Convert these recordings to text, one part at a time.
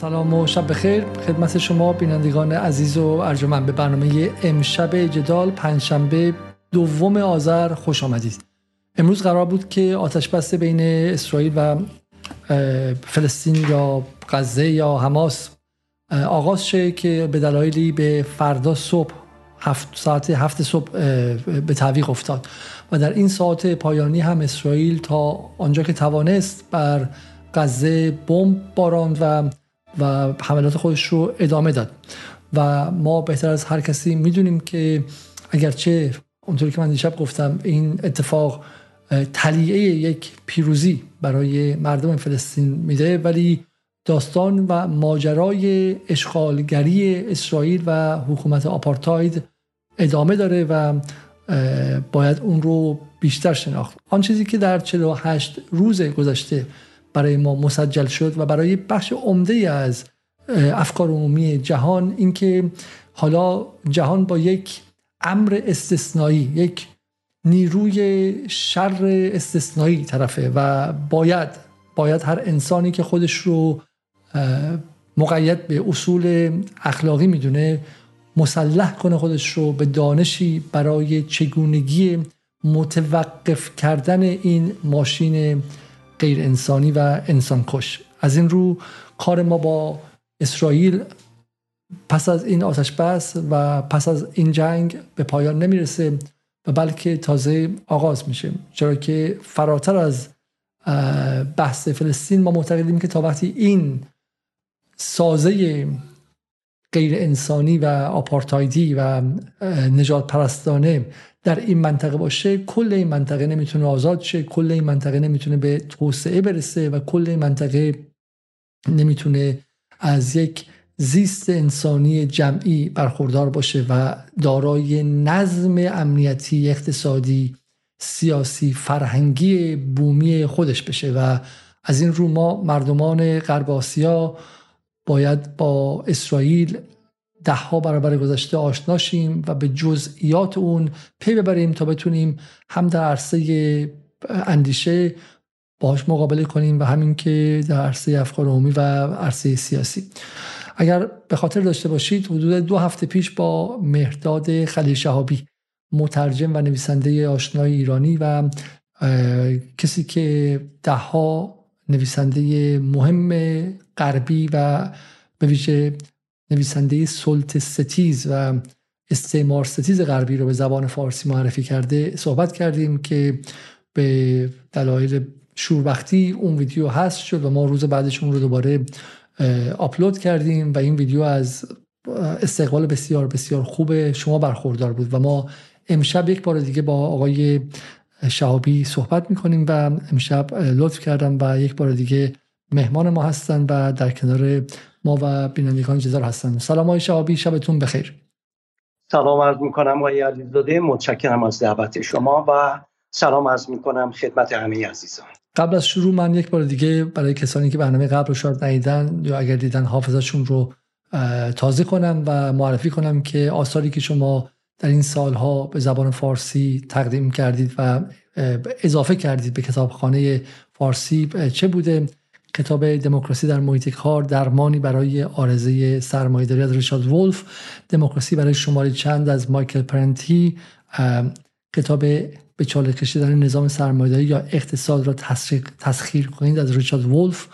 سلام و شب بخیر. خدمت شما بینندگان عزیز و ارجمند به برنامه امشب جدال پنجشنبه دوم آذر خوش آمدید. امروز قرار بود که آتش بین اسرائیل و فلسطین یا غزه یا حماس آغاز شه که به دلایلی به فردا صبح هفت ساعت هفت صبح به تعویق افتاد. و در این ساعت پایانی هم اسرائیل تا آنجا که توانست بر غزه بمب باراند و و حملات خودش رو ادامه داد. و ما بهتر از هر کسی می‌دونیم که اگرچه اونطوری که من دیشب گفتم این اتفاق تلیعه یک پیروزی برای مردم فلسطین میده ولی داستان و ماجرای اشغالگری اسرائیل و حکومت آپارتاید ادامه داره و باید اون رو بیشتر شناخت. آن چیزی که در 48 روز گذشته برای ما مسجل شد و برای بخش عمده از افکار عمومی جهان اینکه حالا جهان با یک امر استثنایی یک نیروی شر استثنایی طرفه و باید باید هر انسانی که خودش رو مقید به اصول اخلاقی می‌دونه مسلح کنه خودش رو به دانشی برای چگونگی متوقف کردن این ماشین غیر انسانی و انسان کش. از این رو کار ما با اسرائیل پس از این آتش بس و پس از این جنگ به پایان نمی‌رسه و بلکه تازه آغاز میشه. چرا که فراتر از بحث فلسطین ما معتقدیم که تا وقتی این سازه غیر انسانی و آپارتایدی و نجات پرستانه در این منطقه باشه کل این منطقه نمی‌تونه آزاد شه کل این منطقه نمی‌تونه به توسعه برسه و کل این منطقه نمی‌تونه از یک زیست انسانی جمعی برخوردار باشه و دارای نظم امنیتی اقتصادی سیاسی فرهنگی بومی خودش بشه و از این رو ما مردمان غرب آسیا باید با اسرائیل ده ها برابر گذشته آشناشیم و به جزئیات اون پی ببریم تا بتونیم هم در عرصه اندیشه باهاش مقابله کنیم و همین که در عرصه افکار عمومی و عرصه سیاسی. اگر به خاطر داشته باشید حدود دو هفته پیش با مهرداد خلیل شهابی مترجم و نویسنده آشنای ایرانی و کسی که دهها نویسنده مهم غربی و به ویژه نویسنده سلط ستیز و استعمار ستیز غربی رو به زبان فارسی معرفی کرده صحبت کردیم که به دلایل شوربختی اون ویدیو هست شد و ما روز بعدش اون رو دوباره آپلود کردیم و این ویدیو از استقبال بسیار بسیار خوب شما برخوردار بود و ما امشب یک بار دیگه با آقای شهابی صحبت می‌کنیم و امشب لطف کردم و یک بار دیگه مهمان ما هستن و در کنار ما و بینندگان جزار هستن سلام های شهابی شبتون بخیر. سلام عرض می‌کنم آقای علیزاده متشکرم از دعوت شما و سلام عرض می‌کنم خدمت همه عزیزان. قبل از شروع من یک بار دیگه برای کسانی که برنامه قبل رو شاید ندیدن یا اگر دیدن حافظشون رو تازه کنم و معرفی کنم که آثاری که شما در این سالها به زبان فارسی تقدیم کردید و اضافه کردید به کتابخانه فارسی چه بوده؟ کتاب دموکراسی در محیط کار درمانی برای آرزه سرمایه‌داری از ریچارد ولف دموکراسی برای شماره چند از مایکل پرنتی کتاب به چاله کشیدن نظام سرمایه‌داری یا اقتصاد را تسخیر کنید از ریچارد ولف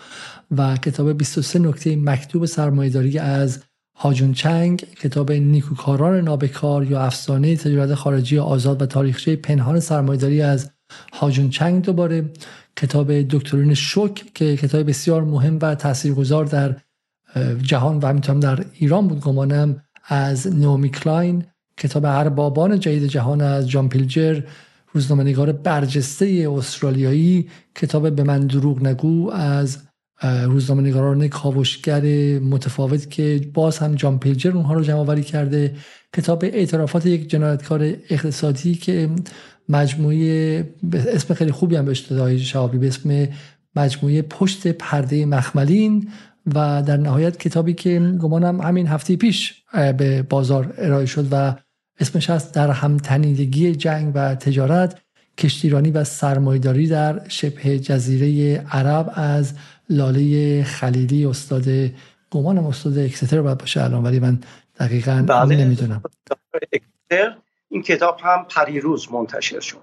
و کتاب 23 نکته مکتوب سرمایه‌داری از هاجون چنگ کتاب نیکوکاران نابکار یا افسانه تجارت خارجی آزاد و تاریخچه پنهان سرمایه‌داری از هاجون چنگ دوباره کتاب دکترین شوک که کتاب بسیار مهم و تاثیرگذار در جهان و همینطور در ایران بود گمانم از نومی کلاین کتاب اربابان جدید جهان از جان پیلجر روزنامه‌نگار برجسته استرالیایی کتاب به من دروغ نگو از روزنامه‌نگاران کاوشگر متفاوت که باز هم جان پیلجر اونها رو جمع آوری کرده کتاب اعترافات یک جنایتکار اقتصادی که مجموعه اسم خیلی خوبی هم بهش داده شعبی به اسم مجموعه پشت پرده مخملین و در نهایت کتابی که گمانم همین هفته پیش به بازار ارائه شد و اسمش هست در همتنیدگی جنگ و تجارت کشتیرانی و سرمایداری در شبه جزیره عرب از لاله خلیلی استاد گمانم استاد اکستر باید باشه الان ولی من دقیقا بله. نمی‌دونم این کتاب هم پریروز منتشر شد.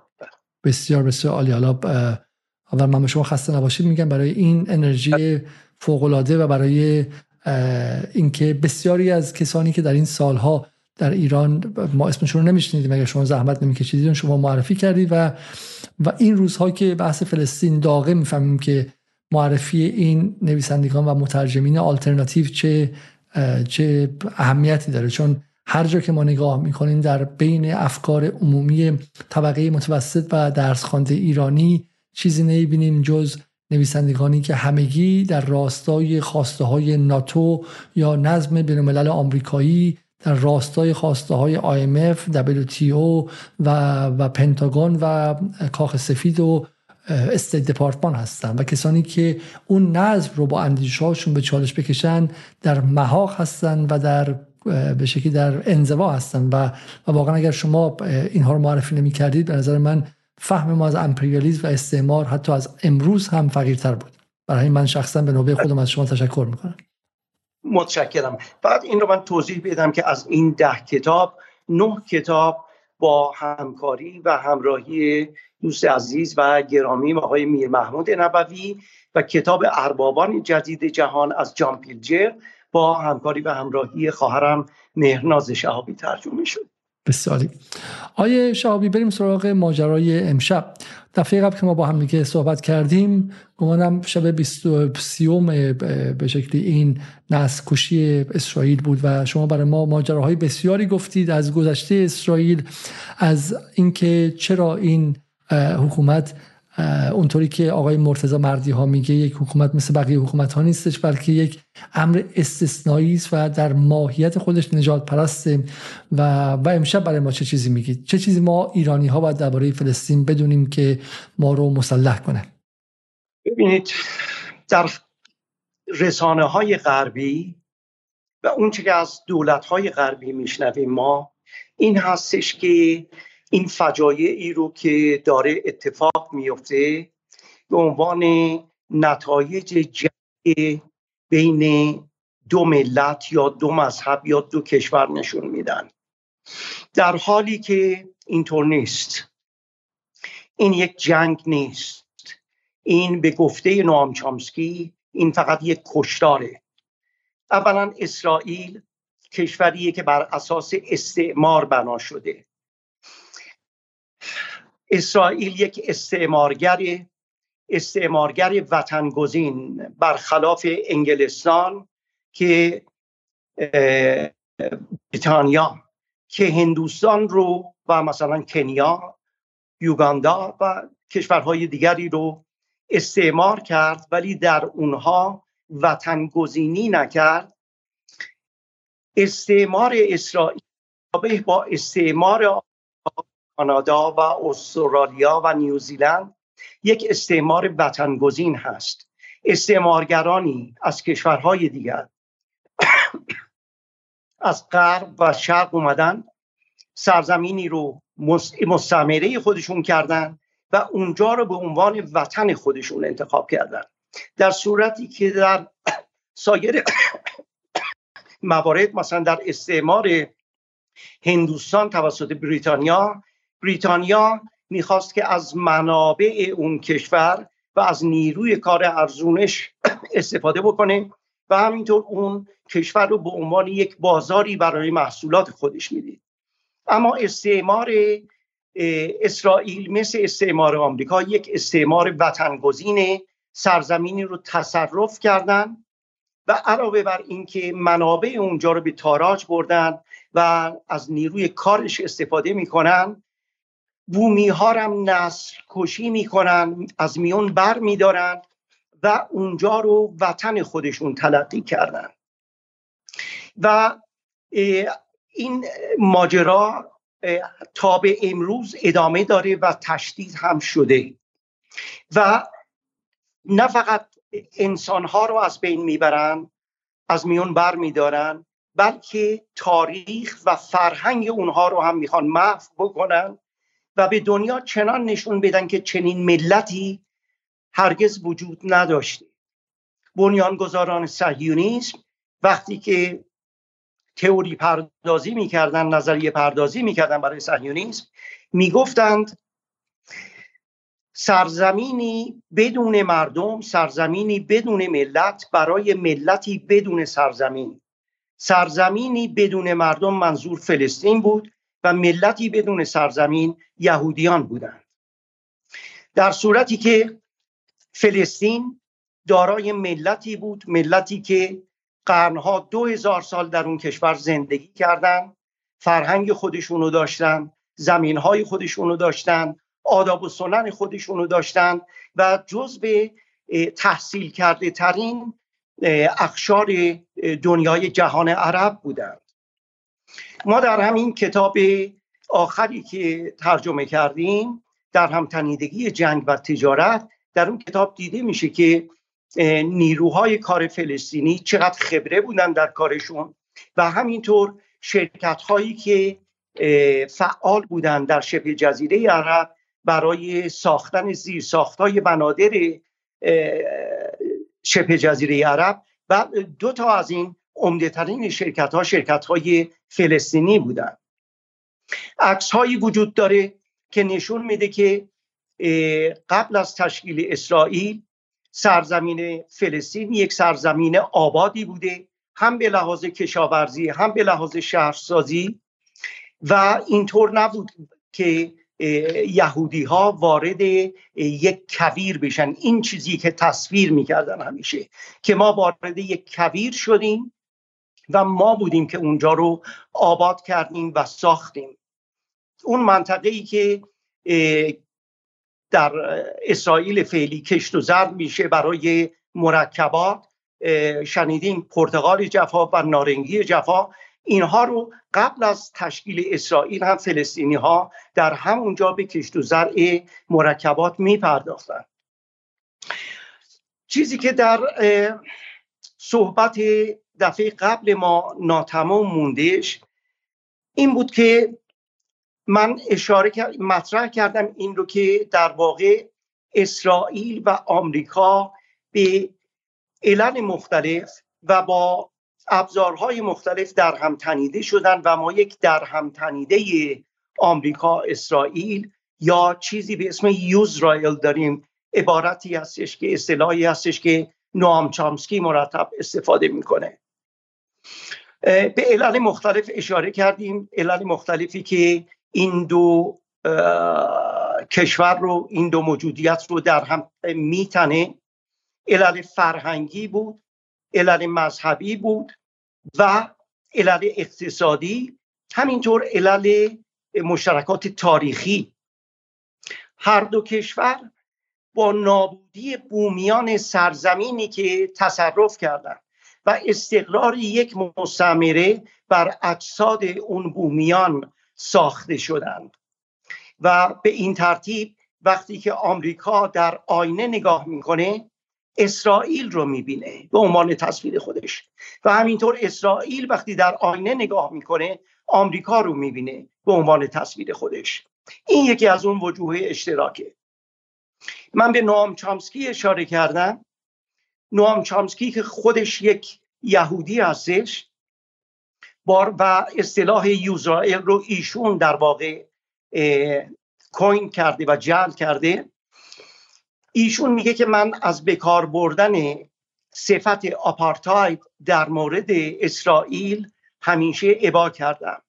بسیار بسیار عالی. حالا اول من به شما خسته نباشید. میگم برای این انرژی فوقالعاده و برای اینکه بسیاری از کسانی که در این سالها در ایران ما اسمشون رو نمیشنیدیم اگر شما زحمت نمیکشیدید شما معرفی کردید و و این روزها که بحث فلسطین داغه می‌فهمیم که معرفی این نویسندگان و مترجمین آلترناتیو چه چه اهمیتی داره. چون هر جا که ما نگاه می‌کنیم در بین افکار عمومی طبقه متوسط و درس خوانده ایرانی چیزی نمی‌بینیم جز نویسندگانی که همگی در راستای خواسته های ناتو یا نظم بین الملل آمریکایی در راستای خواسته های IMF, WTO و, و پنتاگون و کاخ سفید و State Department هستن و کسانی که اون نظم رو با اندیشه‌هاشون به چالش بکشن در محاق هستن و در به شکلی در انزوا هستن و, و واقعا اگر شما اینها رو معرفی نمی کردید به نظر من فهم ما از امپریالیزم و استعمار حتی از امروز هم فقیرتر بود. برای من شخصا به نوبه خودم از شما تشکر می‌کنم. متشکرم. فقط این رو من توضیح بدم که از این ده کتاب نه کتاب با همکاری و همراهی دوست عزیز و گرامی آقای میر محمود نبوی و کتاب اربابان جدید جهان از جان پیلجر با همکاری و همراهی خواهرم مهرناز شهابی ترجمه شد. بسیاری آیه شهابی بریم سراغ ماجرای امشب. دفعه قبل که ما با هم دیگه صحبت کردیم گمانم شب 23 به شکلی این نسل کشی اسرائیل بود و شما برای ما ماجراهای بسیاری گفتید. از گذشته اسرائیل از اینکه چرا این حکومت اونطوری که آقای مرتضی مردی ها میگه یک حکومت مثل بقیه حکومت ها نیستش بلکه یک امر استثنایی است و در ماهیت خودش نجات پرسته. و و امشب برای ما چه چیزی میگید؟ چه چیزی ما ایرانی ها باید درباره فلسطین بدونیم که ما رو مسلح کنه؟ ببینید در رسانه های غربی و اون که از دولت های غربی میشنویم ما این هستش که این فجایعی رو که داره اتفاق میفته به عنوان نتایج جنگ بین دو ملت یا دو مذهب یا دو کشور نشون میدن. در حالی که اینطور نیست. این یک جنگ نیست. این به گفته نوام چامسکی این فقط یک کشتاره. اولا اسرائیل کشوریه که بر اساس استعمار بنا شده. اسرائیل یک استعمارگر استعمارگر وطنگزین برخلاف انگلستان که بریتانیا که هندوستان رو و مثلا کنیا یوگاندا و کشورهای دیگری رو استعمار کرد ولی در اونها وطنگزینی نکرد. استعمار اسرائیل با استعمار کانادا و استرالیا و نیوزیلند یک استعمار وطنگزین هست. استعمارگرانی از کشورهای دیگر. از غرب و شرق اومدن سرزمینی رو مستعمره خودشون کردن و اونجا رو به عنوان وطن خودشون انتخاب کردن. در صورتی که در سایر موارد مثلا در استعمار هندوستان توسط بریتانیا بریتانیا می‌خواست که از منابع اون کشور و از نیروی کار ارزونش استفاده بکنه و همینطور اون کشور رو به عنوان یک بازاری برای محصولات خودش می‌دید اما استعمار اسرائیل مثل استعمار آمریکا یک استعمار وطنگزین سرزمینی رو تصرف کردن و علاوه بر اینکه منابع اونجا رو به تاراج بردن و از نیروی کارش استفاده می‌کنن بومی ها هم نسل کشی می‌کنن از میون بر میدارن و اونجا رو وطن خودشون تلقی کردن. و این ماجرا تا به امروز ادامه داره و تشدید هم شده. و نه فقط انسان ها رو از بین می‌برن از میون بر میدارن بلکه تاریخ و فرهنگ اونها رو هم می‌خوان محو بکنن. و به دنیا چنان نشون بدن که چنین ملتی هرگز وجود نداشته. بنیانگذاران صهیونیسم وقتی که تئوری پردازی می‌کردن نظریه پردازی می‌کردن برای صهیونیسم می‌گفتند سرزمینی بدون مردم سرزمینی بدون ملت برای ملتی بدون سرزمین. سرزمینی بدون مردم منظور فلسطین بود. و ملتی بدون سرزمین یهودیان بودند. در صورتی که فلسطین دارای ملتی بود ملتی که قرنها دو هزار سال در اون کشور زندگی کردند فرهنگ خودشونو داشتن زمینهای خودشونو داشتن آداب و سنن خودشونو داشتن و جز به تحصیل کرده ترین اخشار دنیای جهان عرب بودند ما در همین کتاب آخری که ترجمه کردیم در همتنیدگی جنگ و تجارت در اون کتاب دیده میشه که نیروهای کار فلسطینی چقدر خبره بودن در کارشون و همینطور شرکت هایی که فعال بودن در شبه جزیره عرب برای ساختن زیر ساختای بنادر شبه جزیره عرب و دو تا از این عمده شرکت ها شرکت های فلسطینی بودن. عکس هایی وجود داره که نشون میده که قبل از تشکیل اسرائیل سرزمین فلسطین یک سرزمین آبادی بوده هم به لحاظ کشاورزی هم به لحاظ شهرسازی و اینطور نبود که یهودی ها وارد یک کویر بشن. این چیزی که تصویر می‌کردن همیشه که ما وارد یک کویر شدیم و ما بودیم که اونجا رو آباد کردیم و ساختیم اون منطقه ای که در اسرائیل فعلی کشت و زرد میشه برای مرکبات شنیدیم پرتغال جفا و نارنگی جفا اینها رو قبل از تشکیل اسرائیل هم فلسطینی ها در همونجا به کشت و زرع مرکبات می پرداختن. چیزی که در صحبت دفعه قبل ما ناتمام موندهش این بود که من اشاره مطرح کردم این رو که در واقع اسرائیل و آمریکا به علل مختلف و با ابزارهای مختلف در هم تنیده شدن و ما یک در هم تنیده آمریکا اسرائیل یا چیزی به اسم یوزرائیل داریم. عبارتی هستش که اصطلاحی هستش که نوام چامسکی مرتب استفاده می‌کنه. به علل مختلف اشاره کردیم. علل مختلفی که این دو کشور رو این دو موجودیت رو در هم میتنه. علل فرهنگی بود علل مذهبی بود و علل اقتصادی. همینطور علل مشترکات تاریخی. هر دو کشور با نابودی بومیان سرزمینی که تصرف کردند و استقرار یک مستعمره بر اجساد اون بومیان ساخته شدند. و به این ترتیب وقتی که آمریکا در آینه نگاه می‌کنه اسرائیل رو می‌بینه به عنوان تصویر خودش. و همینطور اسرائیل وقتی در آینه نگاه می‌کنه آمریکا رو می‌بینه به عنوان تصویر خودش. این یکی از اون وجوه اشتراکه. من به نوام چامسکی اشاره کردم. نوام چامسکی که خودش یک یهودی هستش بار و اصطلاح یوزرائیل رو ایشون در واقع کوین کرده و جعل کرده. ایشون میگه که من از بکار بردن صفت آپارتاید در مورد اسرائیل همیشه ابا کردم.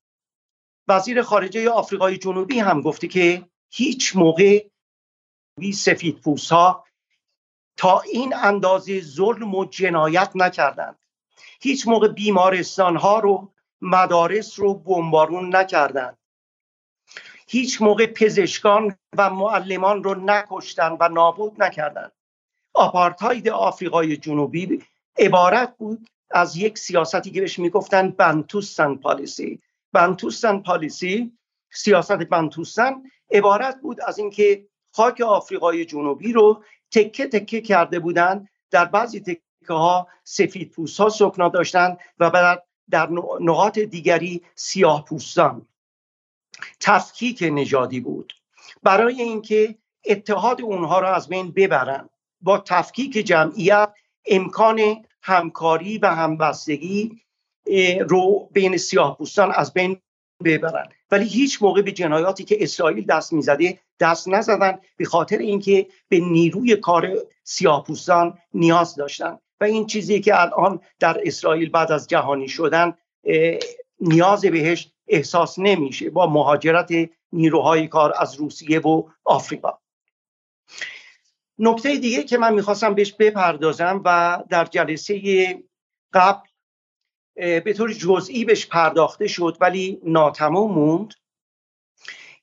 وزیر خارجه آفریقای جنوبی هم گفته که هیچ موقع سفید پوست ها تا این اندازه ظلم و جنایت نکردند. هیچ موقع بیمارستان ها رو مدارس رو بمبارون نکردند. هیچ موقع پزشکان و معلمان رو نکشتن و نابود نکردند. آپارتاید آفریقای جنوبی عبارت بود از یک سیاستی که بهش می‌گفتن بنتوستان پالیسی. بنتوستان پالیسی سیاست بنتوستان عبارت بود از اینکه خاک آفریقای جنوبی رو تکه تکه کرده بودند. در بعضی تکه ها سفید پوست ها سکنا داشتند و بعد در نقاط دیگری سیاه پوستان. تفکیک نژادی بود. برای اینکه اتحاد اونها را از بین ببرن با تفکیک جمعیت امکان همکاری و همبستگی رو بین سیاه از بین ببرن ولی هیچ موقع به جنایاتی که اسرائیل دست می‌زده دست نزدن به خاطر اینکه به نیروی کار سیاهپوستان نیاز داشتن و این چیزی که الان در اسرائیل بعد از جهانی شدن نیاز بهش احساس نمیشه با مهاجرت نیروهای کار از روسیه و آفریقا. نکته دیگه که من می‌خواستم بهش بپردازم و در جلسه قبل به طور جزئی بهش پرداخته شد ولی ناتمام موند.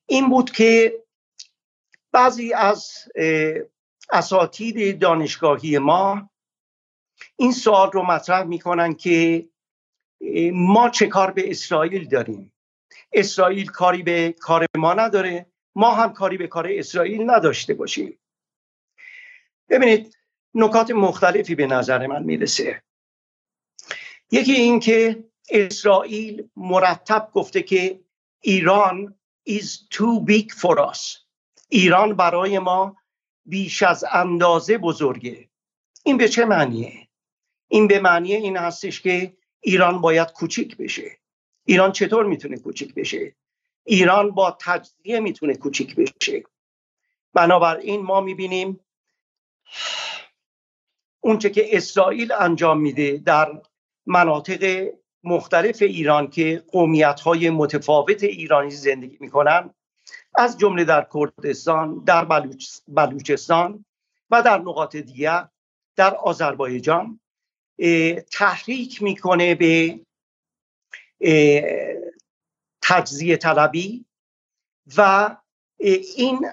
این بود که بعضی از اساتید دانشگاهی ما این سوال رو مطرح می‌کنن که ما چه کار به اسرائیل داریم؟ اسرائیل کاری به کار ما نداره ما هم کاری به کار اسرائیل نداشته باشیم. ببینید نکات مختلفی به نظر من می‌رسه. یکی این که اسرائیل مرتب گفته که ایران is too big for us ایران برای ما بیش از اندازه بزرگه این به چه معنیه؟ این به معنی این هستش که ایران باید کوچیک بشه ایران چطور می‌تونه کوچیک بشه؟ ایران با تجزیه می‌تونه کوچیک بشه بنابراین ما می‌بینیم اونچه که اسرائیل انجام میده در مناطق مختلف ایران که قومیت های متفاوت ایرانی زندگی می‌کنن از جمله در کردستان در بلوچستان و در نقاط دیگر در آذربایجان تحریک می‌کنه به تجزیه طلبی و این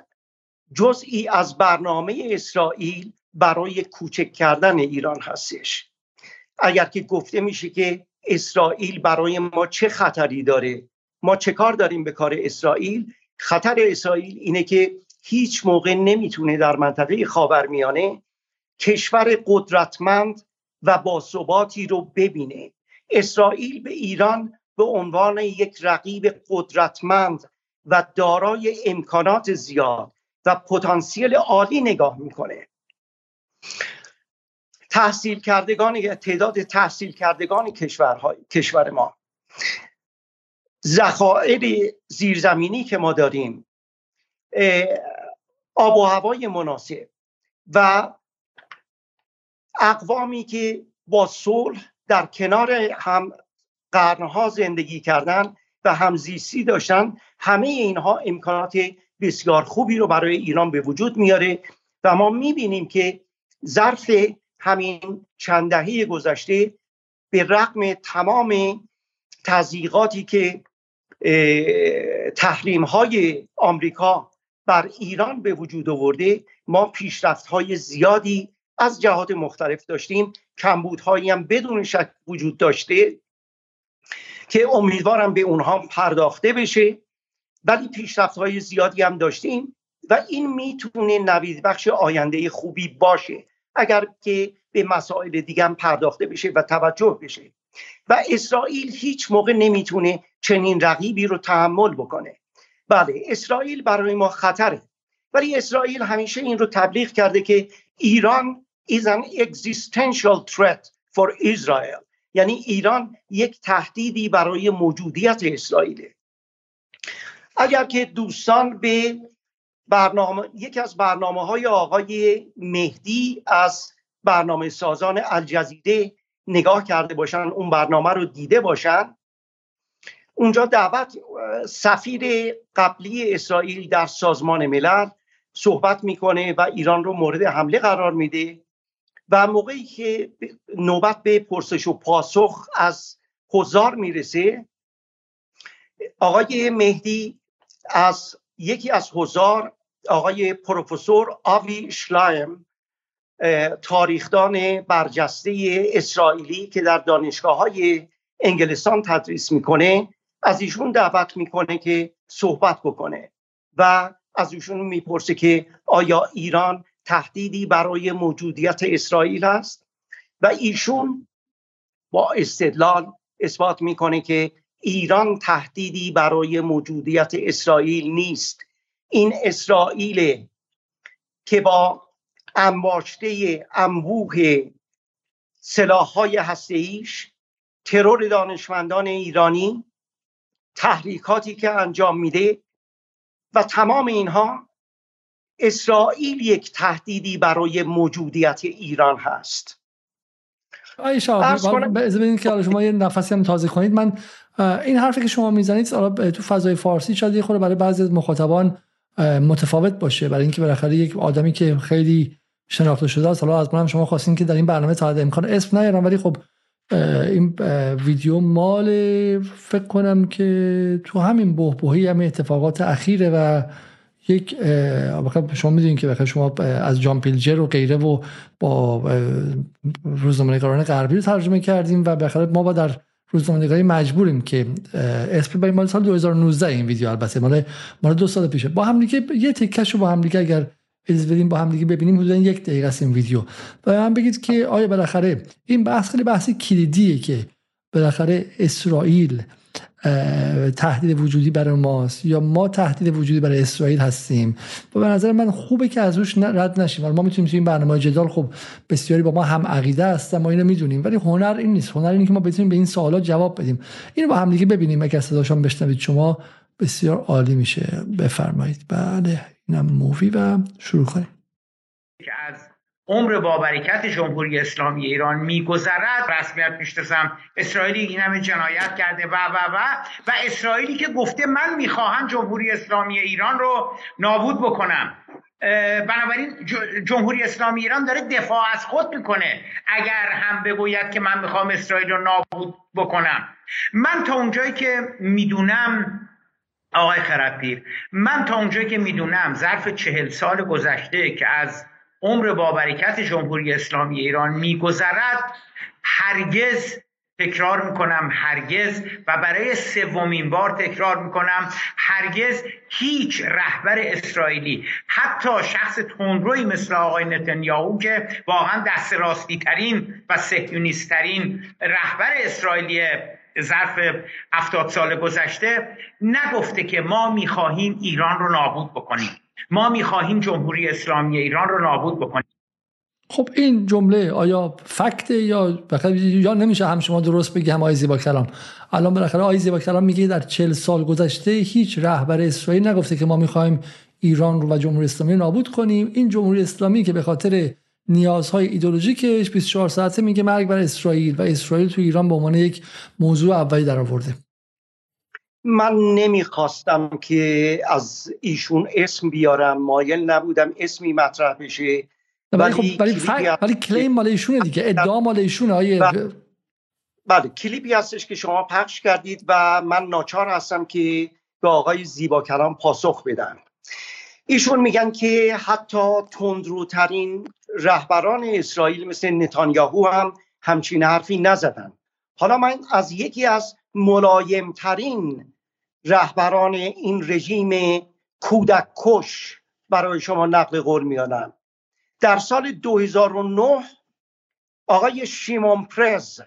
جزئی از برنامه اسرائیل برای کوچک کردن ایران هستش. اگر که گفته میشه که اسرائیل برای ما چه خطری داره ما چه کار داریم به کار اسرائیل؟ خطر اسرائیل اینه که هیچ موقع نمی‌تونه در منطقه خاورمیانه کشور قدرتمند و باثباتی رو ببینه. اسرائیل به ایران به عنوان یک رقیب قدرتمند و دارای امکانات زیاد و پتانسیل عالی نگاه می‌کنه. تحصیل کردگان تعداد تحصیل کردگان کشورهای کشور ما. ذخایر زیرزمینی که ما داریم آب و هوای مناسب و اقوامی که با صلح در کنار هم قرنها زندگی کردن و همزیستی داشتن همه اینها امکانات بسیار خوبی رو برای ایران به وجود میاره و ما می‌بینیم که ظرف همین چند دهه گذشته به رغم تمام تضییقاتی که تحریم های آمریکا بر ایران به وجود آورده ما پیشرفت های زیادی از جهات مختلف داشتیم. کمبودهایی هم بدون شک وجود داشته که امیدوارم به اونها پرداخته بشه. ولی پیشرفت های زیادی هم داشتیم و این می‌تونه نوید بخش آینده خوبی باشه. اگر که به مسائل دیگه هم پرداخته بشه و توجه بشه. و اسرائیل هیچ موقع نمی‌تونه چنین رقیبی رو تحمل بکنه. بله اسرائیل برای ما خطره. ولی اسرائیل همیشه این رو تبلیغ کرده که ایران is an existential threat for Israel. یعنی ایران یک تهدیدی برای موجودیت اسرائیله. اگر که دوستان به برنامه یکی از برنامه های آقای مهدی از برنامه سازان الجزیره نگاه کرده باشن اون برنامه رو دیده باشن. اونجا دعوت سفیر قبلی اسرائیل در سازمان ملل صحبت می‌کنه و ایران رو مورد حمله قرار میده و موقعی که نوبت به پرسش و پاسخ از حضار می‌رسه آقای مهدی از یکی از حضار آقای پروفسور آوی شلایم تاریخدان برجسته اسرائیلی که در دانشگاه های انگلستان تدریس می‌کنه از ایشون دعوت می‌کنه که صحبت بکنه و از ایشون می‌پرسه که آیا ایران تهدیدی برای موجودیت اسرائیل است؟ و ایشون با استدلال اثبات می‌کنه که ایران تهدیدی برای موجودیت اسرائیل نیست. این اسرائیل که با انباشته انبوه سلاحهای هستهایش ترور دانشمندان ایرانی تحریکاتی که انجام میده و تمام اینها اسرائیل یک تهدیدی برای موجودیت ایران هست. آیشا ببینید که شما یه نفسی هم تازه کنید. من این حرفی که شما می‌زنید تو فضای فارسی شاید یه برای بعضی از مخاطبان متفاوت باشه. برای اینکه بالاخره یک آدمی که خیلی شناخته شده است حالا از من شما خواستین که در این برنامه تا امکان اسم نیارم ولی خب این ویدیو مال فکر کنم که تو همین بهبهی همین اتفاقات اخیره و یک شما می‌دونید که شما از جان پیلجر و غیره و با روزنامه‌نگاران غربی رو ترجمه کردیم و بالاخره ما با در روزنامه‌نگاری مجبوریم که برای مال سال 2019 این ویدیو البته. مال مال دو سال پیشه. با هم دیگه یه تکشو با هم دیگه اگر اجازه بدیم با هم دیگه ببینیم حدودا یک دقیقه است این ویدیو. و هم بگید که آیا بالاخره این بحث خیلی بحث کلیدیه که بالاخره اسرائیل تهدید وجودی برای ماست یا ما تهدید وجودی برای اسرائیل هستیم؟ و به نظر من خوبه که از روش رد نشیم. ما می‌تونیم این برنامه جدال خب بسیاری با ما هم عقیده هستن ما اینو می‌دونیم ولی هنر این نیست. هنر اینه که ما بتونیم به این سوالات جواب بدیم. اینو با هم دیگه ببینیم. اگه صداشون بشنوید شما بسیار عالی میشه. بفرمایید. بله اینم مووی و شروع کنیم. از عمر با برکت جمهوری اسلامی ایران میگذرد. رسمیت می‌شناسم. اسرائیلی این همه جنایت کرده و و و. و اسرائیلی که گفته من می‌خواهم جمهوری اسلامی ایران رو نابود بکنم. بنابراین جمهوری اسلامی ایران داره دفاع از خود می‌کنه. اگر هم بگوید که من می‌خوام اسرائیل رو نابود بکنم. من تا اونجایی که می‌دونم آقای خردپیر من تا اونجایی که می‌دونم ظرف چهل سال گذشته که از عمر با برکت جمهوری اسلامی ایران میگذرد هرگز تکرار می‌کنم هرگز و برای سومین بار تکرار می‌کنم هرگز هیچ رهبر اسرائیلی حتی شخص تندروی مثل آقای نتانیاهو که واقعا دست راستی ترین و سهیونیست ترین رهبر اسرائیلی ظرف هفتاد سال گذشته نگفته که ما می‌خواهیم ایران رو نابود بکنیم. ما می‌خواهیم جمهوری اسلامی ایران رو نابود بکنیم. خب این جمله آیا فکت یا یا نمیشه هم شما درست بگی هم آی زیبا کلام؟ الان بالاخره آی زیبا کلام میگه در چل سال گذشته هیچ رهبر اسرائیل نگفته که ما می‌خوایم ایران رو و جمهوری اسلامی نابود کنیم. این جمهوری اسلامی که به خاطر نیازهای ایدولوژیکش 24 ساعته میگه مرگ بر اسرائیل و اسرائیل تو ایران به عنوان یک موضوع اولی در آورده من نمی‌خواستم که از ایشون اسم بیارم مایل نبودم اسمی مطرح بشه. ولی خب ولی, ولی کلیم مال ایشونه دیگه ادعا مال ایشونه آیه بله. بله کلیپی هستش که شما پخش کردید و من ناچار هستم که به آقای زیبا کلام پاسخ بدم. ایشون میگن که حتی تندروترین رهبران اسرائیل مثل نتانیاهو هم همچین حرفی نزدن. حالا من از یکی از ملایمترین رهبران این رژیم کودک کش برای شما نقل قول میانم در سال 2009 آقای شیمون پرز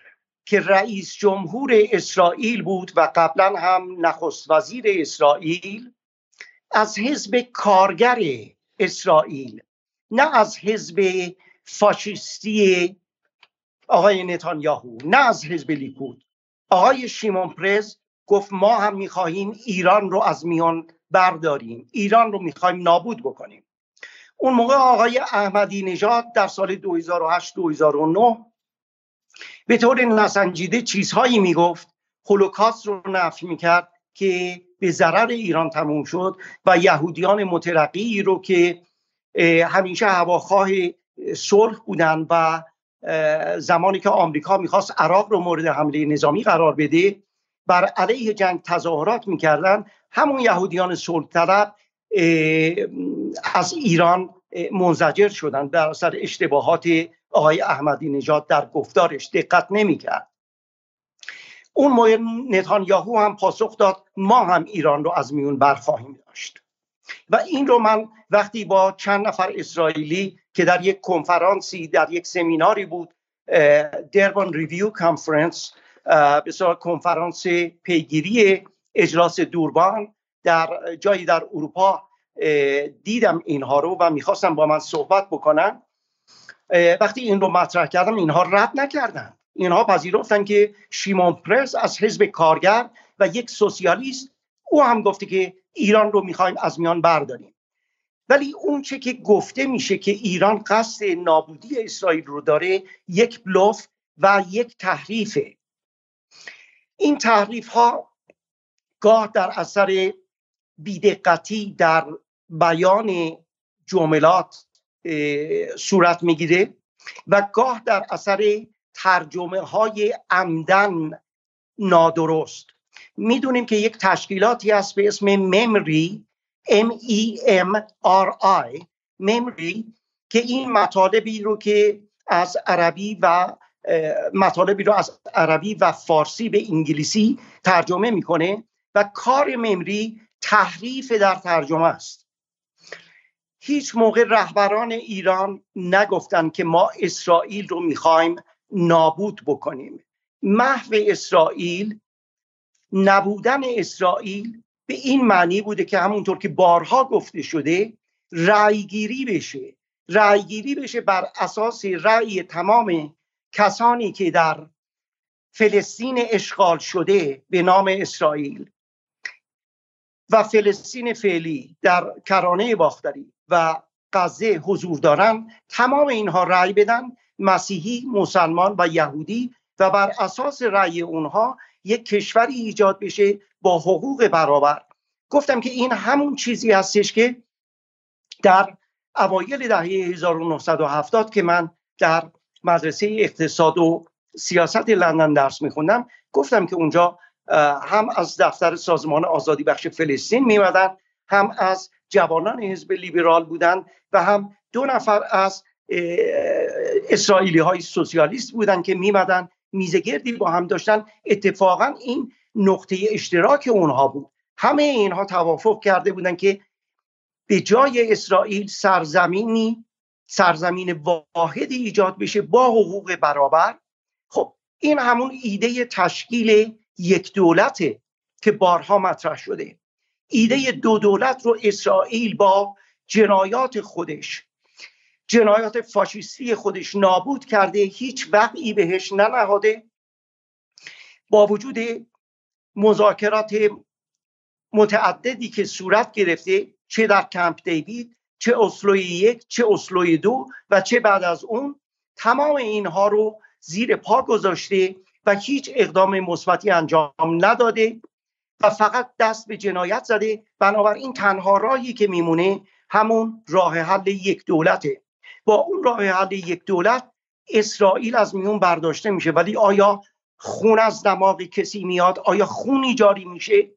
که رئیس جمهور اسرائیل بود و قبلا هم نخست وزیر اسرائیل از حزب کارگر اسرائیل نه از حزب فاشیستی آقای نتانیاهو نه از حزب لیکود. آقای شیمون پرز گفت ما هم می‌خواهیم ایران رو از میان برداریم. ایران رو می‌خواهیم نابود بکنیم. اون موقع آقای احمدی نژاد در سال 2008-2009 به طور نسنجیده چیزهایی می‌گفت. هولوکاست رو نفی می‌کرد که به ضرر ایران تموم شد و یهودیان مترقی رو که همیشه هواخواه صلح بودن و زمانی که آمریکا می‌خواست عراق رو مورد حمله نظامی قرار بده بر علیه جنگ تظاهرات می‌کردن. همون یهودیان صلح طلب از ایران منزجر شدن. در اثر اشتباهات آقای احمدی نژاد در گفتارش دقت نمی‌کرد. اون موقع نتانیاهو هم پاسخ داد ما هم ایران رو از میون برخواهیم داشت. و این رو من وقتی با چند نفر اسرائیلی که در یک کنفرانسی در یک سمیناری بود Durban Review Conference بسیار کنفرانس پیگیری اجلاس دوربان در جایی در اروپا دیدم اینها رو و می‌خواستم با من صحبت بکنم وقتی این رو مطرح کردم اینها رد نکردن. اینها پذیرفتن که شیمون پرس از حزب کارگر و یک سوسیالیست او هم گفته که ایران رو می‌خوایم از میان برداریم. ولی اون چه که گفته میشه که ایران قصد نابودی اسرائیل رو داره یک بلوف و یک تحریفه. این تحریف ها گاه در اثر بیدقتی در بیان جملات صورت می‌گیره و گاه در اثر ترجمه های عمدن نادرست. می‌دونیم که یک تشکیلاتی هست به اسم ممری M E M R I ممری که این مطالبی رو که از عربی و مطالبی رو از عربی و فارسی به انگلیسی ترجمه می‌کنه و کار ممری تحریف در ترجمه است. هیچ موقع رهبران ایران نگفتن که ما اسرائیل رو می‌خوایم نابود بکنیم. محو اسرائیل نبودن اسرائیل به این معنی بوده که همونطور که بارها گفته شده رأیگیری بشه. رأیگیری بشه بر اساس رأی تمام کسانی که در فلسطین اشغال شده به نام اسرائیل و فلسطین فعلی در کرانه باختری و غزه حضور دارن تمام اینها رأی بدن مسیحی مسلمان و یهودی و بر اساس رأی اونها یک کشوری ایجاد بشه با حقوق برابر. گفتم که این همون چیزی هستش که در اوایل دهه 1970 که من در مدرسه اقتصاد و سیاست لندن درس میخوندم. گفتم که اونجا هم از دفتر سازمان آزادی بخش فلسطین میمدن هم از جوانان حزب لیبرال بودن و هم دو نفر از اسرائیلی های سوسیالیست بودن که میمدن میزگردی با هم داشتن. اتفاقا این نقطه اشتراک اونها بود. همه اینها توافق کرده بودن که به جای اسرائیل سرزمینی سرزمین واحدی ایجاد بشه با حقوق برابر. خب این همون ایده تشکیل یک دولته که بارها مطرح شده. ایده دو دولت رو اسرائیل با جنایات خودش جنایات فاشیستی خودش نابود کرده هیچ وقعی بهش ننهاده. با وجود مذاکرات متعددی که صورت گرفته چه در کمپ دیوید چه اسلوی یک چه اسلوی دو و چه بعد از اون تمام اینها رو زیر پا گذاشته و هیچ اقدام مثبتی انجام نداده و فقط دست به جنایت زده. بنابراین تنها راهی که میمونه همون راه حل یک دولته. با اون راه حل یک دولت اسرائیل از میون برداشته میشه. ولی آیا خون از دماغ کسی میاد؟ آیا خونی جاری میشه؟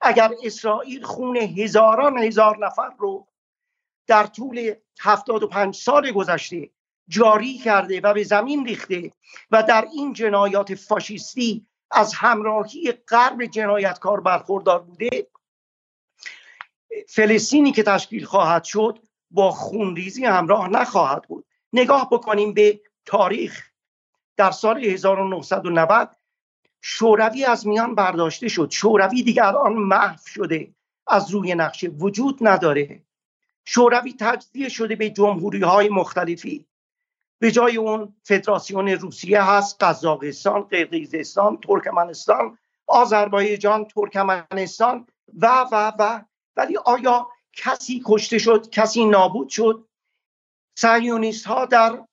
اگر اسرائیل خون هزاران هزار نفر رو در طول 75 سال گذشته جاری کرده و به زمین ریخته و در این جنایات فاشیستی از همراهی غرب جنایتکار برخوردار بوده فلسطینی که تشکیل خواهد شد با خونریزی همراه نخواهد بود. نگاه بکنیم به تاریخ. در سال 1990 شوروی از میان برداشته شد. شوروی دیگر آن محو شده از روی نقشه وجود نداره. شوروی تجزیه شده به جمهوری های مختلفی. به جای اون فدراسیون روسیه هست قزاقستان قرقیزستان ترکمنستان آذربایجان ترکمنستان و و و. ولی آیا کسی کشته شد کسی نابود شد؟ سیونیست ها در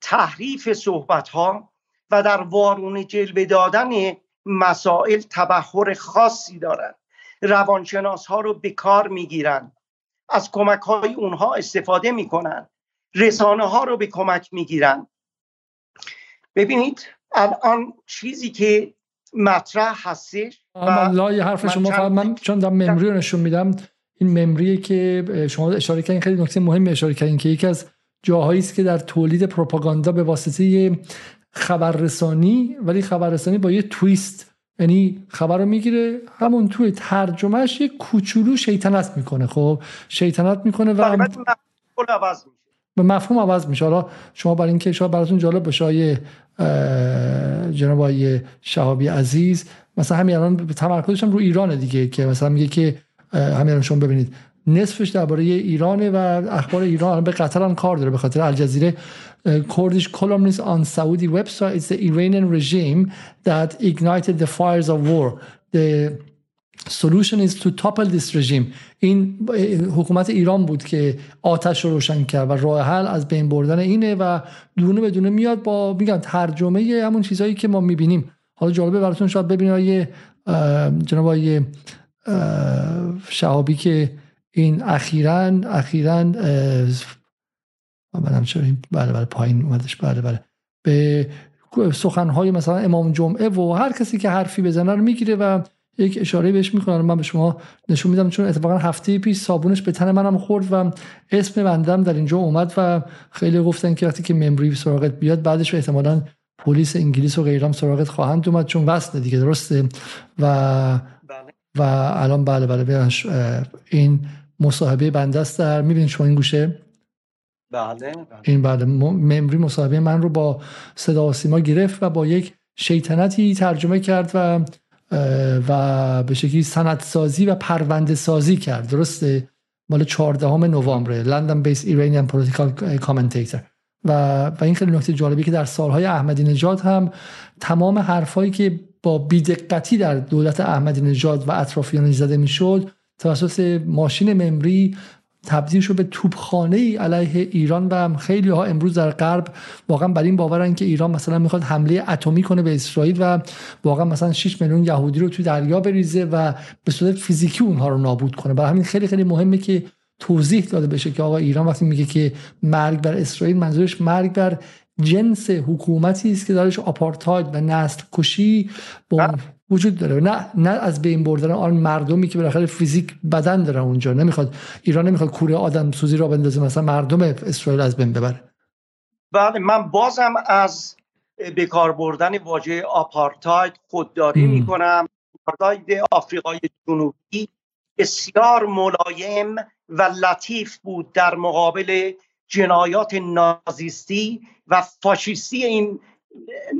تحریف صحبت ها و در وارون جلوه دادن مسائل تبخور خاصی دارند. روانشناس ها رو به کار می‌گیرن از کمک های اونها استفاده می‌کنن. رسانه ها رو به کمک می‌گیرن. ببینید الان چیزی که مطرح هستش لا یه حرف شما فقط من چون دارم ممری رو نشون میدم این ممریه که شما اشاره کردین خیلی نکته مهمی اشاره کردین که یکی از جاهایی است که در تولید پروپاگاندا به واسطه خبررسانی ولی خبررسانی با یه تویست یعنی خبر رو می‌گیره همون توی ترجمهش یه کوچولو شیطنت می‌کنه. خب شیطنت می‌کنه و به مفهوم عوض میشه. حالا شما برای اینکه شما براتون جالب باشه آیه جناب آیه شهابی عزیز مثلا همین الان تمرکزش هم رو ایران دیگه که مثلا میگه که همین الان شما ببینید نصفش درباره ایرانه و اخبار ایران به قطر هم کار داره به خاطر الجزیره Kurdish columnist on Saudi website it's the Iranian regime that ignited the fires of war. The solution is to topple this regime. این حکومت ایران بود که آتش رو روشن کرد و راه حل از بین بردن اینه و دونه به دونه میاد با میگم ترجمه همون چیزهایی که ما می‌بینیم. حالا جالبه براتون شاید ببینید جناب آیه شهابی که این اخیرا اخیرا منم چرا بله بله پایین اومدش بله بله. به سخنهای مثلا امام جمعه و هر کسی که حرفی بزنه رو می‌گیره و یک اشاره بهش می‌کنم من به شما نشون میدم چون اتفاقا هفته پیش صابونش به تن منم خورد و اسم بندم در اینجا اومد و خیلی گفتن که وقتی که ممری سراغت بیاد بعدش احتمالا پلیس انگلیس و غیرام سراغت خواهند اومد چون وصله دیگه درسته؟ و بله. و الان بله بله این مصاحبه بنده است در می‌بینید شما این گوشه؟ بله. این بله. ممری مصاحبه من رو با صدا و سیما گرفت و با یک شیطنتی ترجمه کرد و و به شکلی سندسازی و پرونده سازی کرد. درسته؟ مال 14 نوامبر لندن بیس ایرانیان پولیتیکال کامنتیتر و و این خیلی نکته جالبی که در سالهای احمدی نژاد هم تمام حرفایی که با بیدقتی در دولت احمدی نژاد و اطرافیان زده می‌شد توسط ماشین ممری تبدیل شد به توپخانه ای علیه ایران و خیلی ها امروز در غرب واقعا بر این باورن که ایران مثلا می‌خواد حمله اتمی کنه به اسرائیل و واقعا مثلا 6 میلیون یهودی رو تو دریا بریزه و به صورت فیزیکی اونها رو نابود کنه. برای همین خیلی خیلی مهمه که توضیح داده بشه که آقا ایران وقتی میگه که مرگ بر اسرائیل منظورش مرگ بر جنس حکومتی است که دارش آپارتاید و نسل کشی وجود داره. نه نه از بین بردن آن مردمی که بالاخره فیزیک بدن داره اونجا. نمی‌خواد ایران نمی‌خواد کوره آدم سوزی را بندازه مثلا مردم اسرائیل از بین ببره. بله من بازم از بکار بردن واژه آپارتاید خودداری می‌کنم. آپارتاید آفریقای جنوبی بسیار ملایم و لطیف بود در مقابل جنایات نازیستی و فاشیستی این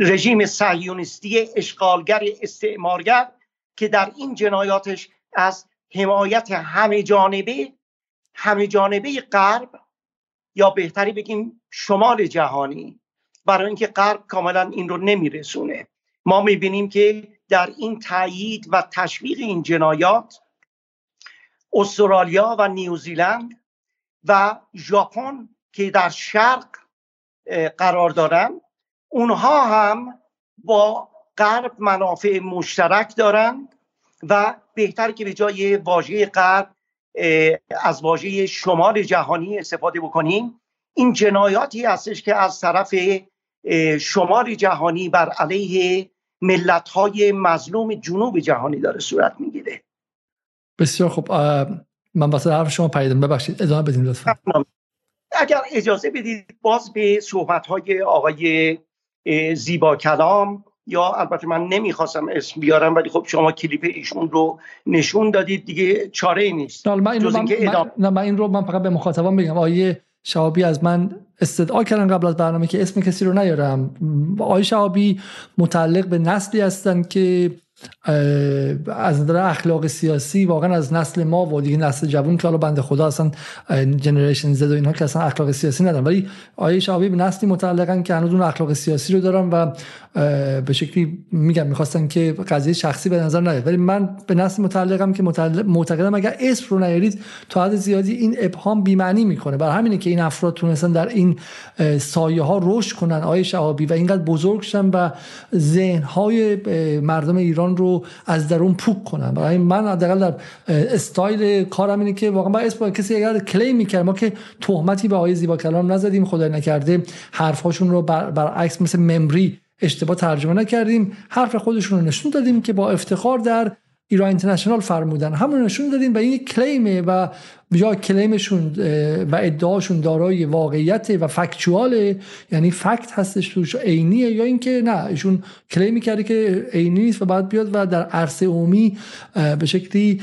رژیم صهیونیستی اشغالگر استعمارگر که در این جنایاتش از حمایت همه جانبه همه جانبه غرب یا بهتری بگیم شمال جهانی برای اینکه غرب کاملا این رو نمیرسونه. ما می‌بینیم که در این تایید و تشویق این جنایات استرالیا و نیوزیلند و ژاپن که در شرق قرار دارن اونها هم با غرب منافع مشترک دارند و بهتر که به جای واژه غرب از واژه شمال جهانی استفاده بکنیم. این جنایاتی هستش که از طرف شمال جهانی بر علیه ملت های مظلوم جنوب جهانی داره صورت می‌گیره. بسیار خوب. من واسه حرف شما پیدم ببخشید. ادامه بدیم لطفا. اگر اجازه بدید باز به صحبت های آقای زیبا کلام. یا البته من نمی‌خواستم اسم بیارم ولی خب شما کلیپ ایشون رو نشون دادید دیگه چاره ای نیست من این, رو من, من, من این رو من فقط به مخاطبان بگم. آیه شعبی از من استدعا کردن قبل از برنامه که اسم کسی رو نیارم. آیه شعبی متعلق به نسلی هستن که از نظر اخلاق سیاسی واقعا از نسل ما و دیگه نسل جوون که حالا بنده خدا اصلا جنریشن زد و اینها که اصلا اخلاق سیاسی ندارن. ولی آیه شعبی به نسلی متعلقن که هنوز اون اخلاق سیاسی رو دارن و به شکلی میگم می‌خواستن که قضیه شخصی به نظر نیاد. ولی من به نسل متعلقم که معتقدم اگر اسم رو نیارید تا حد زیادی این ابهام بی معنی می‌کنه. برای همینه که این افراد تونستن در این سایه ها رشد کنن آیه شعبی و اینقدر بزرگ شدن و ذهن های مردم ایران رو از درون پوک کنم برای من حداقل در استایل کارم اینه که واقعا با اسم کسی اگر کلیم می‌کرد ما که تهمتی به آقای زیبا کلام نزدیم خدای نکرده حرفهاشون رو بر برعکس مثل ممری اشتباه ترجمه نکردیم حرف خودشون رو نشون دادیم که با افتخار در ایران اینترنشنال فرمودن. همون نشون دادیم و این کلیمه و جا کلیمشون و ادعاشون دارای واقعیت و فکچواله یعنی فکت هستش توش عینیه یا اینکه نه ایشون کلیمی کرده که عینی نیست و بعد بیاد و در عرصه عمومی به شکلی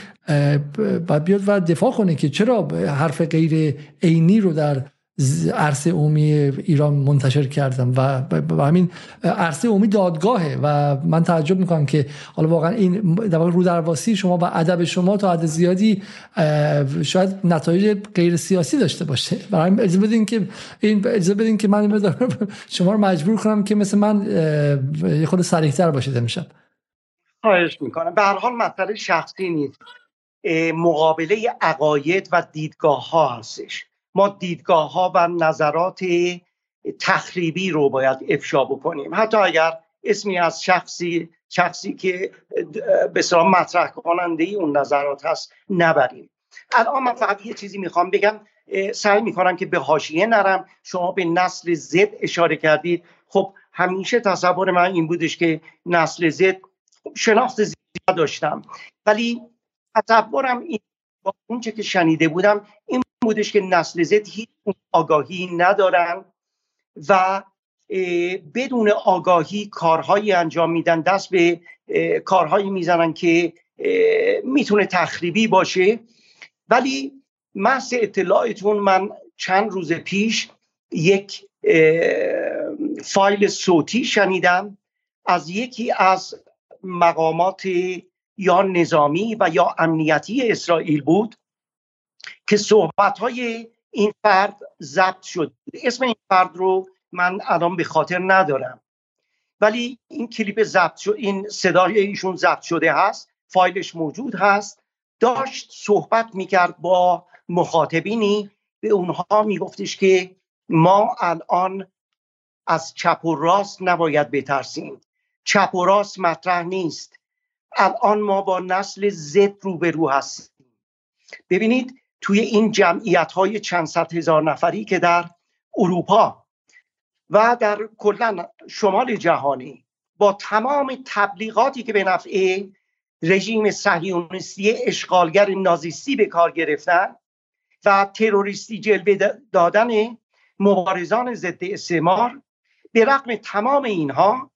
بعد بیاد و دفاع کنه که چرا حرف غیر عینی رو در عرصه عمومی ایران منتشر کردم و با همین عرصه عمومی دادگاهه و من تعجب می‌کنم که حالا واقعا این در واقع رو درواسی شما و ادب شما تا حد زیادی شاید نتایج غیر سیاسی داشته باشه. برای اجازه بدین که این اجازه بدین که من شما رو مجبور کنم که مثل من یه خود سریعتر باشید امشب. خواهش می‌کنم. به هر حال مسئله شخصی نیست. مقابله عقاید و دیدگاه ها هستش. ما دیدگاه ها و نظرات تخریبی رو باید افشا بکنیم. حتی اگر اسمی از شخصی شخصی که به مطرح کننده اون نظرات هست نبریم. الان من فقط یه چیزی می‌خوام بگم سعی می‌کنم که به حاشیه نرم. شما به نسل زد اشاره کردید. خب همیشه تصور من این بودش که نسل زد شناخت زیاد داشتم. ولی تصورم این با اونچه که شنیده بودم این بودش که نسل زد هیچ آگاهی ندارن و بدون آگاهی کارهایی انجام میدن دست به کارهایی می‌زنن که می‌تونه تخریبی باشه. ولی محض اطلاعتون من چند روز پیش یک فایل صوتی شنیدم از یکی از مقامات یا نظامی و یا امنیتی اسرائیل بود که صحبت های این فرد ضبط شد. اسم این فرد رو من الان به خاطر ندارم. ولی این کلیپ ضبط شد این صدای ایشون ضبط شده هست فایلش موجود هست. داشت صحبت می‌کرد با مخاطبینی به اونها میگفتش که ما الان از چپ و راست نباید بترسیم. چپ و راست مطرح نیست. الان ما با نسل زد روبرو هستیم. ببینید توی این جمعیت های چند صد هزار نفری که در اروپا و در کلا شمال جهانی با تمام تبلیغاتی که به نفع رژیم صهیونیستی اشغالگر نازیستی به کار گرفتن و تروریستی جلوه دادن مبارزان ضد استعمار به رغم تمام اینها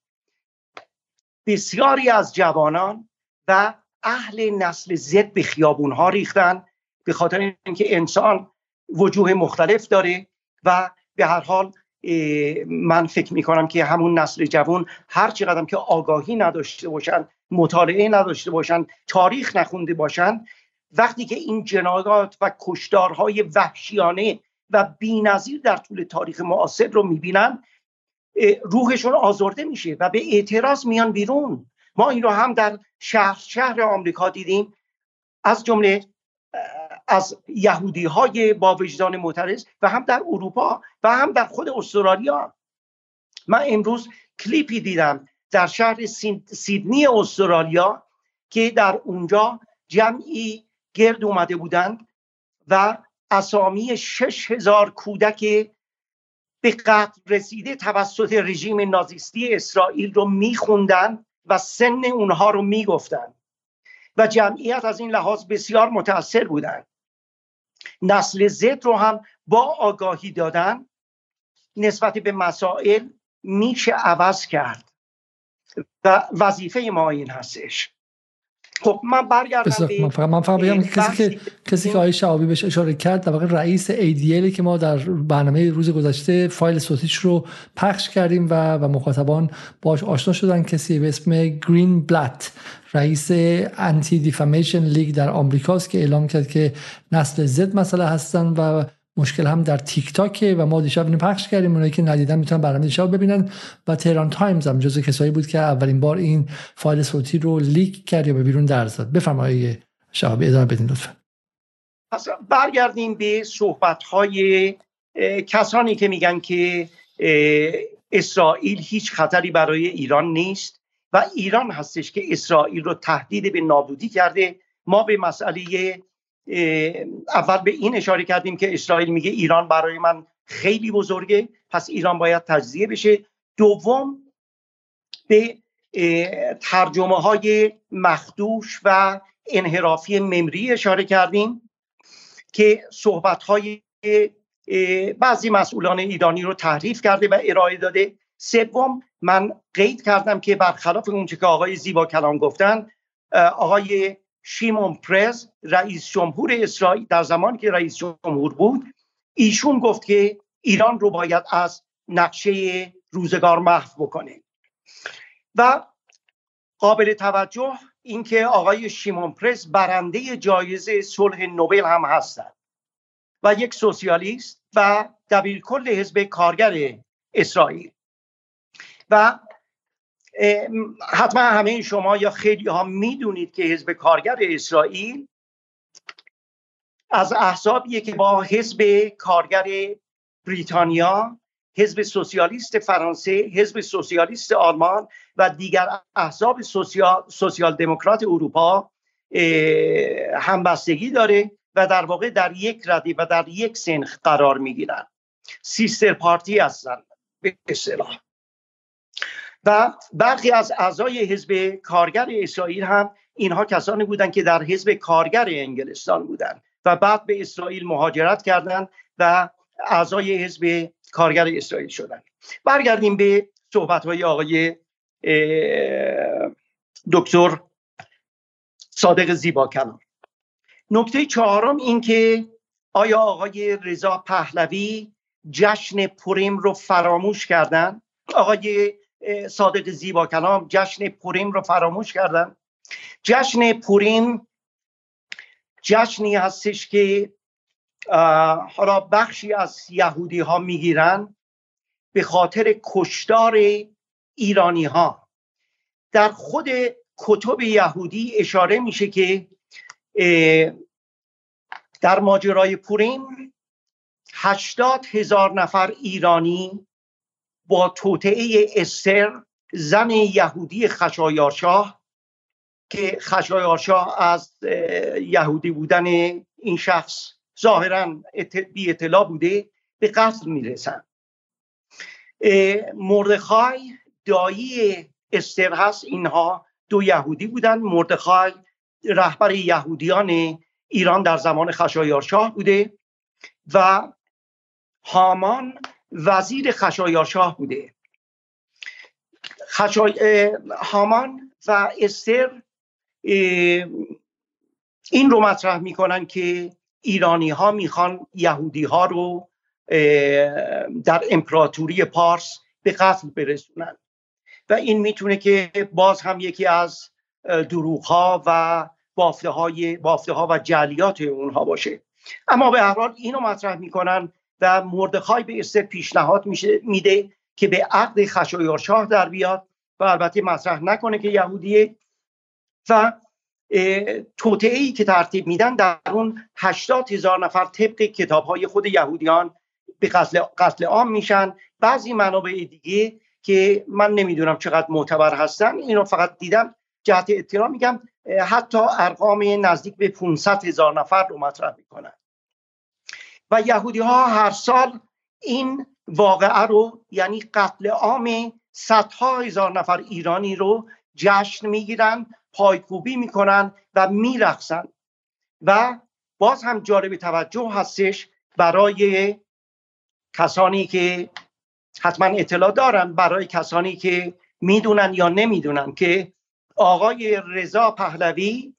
بسیاری از جوانان و اهل نسل زد به خیابون ها ریختن به خاطر اینکه انسان وجوه مختلف داره و به هر حال من فکر می کنم که همون نسل جوان هر چقدر که آگاهی نداشته باشن مطالعه نداشته باشن تاریخ نخونده باشن وقتی که این جنایات و کشدارهای وحشیانه و بینظیر در طول تاریخ معاصر رو می‌بینن روحشون آزرده میشه و به اعتراض میان بیرون. ما این رو هم در شهر شهر آمریکا دیدیم. از جمله از یهودی های با وجدان معترض و هم در اروپا و هم در خود استرالیا. من امروز کلیپی دیدم در شهر سیدنی استرالیا که در اونجا جمعی گرد اومده بودند و اسامی شش هزار کودک به قتل رسیده توسط رژیم نازیستی اسرائیل رو میخوندن و سن اونها رو می‌گفتن و جمعیت از این لحاظ بسیار متاثر بودند نسل زد رو هم با آگاهی دادن نسبت به مسائل میشه عوض کرد و وظیفه ما این هستش. خب من برگردم من فقط من فقط بگم کسی که کسی که آقای شعابی بهش اشاره کرد در واقع رئیس ADL که ما در برنامه روز گذشته فایل صوتیش رو پخش کردیم و و مخاطبان باش آشنا شدن. کسی به اسم گرین بلات رئیس انتی دیفامیشن لیگ در آمریکاست که اعلام کرد که نسل زد مسئله هستن و مشکل هم در تیک تاکه و ما دیشب اینو پخش کردیم. اونایی که ندیدن می‌تونن برنامه دیشب ببینن. و تهران تایمز هم جزو کسایی بود که اولین بار این فایل صوتی رو leak کرد یا به بیرون درز داد. بفرمایید شهابی ادامه بدین لطفا. برگردیم به صحبت های کسانی که میگن که اسرائیل هیچ خطری برای ایران نیست و ایران هستش که اسرائیل رو تهدید به نابودی کرده. ما به مسئله اول به این اشاره کردیم که اسرائیل میگه ایران برای من خیلی بزرگه پس ایران باید تجزیه بشه. دوم به ترجمه های مخدوش و انحرافی ممری اشاره کردیم که صحبت های بعضی مسئولان ایرانی رو تحریف کرده و ارائه داده. سوم من قید کردم که برخلاف اونچه که آقای زیبا کلام گفتن آقای شیمون پرز رئیس جمهور اسرائیل در زمانی که رئیس جمهور بود ایشون گفت که ایران رو باید از نقشه روزگار محو بکنه. و قابل توجه اینکه آقای شیمون پرس برنده جایزه صلح نوبل هم هستند و یک سوسیالیست و کل حزب کارگر اسرائیل. و حتما همه شما یا خیلی ها می‌دونید که حزب کارگر اسرائیل از احزابیه که با حزب کارگر بریتانیا حزب سوسیالیست فرانسه حزب سوسیالیست آلمان و دیگر احزاب سوسیال, سوسیال دموکرات اروپا همبستگی داره و در واقع در یک ردی و در یک سنخ قرار می‌گیرن. سیستر پارتی هستن به اصطلاح. و برخی از اعضای حزب کارگر اسرائیل هم اینها کسانی بودند که در حزب کارگر انگلستان بودند و بعد به اسرائیل مهاجرت کردند و اعضای حزب کارگر اسرائیل شدن برگردیم به صحبت های آقای دکتر صادق زیبا کنار نکته چهارم این که آیا آقای رضا پهلوی جشن پوریم رو فراموش کردن؟ آقای صادق زیبا کلام جشن پوریم رو فراموش کردن. جشن پوریم جشنی هستش که حالا بخشی از یهودی ها می‌گیرن به خاطر کشتار ایرانی ها در خود کتب یهودی اشاره میشه که در ماجرای پوریم هشتاد هزار نفر ایرانی با توطعه استر زن یهودی خشایارشاه که خشایارشاه از یهودی بودن این شخص ظاهرا بی اطلاع بوده به قتل می‌رسن. مردخای دایی استر هست اینها دو یهودی بودن. مردخای رهبر یهودیان ایران در زمان خشایارشاه بوده و هامان وزیر خشایارشاه بوده. خشای... هامان و استر این رو مطرح می‌کنن که ایرانی ها می‌خوان یهودی ها رو در امپراتوری پارس به قتل برسونن. و این می‌تونه که باز هم یکی از دروغ ها و بافته, های بافته ها و جلیات اونها باشه. اما به هر حال اینو مطرح می‌کنن و مردخای به استر پیشنهاد میده که به عقد خشایارشاه در بیاد و البته مطرح نکنه که یهودیه. و توطعه ای که ترتیب میدن در اون هشتاد هزار نفر طبق کتاب های خود یهودیان به قتل, قتل عام میشن. بعضی منابع دیگه که من نمی‌دونم چقدر معتبر هستن اینو فقط دیدم جهت اطلاع میگم حتی ارقام نزدیک به 500 هزار نفر رو مطرح می‌کنن. و یهودی ها هر سال این واقعه رو یعنی قتل عام صدها هزار نفر ایرانی رو جشن می‌گیرن پایکوبی می‌کنن و میرقصن. و باز هم جالب توجه هستش برای کسانی که حتما اطلاع دارن برای کسانی که می‌دونن یا نمی‌دونن که آقای رضا پهلوی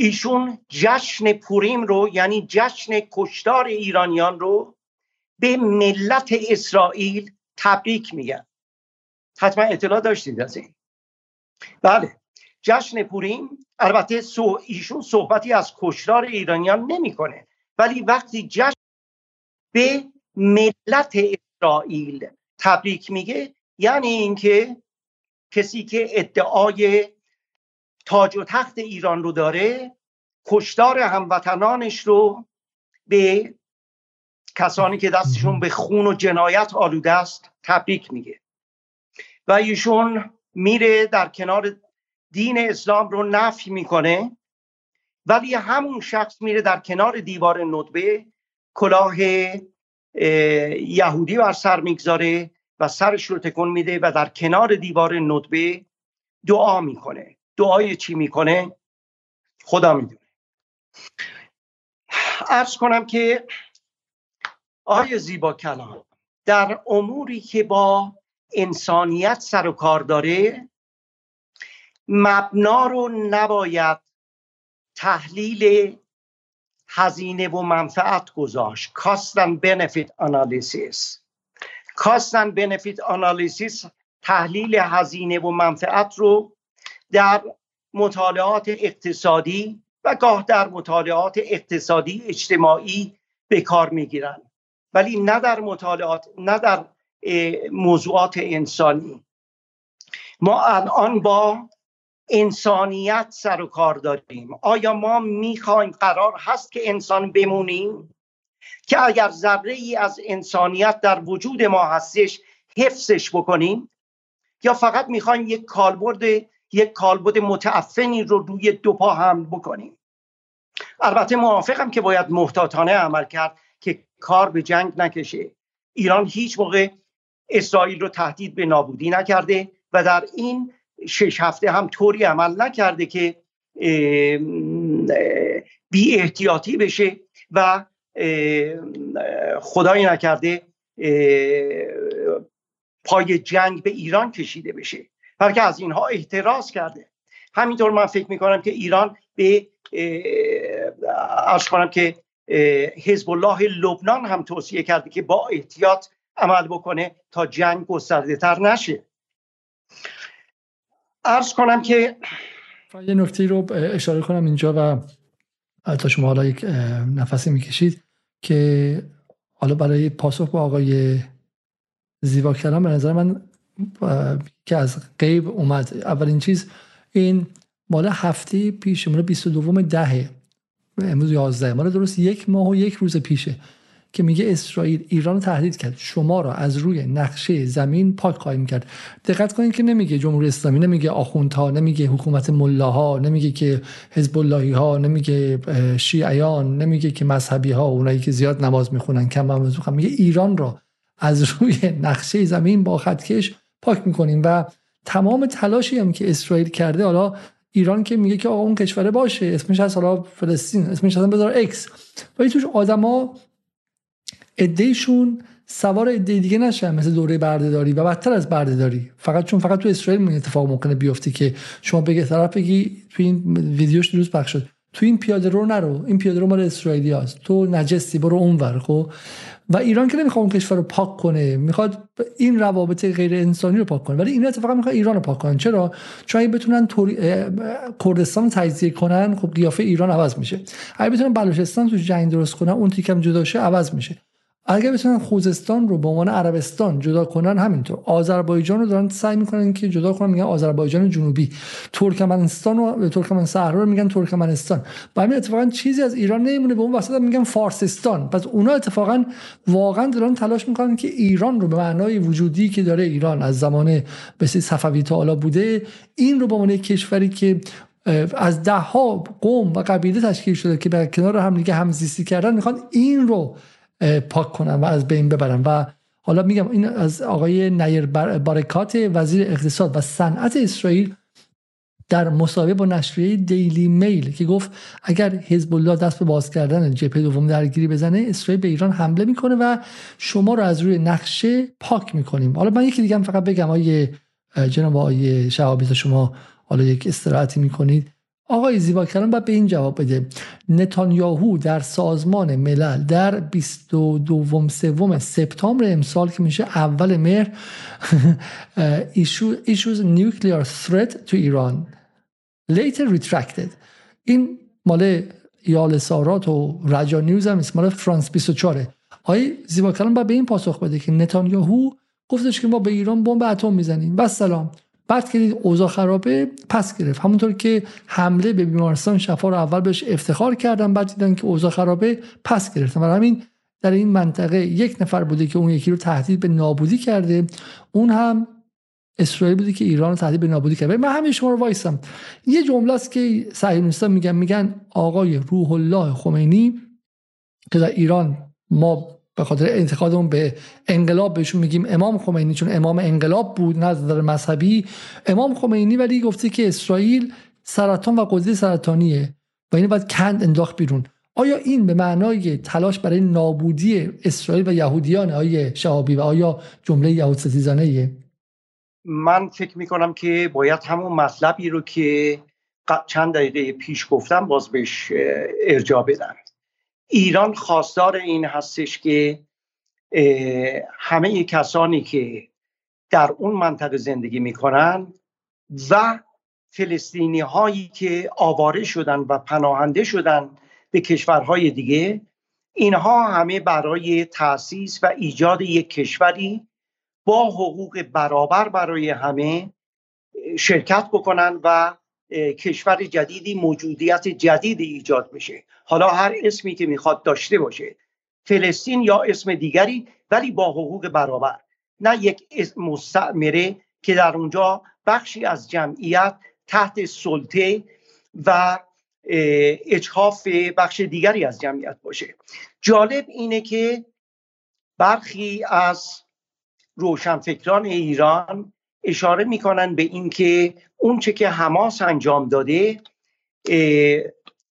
ایشون جشن پوریم رو یعنی جشن کشتار ایرانیان رو به ملت اسرائیل تبریک میگن. حتما اطلاع داشتید از این. بله جشن پوریم البته سو ایشون صحبتی از کشتار ایرانیان نمی‌کنه ولی وقتی جشن به ملت اسرائیل تبریک میگه یعنی اینکه کسی که ادعای تاج و تخت ایران رو داره کشتار هموطنانش رو به کسانی که دستشون به خون و جنایت آلوده است تبریک میگه. و ایشون میره در کنار دین اسلام رو نفی می‌کنه ولی همون شخص میره در کنار دیوار ندبه کلاه یهودی بر سر می‌گذاره و سرش رو تکون میده و در کنار دیوار ندبه دعا می‌کنه. دعای چی می‌کنه؟ خدا می‌دونه. ارز کنم که آیا زیبا کلام در اموری که با انسانیت سر و کار داره مبنا رو نباید تحلیل هزینه و منفعت گذاشت. Benefit analysis. Cost and benefit analysis تحلیل هزینه و منفعت رو در مطالعات اقتصادی و گاه در مطالعات اقتصادی اجتماعی به کار می‌گیرن ولی نه در مطالعات نه در موضوعات انسانی. ما الان با انسانیت سر و کار داریم. آیا ما می‌خوایم قرار هست که انسان بمونیم؟ که اگر ذره ای از انسانیت در وجود ما هستش حفظش بکنیم؟ یا فقط می‌خوایم یک کالبرد یک کالبد متعفنی رو روی دو پا حمل بکنیم. البته موافقم که باید محتاطانه عمل کرد که کار به جنگ نکشه. ایران هیچ موقع اسرائیل رو تهدید به نابودی نکرده و در این شش هفته هم طوری عمل نکرده که بی احتیاطی بشه و خدایی نکرده پای جنگ به ایران کشیده بشه. بلکه از اینها احتراز کرده. همینطور من فکر می‌کنم که ایران به ارز کنم که حزب الله لبنان هم توصیه کرده که با احتیاط عمل بکنه تا جنگ گسترده تر نشه. ارز کنم که یه نکته رو اشاره کنم اینجا و تا شما حالا یک نفسی می‌کشید که حالا برای پاسخ به آقای زیبا کلام به نظر من که از غیب اومد. اولین چیز این مال هفته پیش مال 22 دهه امروز 11 مال درست یک ماه و یک روز پیشه که میگه اسرائیل ایران رو تهدید کرد. شما را از روی نقشه زمین پاک خواهیم کرد. دقت کنید که نمیگه جمهوری اسلامی نمیگه آخوندها نمیگه حکومت ملاها نمیگه که حزب اللهی ها نمیگه شیعیان نمیگه که مذهبی ها اونایی که زیاد نماز می‌خونن کم نماز می‌خونن. میگه ایران را از روی نقشه زمین با خطکش پاک می‌کنیم و تمام تلاشی هم که اسرائیل کرده حالا ایران که میگه که آقا اون کشوره باشه اسمش از حالا فلسطین اسمش از بذار اکس ولی توش آدما ادهشون سوار عده دیگه نشن مثل دوره بردهداری و بدتر از بردهداری. فقط چون فقط تو اسرائیل این اتفاق ممکنه بیفته که شما بگه طرف بگی تو این ویدیوش دیروز پخش شد. تو این پیاده رو نرو. این پیاده رو مال اسرائیلی هست تو نجستی برو اونور خب؟ و ایران که نمی‌خواد اون کشور رو پاک کنه می‌خواد این روابط غیر انسانی رو پاک کنه. ولی این اتفاقا می‌خواد ایران رو پاک کنه. چرا؟ چون اگه بتونن کردستان تجزیه کنن خب قیافه ایران عوض میشه. اگه بتونن بلوچستان تو جنگ درست کنن اون تیکم جدا شه عوض میشه. اگر بتونن خوزستان رو به عنوان عربستان جدا کنن همینطور. آذربایجان رو دارن سعی می‌کنن که جدا کنن میگن آذربایجان جنوبی. ترکمنستان و ترکمن صحرا رو میگن ترکمنستان. و همین اتفاقا چیزی از ایران نمیمونه به اون وسط میگن فارسستان. پس اونا اتفاقا واقعا دارن تلاش می‌کنن که ایران رو به معنای وجودی که داره ایران از زمان بسی صفوی تا حالا بوده این رو به عنوان کشوری که از ده ها قوم و قبیله تشکیل شده که به کنار هم دیگه همزیستی کردن می‌خوان این رو پاک کنن و از بین ببرن و حالا میگم این از آقای نیر بارکات وزیر اقتصاد و صنعت اسرائیل در مصاحبه با نشریه دیلی میل که گفت اگر حزب الله دست به باز کردن جبهه دوم درگیری بزنه اسرائیل به ایران حمله می‌کنه و شما رو از روی نقشه پاک می‌کنیم. حالا من یکی دیگه فقط بگم آیه جناب آقای شهابی شما حالا یک استراحتی می‌کنید. آقای زیبا کلام باید به این جواب بده. نتانیاهو در سازمان ملل در 22 سوم سپتامبر امسال که میشه اول مهر issues nuclear threat to Iran later retracted. این مال یال سارات و رجا نیوز هم مال فرانس 24 آقای زیبا کلام باید به این پاسخ بده که نتانیاهو گفتش که ما به ایران بمب اتم می‌زنیم. و سلام. بعد که دید اوضاع خرابه پس گرفت. همونطور که حمله به بیمارستان شفا رو اول بهش افتخار کردن بعد دیدن که اوضاع خرابه پس گرفتن برای همین در این منطقه یک نفر بوده که اون یکی رو تهدید به نابودی کرده. اون هم اسرائیل بوده که ایران رو تهدید به نابودی کرده. من همین شما رو وایسم. یه جمله است که صهیونیستان میگن میگن آقای روح الله خمینی که در ایران ما به خاطر انتقادمون به انقلاب بهشون میگیم امام خمینی چون امام انقلاب بود نه نظر مذهبی. امام خمینی ولی گفته که اسرائیل سرطان و قضیه سرطانیه و اینو باید کند انداخت بیرون. آیا این به معنای تلاش برای نابودی اسرائیل و یهودیان آیا شهابی و آیا جمله یهود ستیزانه من فکر می‌کنم که باید همون مطلبی رو که چند دقیقه پیش گفتم باز بهش ارجاع بدم ایران خواستار این هستش که همه کسانی که در اون منطقه زندگی می‌کنن و فلسطینی هایی که آواره شدن و پناهنده شدن به کشورهای دیگه اینها همه برای تاسیس و ایجاد یک کشوری با حقوق برابر برای همه شرکت بکنن و کشور جدیدی موجودیت جدیدی ایجاد بشه حالا هر اسمی که می‌خواد داشته باشه. فلسطین یا اسم دیگری ولی با حقوق برابر. نه یک اسم مستعمره که در اونجا بخشی از جمعیت تحت سلطه و اجحاف بخش دیگری از جمعیت باشه. جالب اینه که برخی از روشنفکران ایران اشاره می‌کنن به اینکه اونچه که حماس انجام داده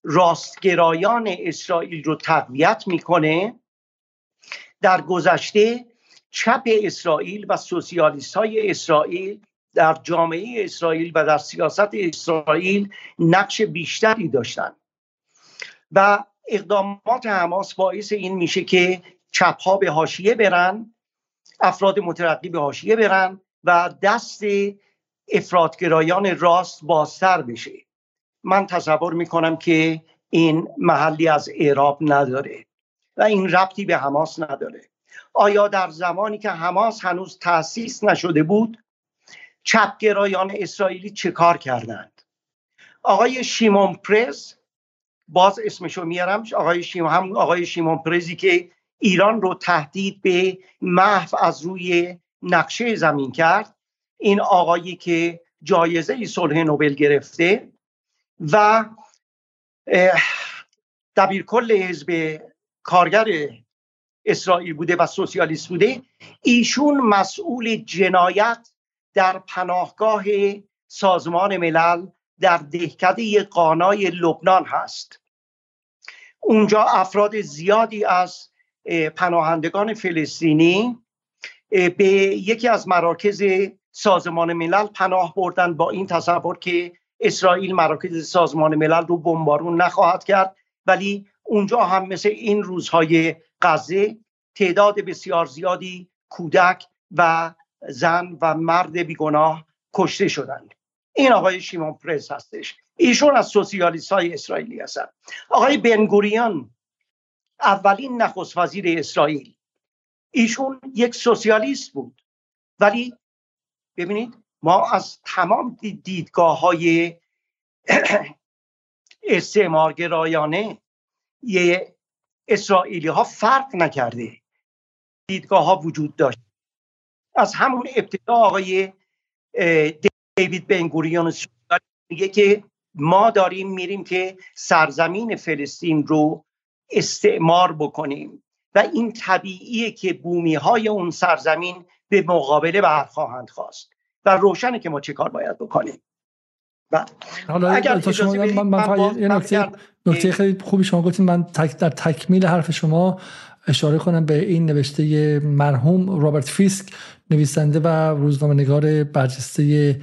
راستگرایان اسرائیل رو تقویت می‌کنه. در گذشته چپ اسرائیل و سوسیالیست های اسرائیل در جامعه اسرائیل و در سیاست اسرائیل نقش بیشتری داشتند و اقدامات حماس باعث این میشه که چپ ها به حاشیه برن افراد مترقی به حاشیه برن و دست افرادگرایان راست بازتر بشه. من تصور می‌کنم که این محلی از اعراب نداره و این ربطی به حماس نداره. آیا در زمانی که حماس هنوز تأسیس نشده بود چپگرایان اسرائیلی چه کار کردند؟ آقای شیمون پرز باز اسمشو میارم آقای شیمون هم آقای شیمون پرزی که ایران رو تهدید به محو از روی نقشه زمین کرد این آقایی که جایزه صلح نوبل گرفته و دبیرکل حزب کارگر اسرائیل بوده و سوسیالیست بوده ایشون مسئول جنایت در پناهگاه سازمان ملل در دهکده قانای لبنان هست. اونجا افراد زیادی از پناهندگان فلسطینی به یکی از مراکز سازمان ملل پناه بردن با این تصور که اسرائیل مراکز سازمان ملل رو بمبارون نخواهد کرد. ولی اونجا هم مثل این روزهای غزه تعداد بسیار زیادی کودک و زن و مرد بیگناه کشته شدند. این آقای شیمون پرز هستش. ایشون از سوسیالیست های اسرائیلی هستن آقای بنگوریان اولین نخست وزیر اسرائیل. ایشون یک سوسیالیست بود. ولی ببینید ما از تمام دیدگاه های استعمارگرایانه یه اسرائیلی ها فرق نکرده. دیدگاه ها وجود داشت. از همون ابتدا آقای دیوید بنگوریون میگه که ما داریم میریم که سرزمین فلسطین رو استعمار بکنیم. و این طبیعیه که بومی های اون سرزمین به مقابله برخواهند خواست. و روشنه که ما چه کار باید بکنیم. حالا اگر شما من, من, یه نکته نکته خیلی خوبی شما گفتین من تک در تکمیل حرف شما اشاره کنم به این نوشته مرحوم رابرت فیسک نویسنده و روزنامه نگار برجسته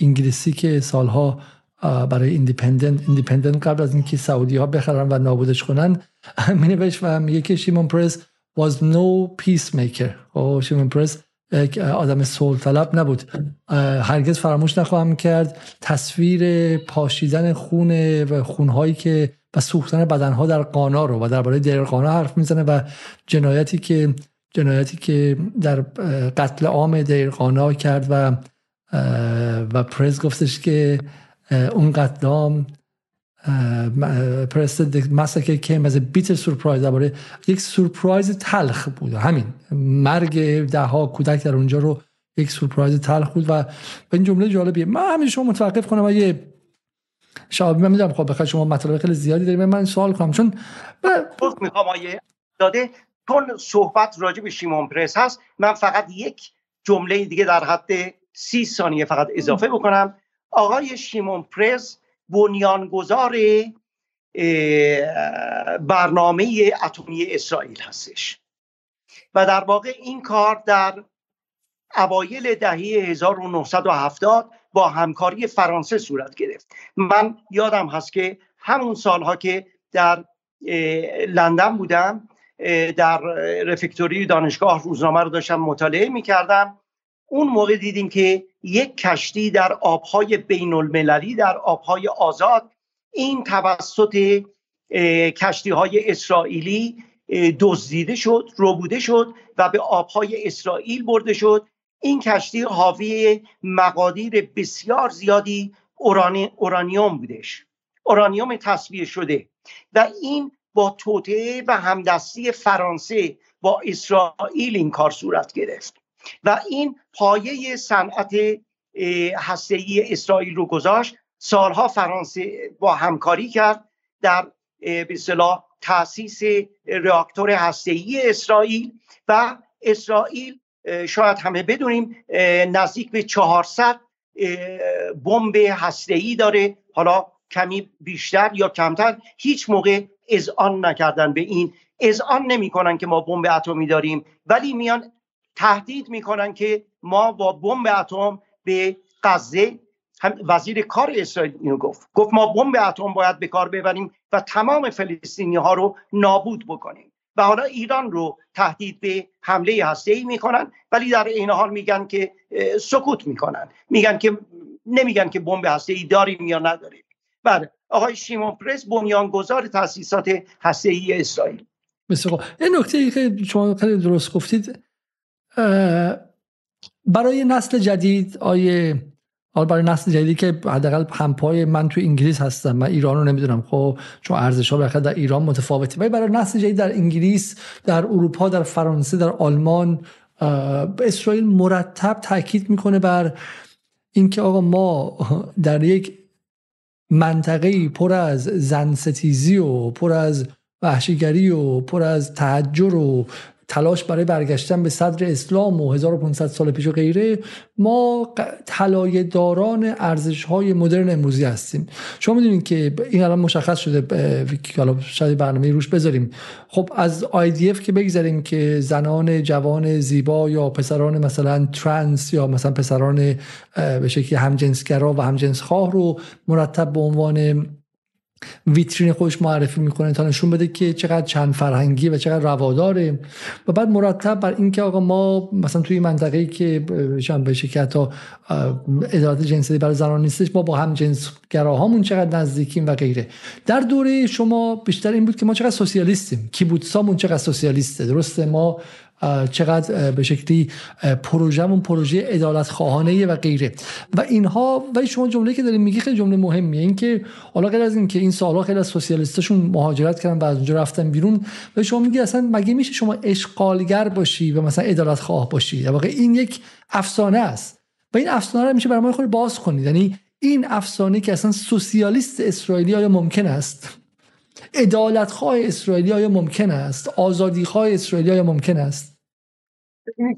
انگلیسی که سالها برای ایندیپندنت ایندیپندنت قبل از اینکه سعودی ها بخرن و نابودش کنن می نوشت و میگه که شیمون پرس was no peacemaker. و شیمون پرس یک آدم صلح طلب نبود هرگز فراموش نخواهم کرد تصویر پاشیدن خون و خونهایی که و سوختن بدنها در قانا رو و درباره دیر قانا حرف می‌زنه و جنایتی که جنایتی که در قتل عام دیر قانا کرد و و پرز گفتش که اون قدام پرست مسکر کیم از بیتر سورپرایز درباره یک سورپرایز تلخ بود. همین. مرگ ده ها کودک در اونجا رو یک سورپرایز تلخ بود و این جمله جالبیه. من همین شما متوقف کنم و یه شعبی من می‌دونم خب بخیر شما مطالب خیلی زیادی داریم. من سوال کنم. چون می‌خوام داده. چون صحبت راجع به شیمون پرس هست من فقط یک جمله دیگه در حد سی ثانیه فقط اضافه بکنم. آقای شیمون پرز بنیانگذار برنامه اتمی اسرائیل هستش. و در واقع این کار در اوایل دهه 1970 با همکاری فرانسه صورت گرفت. من یادم هست که همون سالها که در لندن بودم در رفکتوری دانشگاه روزنامه رو داشتم مطالعه می‌کردم. اون موقع دیدیم که یک کشتی در آبهای بین المللی در آبهای آزاد این توسط کشتی های اسرائیلی دزدیده شد روبوده شد و به آبهای اسرائیل برده شد. این کشتی حاوی مقادیر بسیار زیادی اورانیوم بودش. اورانیوم تصویه شده. و این با توطعه و همدستی فرانسه با اسرائیل این کار صورت گرفت. و این پایه صنعت هسته‌ای اسرائیل رو گذاشت. سالها فرانسه با همکاری کرد در به اصطلاح تاسیس راکتور هسته‌ای اسرائیل و اسرائیل شاید همه بدونیم نزدیک به 400 بمب هسته‌ای داره. حالا کمی بیشتر یا کمتر هیچ موقع اذعان نکردن به این. اذعان نمی‌کنن که ما بمب اتمی داریم ولی میان تهدید می‌کنن که ما با بمب اتم به غزه هم وزیر کار اسرائیل اینو گفت. گفت ما بمب اتم باید به کار ببریم و تمام فلسطینی ها رو نابود بکنیم. و حالا ایران رو تهدید به حمله هسته ای می‌کنن ولی در این حال میگن که سکوت می‌کنن. میگن که نمیگن که بمب هسته ای داریم یا نداریم. بله آقای شیمون پرس بنیانگذار تاسیسات هسته ای اسرائیل. بسیار این نکته ای که شما خیلی درست گفتید. برای نسل جدید آیه برای نسل جدیدی که حداقل همپای من تو انگلیس هستم من ایران رو نمی‌دونم خب چون ارزش ها در ایران متفاوته. ولی برای نسل جدید در انگلیس در اروپا در فرانسه در آلمان اسرائیل مرتب تاکید می‌کنه بر اینکه آقا ما در یک منطقه پر از زن ستیزی و پر از وحشیگری و پر از تحجر و تلاش برای برگشتن به صدر اسلام و 1500 سال پیش و غیره ما طلایه داران ارزش مدرن امروزی هستیم. شما می‌دونید که این الان مشخص شده حالا شاید برنامه روش بذاریم. خب از IDF که بگذاریم که زنان جوان زیبا یا پسران مثلا ترانس یا مثلا پسران به شکلی همجنسگرا و همجنسخواه رو مرتب به عنوان ویترین خودش معرفی می‌کنه تا نشون بده که چقدر چند فرهنگی و چقدر رواداره. و بعد مرتب بر اینکه آقا ما مثلا توی منطقه‌ای که بشه که حتی ادارات جنسی برای زنان نیستش ما با هم جنس گراهامون چقدر نزدیکیم و غیره. در دوره شما بیشتر این بود که ما چقدر سوسیالیستیم. کیبوتسامون چقدر سوسیالیسته؟ درسته؟ ما چقدر به شکلی پروژهمون پروژه ادالت خواهانه و غیره. و اینها و شما جمله که داریم میگی خیلی جمله مهمیه. این که حالا غیر از این که این سالها خیلی از سوسیالیستاشون مهاجرت کردن و از اونجا رفتن بیرون و شما میگی اصلا مگه میشه شما اشغالگر باشی و مثلا ادالت خواه باشی؟ در واقع این یک افسانه است. و این افسانه رو میشه برای ما خود باز کنید. یعنی این افسانه که اصلا سوسیالیست اسرائیلی آیا ممکن است؟ ادالتخواه اسرائیلی آیا ممکن است؟ آزادیخواه اسرائیلی آیا ممکن است؟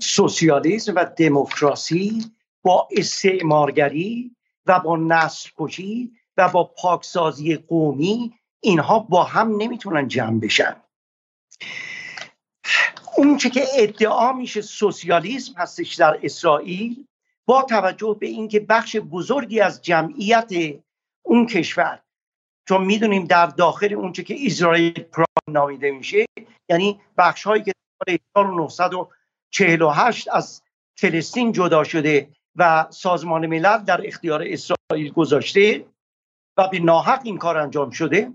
سوسیالیسم و دموکراسی با استعمارگری و با نسل کشی و با پاکسازی قومی اینها با هم نمی‌تونن جمع بشن. اون که ادعا میشه سوسیالیسم هستش در اسرائیل با توجه به اینکه بخش بزرگی از جمعیت اون کشور چون می‌دونیم در داخل اونچه که اسرائیل پرام نامیده میشه یعنی بخش هایی که سال 1948 از فلسطین جدا شده و سازمان ملل در اختیار اسرائیل گذاشته و به ناحق این کار انجام شده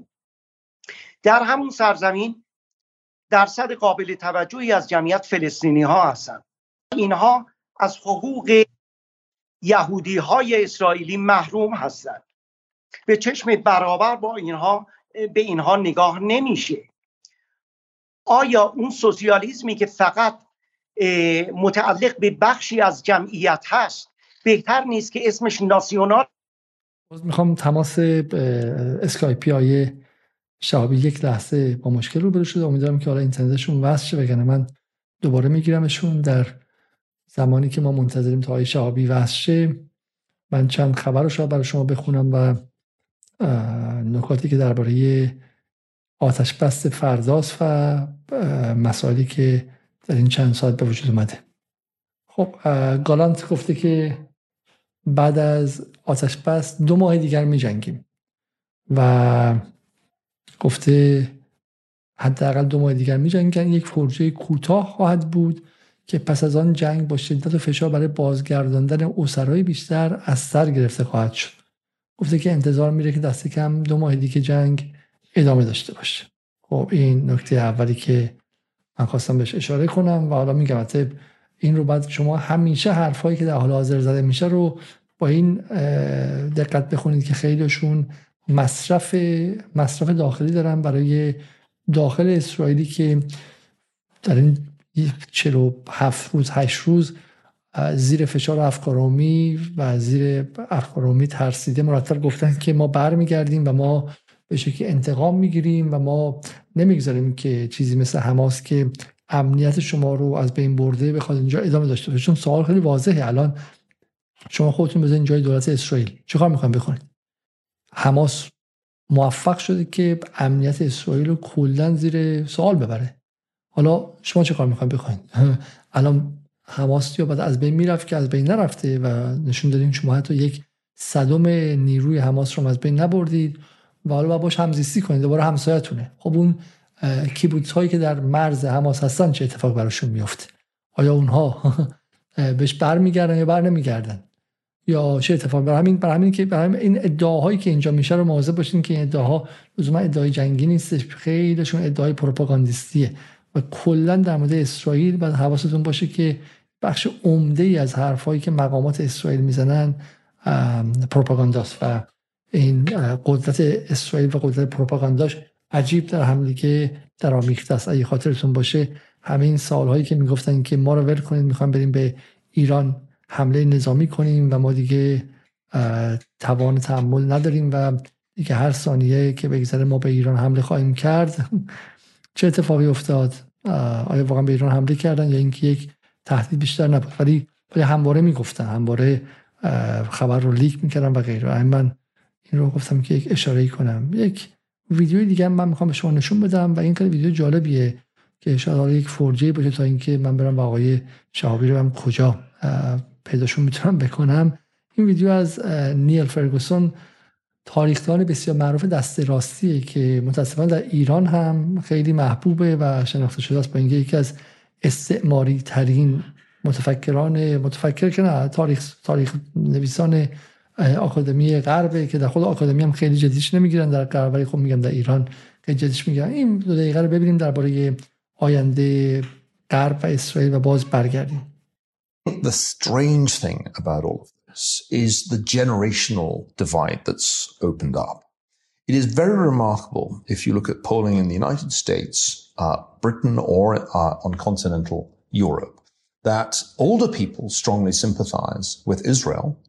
در همون سرزمین درصد قابل توجهی از جمعیت فلسطینی ها هستند اینها از حقوق یهودی های اسرائیلی محروم هستند به چشم برابر با اینها به اینها نگاه نمیشه. آیا اون سوسیالیسمی که فقط متعلق به بخشی از جمعیت هست بهتر نیست که اسمش ناسیونال؟ می‌خوام تماس اسکایپی های شهابی یک لحظه با مشکل رو برو شده امیدوارم که حالا اینترنتشون وصل شه بگنه من دوباره میگیرمشون در زمانی که ما منتظریم تا های شهابی وصل شه. من چند خبر رو شاید برای شما بخونم و نکاتی که درباره آتش بست فرداست و مسائلی که در این چند ساعت به وجود اومده. خب گالانت گفته که بعد از آتش بست دو ماه دیگر می جنگیم و گفته حداقل دو ماه دیگر میجنگن یک فرجه کوتاه خواهد بود که پس از آن جنگ با شدت و فشار برای بازگرداندن اسرای بیشتر از سر گرفته خواهد شد. گفته که انتظار میره که دست کم دو ماه دیگه جنگ ادامه داشته باشه. خب این نکته اولی که من خواستم بهش اشاره کنم و حالا میگم این رو بعد شما همیشه حرفایی که در حال حاضر زده میشه رو با این دقت بخونید که خیلیشون مصرف مصرف داخلی دارن برای داخل اسرائیلی که در این 47 روز 8 روز زیر فشار افکارامی و زیر افکارامی ترسیده مرتب گفتن که ما برمیگردیم و ما به شکلی انتقام می‌گیریم و ما نمی‌گذاریم که چیزی مثل حماس که امنیت شما رو از بین برده بخواد اینجا ادامه داشته باشه. چون سوال خیلی واضحه. الان شما خودتون بزنید جای دولت اسرائیل. چیکار می‌خواین بکنید؟ حماس موفق شده که امنیت اسرائیل رو کلا زیر سوال ببره. حالا شما چه کار می‌خواین بخواین الان حماس یا بعد از بین می‌رفت که از بین نرفته و نشون دادین شما حتی یک صدم نیروی حماس رو از بین نبردید و حالا باش همزیستی کنید دوباره همسایتونه. خب اون کیبوتس هایی که در مرز حماس هستن چه اتفاق براشون میفته آیا اونها بهش برمیگردن یا بر نمیگردن یا چه اتفاق؟ برای همین برای همین که برای این ادعاهایی که اینجا میشه رو مواظب باشین که این ادعاها لزوما ادعای جنگی نیستش خیلیشون ادعای پروپاگاندیستیه. و کلا در مورد اسرائیل بعد حواستون باشه که بخش عمده ای از حرفایی که مقامات اسرائیل می‌زنن پروپاگانداست و این قدرت اسرائیل و قدرت پروپاگانداش عجیب در حمله که در آمیخته است. اگه خاطرتون باشه همین سالهایی که می‌گفتن که ما رو ول کنید می‌خوام بریم به ایران حمله نظامی کنیم و ما دیگه توان تحمل نداریم و دیگه هر ثانیه که بگذره ما به ایران حمله خواهیم کرد. چه اتفاقی افتاد؟ آیا واقعا به ایران حمله کردن یا اینکه یک تهدید بیشتر نبود؟ ولی ولی همواره می‌گفتن همواره خبر رو لیک می‌کردن و غیره. من این رو گفتم که یک اشاره کنم. یک ویدیوی دیگه من می‌خوام به شما نشون بدم و این خیلی ویدیو جالبیه که شاید یک فرجه باشه تا اینکه من برم آقای شهابی رو کجا پیداشون می‌تونم بکنم. این ویدیو از نیل فرگوسون تاریخدان بسیار معروف دست راستیه که متاسفانه در ایران هم خیلی محبوبه و شناخته شده است با اینکه یکی از استعماری ترین متفکران متفکر که نه تاریخ, تاریخ نویسان آکادمی غربه که در خود آکادمی هم خیلی جدیش نمی‌گیرن در غرب ولی خب میگم در ایران خیلی جدیش می‌گیرن. این دو دقیقه رو ببینیم درباره آینده غرب و اسرائیل و باز برگردیم. The strange thing about all of is the generational divide that's opened up. It is very remarkable if you look at polling in the United States, uh, Britain, or uh, on continental Europe, that older people strongly sympathize with Israel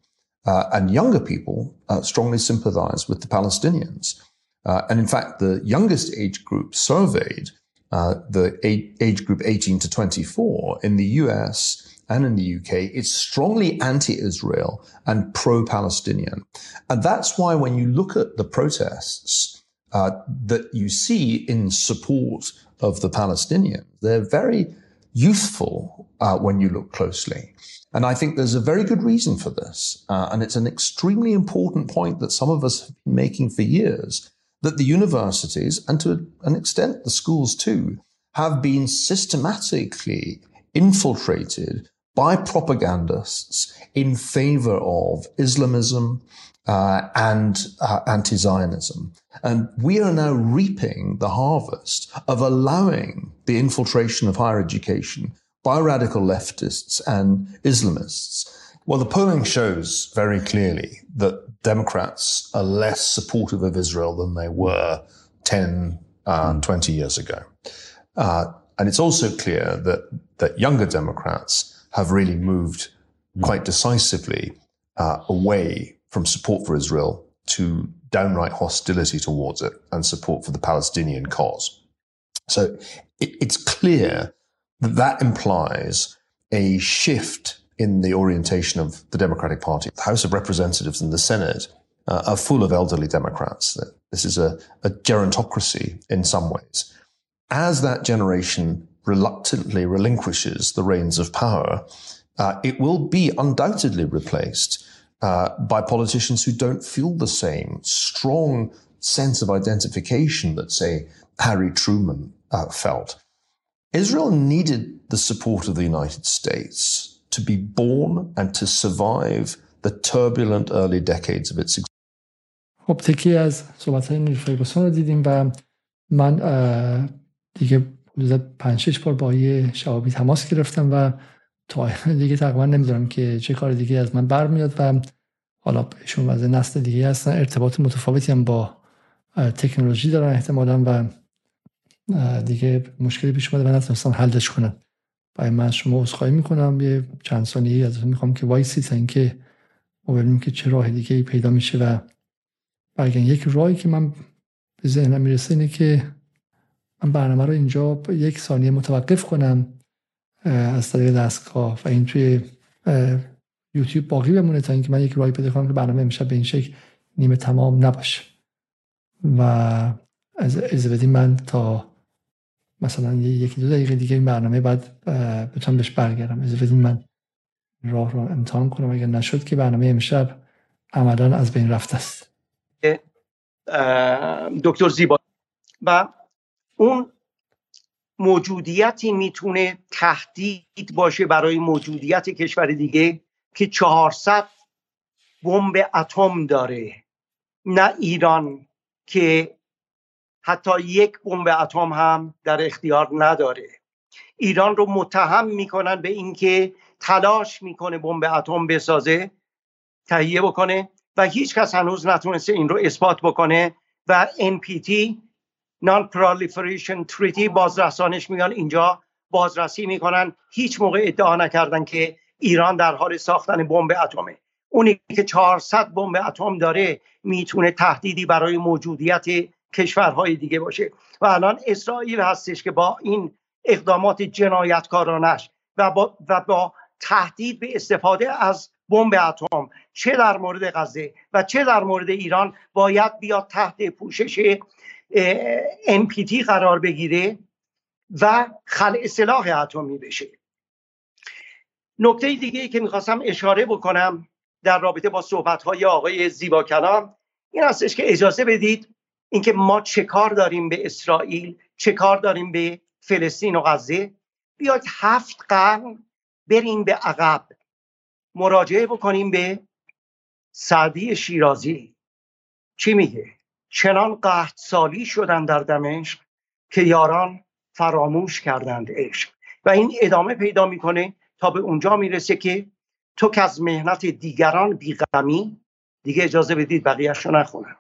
uh, and younger people uh, strongly sympathize with the Palestinians. Uh, and in fact, the youngest age group surveyed, uh, the age group 18 to 24 in the US, and in the UK, it's strongly anti-Israel and pro-Palestinian. And that's why when you look at the protests uh, that you see in support of the Palestinians, they're very youthful uh, when you look closely. And I think there's a very good reason for this. Uh, and it's an extremely important point that some of us have been making for years that the universities, and to an extent the schools too, have been systematically infiltrated by propagandists in favor of Islamism uh, and uh, anti-Zionism. And we are now reaping the harvest of allowing the infiltration of higher education by radical leftists and Islamists. Well, the polling shows very clearly that Democrats are less supportive of Israel than they were 10 and 20 years ago. Uh, and it's also clear that, that younger Democrats have really moved quite decisively uh, away from support for Israel to downright hostility towards it and support for the Palestinian cause. So it, it's clear that that implies a shift in the orientation of the Democratic Party. The House of Representatives and the Senate uh, are full of elderly Democrats. This is a, a gerontocracy in some ways. As that generation reluctantly relinquishes the reins of power, uh, it will be undoubtedly replaced uh, by politicians who don't feel the same strong sense of identification that, say, Harry Truman uh, felt. Israel needed the support of the United States to be born and to survive the turbulent early decades of its existence. خب تکی از صحبت های نیل رو دیدیم و من دیگه حدود پنج شش بار با یه شوابی تماس گرفتم و تا دیگه تقریبا نمی‌دونم که چه کار دیگه از من برمیاد و حالا ایشون از نسل دیگه هستن. ارتباط متفاوتی هم با تکنولوژی دارن احتمالا و دیگه مشکلی پیش اومده. و نتونستم حلش کنم. و من شما عذرخواهی می‌کنم. یه چند ثانیه از می‌خوام که وایسی تا اینکه ما ببینیم که چه راه دیگه ای پیدا میشه و برگن یک راهی که من به ذهنم می‌رسه اینه که من برنامه رو اینجا یک ثانیه متوقف کنم از طریق دستگاه و این توی یوتیوب باقی بمونه تا اینکه من یک راهی پیدا کنم که برنامه امشب به این شکل نیمه تمام نباشه. و از از بدین من تا مثلا یکی دو دقیقه دیگه این برنامه بعد بتونم بهش برگردم. از بدین من راه رو امتحان کنم. اگر نشد که برنامه امشب عملا از بین رفته است. دکتر زیبا. و اون موجودیتی می‌تونه تهدید باشه برای موجودیت کشور دیگه که 400 بمب اتم داره. نه ایران که حتی یک بمب اتم هم در اختیار نداره. ایران رو متهم می‌کنن به اینکه تلاش می‌کنه بمب اتم بسازه تهیه بکنه و هیچ کس هنوز نتونسته این رو اثبات بکنه و NPT Non Proliferation Treaty بازرسانش میان اینجا بازرسی می‌کنن. هیچ موقع ادعا نکردن که ایران در حال ساختن بمب اتمه. اونی که 400 بمب اتم داره می‌تونه تهدیدی برای موجودیت کشورهای دیگه باشه. و الان اسرائیل هستش که با این اقدامات جنایتکارانش و با, و با تهدید به استفاده از بمب اتم چه در مورد غزه و چه در مورد ایران باید بیاد تحت پوشش NPT قرار بگیره و خلع سلاح اتمی بشه. نکته دیگه ای که می‌خواستم اشاره بکنم در رابطه با صحبت های آقای زیبا کلام این هستش که اجازه بدید اینکه ما چه کار داریم به اسرائیل چه کار داریم به فلسطین و غزه. بیاید هفت قرن بریم به عقب. مراجعه بکنیم به سعدی شیرازی. چی میگه؟ چنان قهد سالی شدن در دمشق که یاران فراموش کردند عشق. و این ادامه پیدا می‌کنه تا به اونجا می‌رسه که تو که از مهنت دیگران بیغمی دیگه اجازه بدید بقیهش رو نخونم.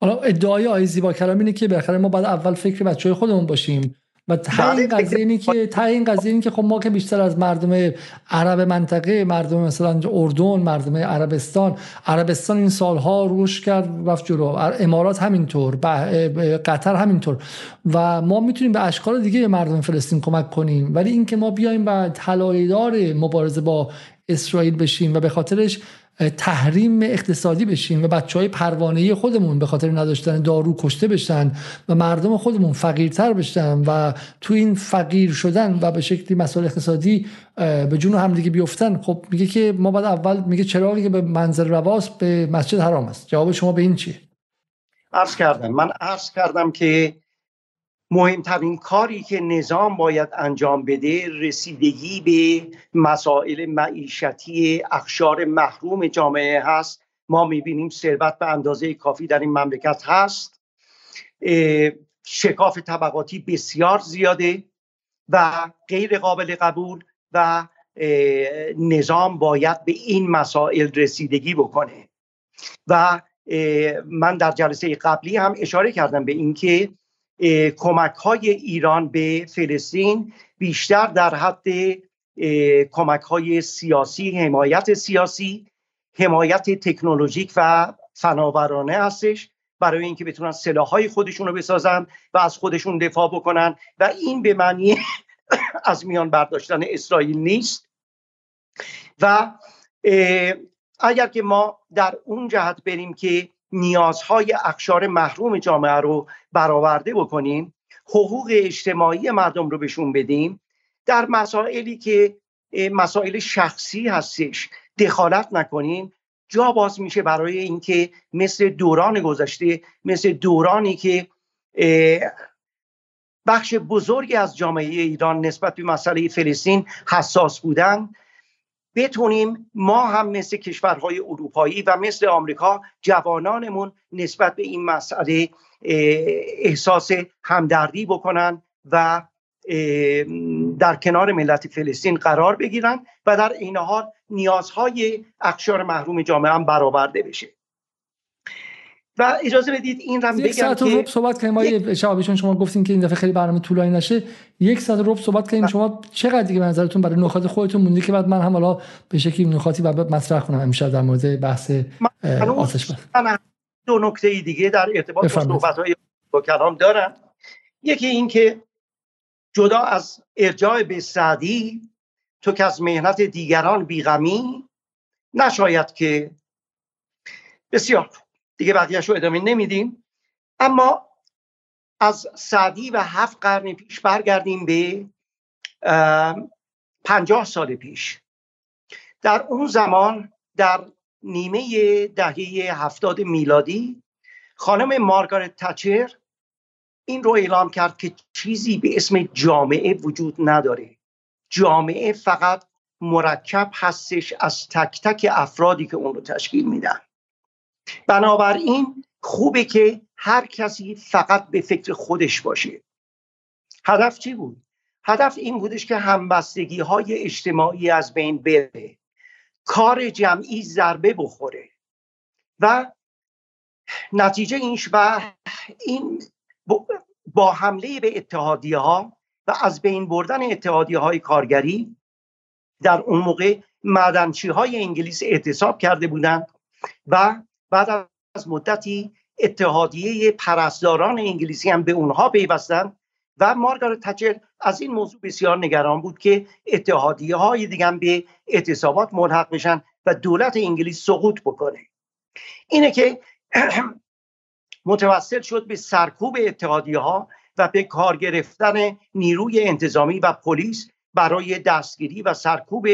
حالا ادعای آقای زیبا کلام اینه که بالاخره ما بعد اول فکر بچه خودمون باشیم. و ته این بله، قضیه اینه که ته این قضیه که خب ما که بیشتر از مردم عرب منطقه مردم مثلا اردن مردم عربستان عربستان این سالها روش کرد رفت جلو. امارات همینطور قطر همینطور. و ما می‌تونیم به اشکال دیگه مردم فلسطین کمک کنیم. ولی اینکه ما بیایم و طلایه‌دار مبارزه با اسرائیل بشیم و به خاطرش تحریم اقتصادی بشیم و بچه های پروانه خودمون به خاطر نداشتن دارو کشته بشن و مردم خودمون فقیرتر بشن و تو این فقیر شدن و به شکلی مسائل اقتصادی به جون همدیگه بیفتن خب میگه که ما بعد اول میگه چراغی که به منزل رواست به مسجد حرام است. جواب شما به این چیه؟ عرض کردم. من عرض کردم که مهمترین کاری که نظام باید انجام بده رسیدگی به مسائل معیشتی اخشار محروم جامعه هست. ما می‌بینیم ثروت به اندازه کافی در این مملکت هست. شکاف طبقاتی بسیار زیاده و غیر قابل قبول و نظام باید به این مسائل رسیدگی بکنه. و من در جلسه قبلی هم اشاره کردم به اینکه کمک های ایران به فلسطین بیشتر در حد کمک های سیاسی حمایت سیاسی حمایت تکنولوژیک و فناورانه هستش برای اینکه بتونن های خودشون رو بسازن و از خودشون دفاع بکنن و این به معنی از میان برداشتن اسرائیل نیست. و اگر که ما در اون جهت بریم که نیازهای اخشار محروم جامعه رو برآورده بکنیم حقوق اجتماعی مردم رو بهشون بدیم در مسائلی که مسائل شخصی هستش دخالت نکنیم. جا باز میشه برای اینکه مثل دوران گذشته مثل دورانی که بخش بزرگی از جامعه ایران نسبت به مسئله فلسطین حساس بودن بتونیم ما هم مثل کشورهای اروپایی و مثل آمریکا جوانانمون نسبت به این مسئله احساس همدردی بکنن و در کنار ملت فلسطین قرار بگیرن و در این حال نیازهای اقشار محروم جامعه هم برآورده بشه. و اجازه بدید این رو یک ساعت و رب صحبت کنیم. یک... چون شما گفتین که این دفعه خیلی برنامه طولانی نشه. یک ساعت و صحبت کنیم. شما چقدر دیگه به نظرتون برای نکات خودتون مونده که بعد من هم حالا به شکلی نکاتی بعد مطرح کنم امشب در مورد بحث آتش من دو نکته دیگه در ارتباط با صحبت های با کلام دارم. یکی این که جدا از ارجاع به سعدی تو که از مهنت دیگران بیغمی نشاید که بسیار دیگه بقیهش رو ادامه نمیدیم. اما از سعدی و هفت قرن پیش برگردیم به پنجاه سال پیش. در اون زمان در نیمه دهه هفتاد میلادی خانم مارگارت تچر این رو اعلام کرد که چیزی به اسم جامعه وجود نداره. جامعه فقط مرکب هستش از تک تک افرادی که اون رو تشکیل میدن. بنابراین خوبه که هر کسی فقط به فکر خودش باشه هدف چی بود؟ هدف این بودش که همبستگی های اجتماعی از بین بره کار جمعی ضربه بخوره و نتیجه اینش و این با حمله به اتحادیه ها و از بین بردن اتحادیه های کارگری در اون موقع معدنچی های انگلیس اعتصاب کرده بودند و بعد از مدتی اتحادیه پرستاران انگلیسی هم به اونها پیوستند و مارگارت تچر از این موضوع بسیار نگران بود که اتحادیه های دیگه به اعتصابات ملحق بشن و دولت انگلیس سقوط بکنه. اینه که متوسل شد به سرکوب اتحادیه ها و به کار گرفتن نیروی انتظامی و پلیس برای دستگیری و سرکوب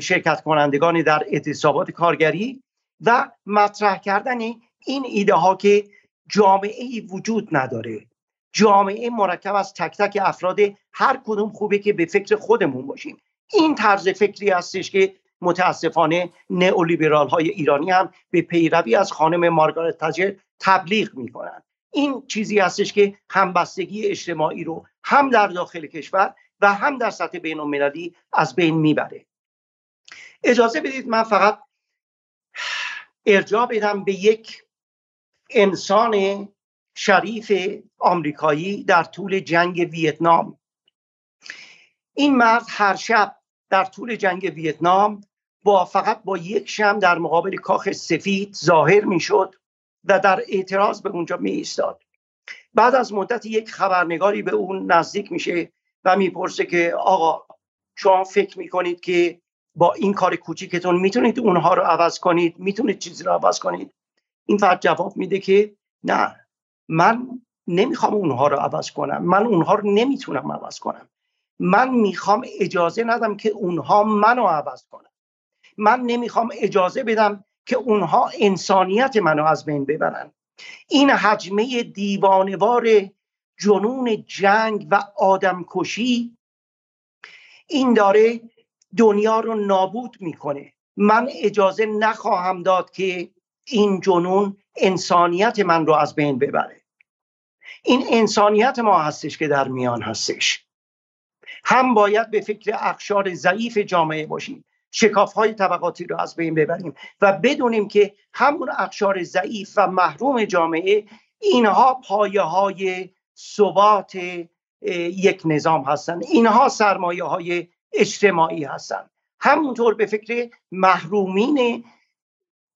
شرکت کنندگان در اعتصابات کارگری و مطرح کردن این ایده ها که جامعه ای وجود نداره. جامعه مرکب از تک تک افراد هر کدوم خوبه که به فکر خودمون باشیم. این طرز فکری هستش که متاسفانه نئولیبرال های ایرانی هم به پیروی از خانم مارگارت تاجر تبلیغ می‌کنن. این چیزی هستش که همبستگی اجتماعی رو هم در داخل کشور و هم در سطح بین المللی از بین می‌بره. اجازه بدید من فقط ارجاع بدم به یک انسان شریف آمریکایی در طول جنگ ویتنام. این مرد هر شب در طول جنگ ویتنام با فقط با یک شم در مقابل کاخ سفید ظاهر می‌شد و در اعتراض به اونجا می ایستاد بعد از مدت یک خبرنگاری به اون نزدیک میشه و می‌پرسه که آقا شما فکر می‌کنید که با این کار کوچیکتون می‌تونید اونها رو عوض کنید می‌تونید چیزی رو عوض کنید. این فرد جواب میده که نه من نمی‌خوام اونها رو عوض کنم. من اونها رو نمی‌تونم عوض کنم. من می‌خوام اجازه ندم که اونها منو عوض کنم من نمی‌خوام اجازه بدم که اونها انسانیت منو از بین ببرن. این حجمه دیوانوار جنون جنگ و آدمکشی این داره دنیا رو نابود می‌کنه. من اجازه نخواهم داد که این جنون انسانیت من رو از بین ببره. این انسانیت ما هستش که در میان هستش. هم باید به فکر اخشار ضعیف جامعه باشیم شکاف های طبقاتی رو از بین ببریم و بدونیم که همون اخشار ضعیف و محروم جامعه اینها پایه های ثبات یک نظام هستند اینها سرمایه های اجتماعی هستند همونطور به فکر محرومین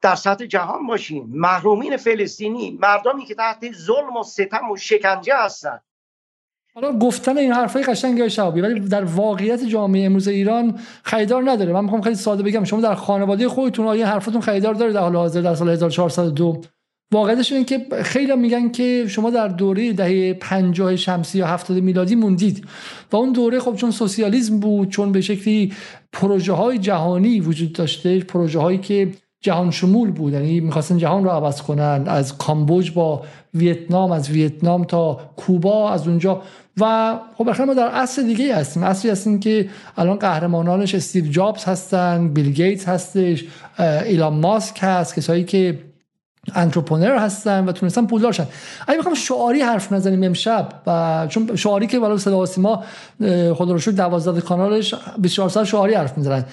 در سطح جهان باشیم. محرومین فلسطینی مردمی که تحت ظلم و ستم و شکنجه هستند حالا گفتن این حرفای قشنگ شعبی ولی در واقعیت جامعه امروز ایران خریدار نداره. من می‌خوام خیلی ساده بگم شما در خانواده خودتون آیا حرفتون خریدار داره در حال حاضر در سال 1402 واقعیتش اینه که خیلی میگن که شما در دوره دهه 50 شمسی یا 70 میلادی موندید. و اون دوره خب چون سوسیالیسم بود چون به شکلی پروژه های جهانی وجود داشته پروژه هایی که جهان شمول بود. یعنی می‌خواستن جهان رو عوض کنن از کامبوج با ویتنام از ویتنام تا کوبا از اونجا. و خب بخیر ما در عصر دیگه هستیم. عصری هستیم که الان قهرمانانش استیو جابز هستن بیل گیتس هستش ایلان ماسک هست کسایی که انترپرنر هستن و تونستن پولدار شن. اگه بخوام شعاری حرف نزنیم امشب و چون شعاری که بالا صدا سیما خدا رو شکر 12 کانالش 24 ساعت شعاری حرف می‌زنن.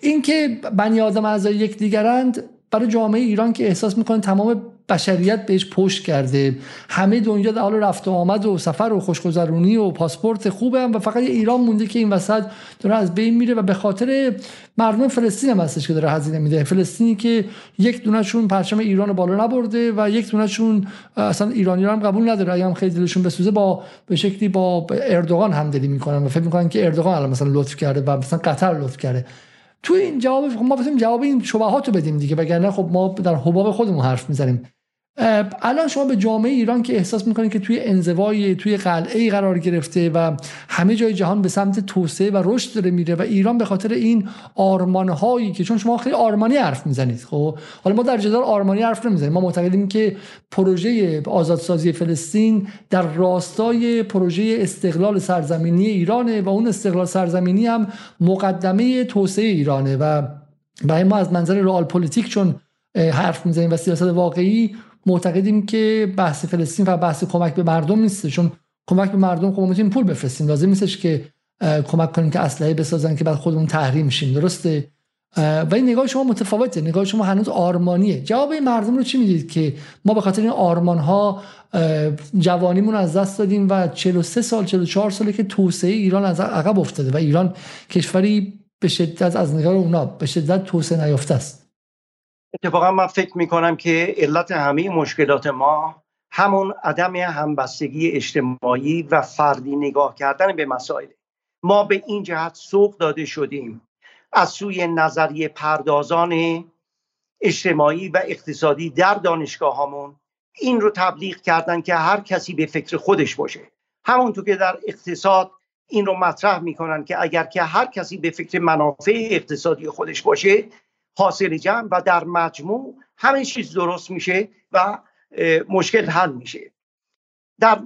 این که بنی آدم اعضای یک دیگرند برای جامعه ایران که احساس می‌کنه تمام بشریت بهش پشت کرده. همه دنیا در حال رفت و آمد و سفر و خوشگذرونی و پاسپورت خوبه هم و فقط ایران مونده که این وسط داره از بین میره و به خاطر مردم فلسطین هم هستش که داره هزینه میده. فلسطینی که یک دونهشون پرچم ایران بالا نبرده و یک دونهشون اصلا ایرانی هم قبول نداره. اگه هم خیلی دلشون بسوزه با به شکلی با اردوغان همدلی می‌کنن و فکر می‌کنن که اردوغان الان مثلا لطف کرده و مثلا قطر لطف کرده. تو این جواب ما بتونیم جواب این شبهات رو بدیم دیگه وگرنه خب ما در حباب خودمون حرف می‌زنیم. الان شما به جامعه ایران که احساس می‌کنید که توی انزوای توی قلعه قرار گرفته و همه جای جهان به سمت توسعه و رشد داره میره و ایران به خاطر این آرمان هایی که چون شما خیلی آرمانی حرف می‌زنید خب؟ حالا ما در جدال آرمانی حرف نمی‌زنیم. ما معتقدیم که پروژه آزادسازی فلسطین در راستای پروژه استقلال سرزمینی ایرانه و اون استقلال سرزمینی هم مقدمه توسعه ایرانه و برای ما از منظر de: Realpolitik چون حرف می‌زنیم و سیاست واقعی معتقدیم که بحث فلسطین و بحث کمک به مردم نیست چون کمک به مردم خب می‌تونیم پول بفرستیم. لازم نیستش که کمک کنیم که اسلحه بسازن که بعد خودمون تحریم میشیم درسته؟ و این نگاه شما متفاوته. نگاه شما هنوز آرمانیه. جواب این مردم رو چی می‌دید که ما به خاطر این آرمان ها جوانیمون از دست دادیم و 43 سال 44 ساله که توسعه ایران از عقب افتاده و ایران کشوری به شدت از نگاه اونا به شدت توسعه نیافته است. اتفاقا من فکر می‌کنم که علت همه مشکلات ما همون عدم همبستگی اجتماعی و فردی نگاه کردن به مسائل. ما به این جهت سوق داده شدیم. از سوی نظریه پردازان اجتماعی و اقتصادی در دانشگاه همون این رو تبلیغ کردن که هر کسی به فکر خودش باشه. همونطور که در اقتصاد این رو مطرح می‌کنن که اگر که هر کسی به فکر منافع اقتصادی خودش باشه حاصل جمع و در مجموع همه چیز درست میشه و مشکل حل میشه. در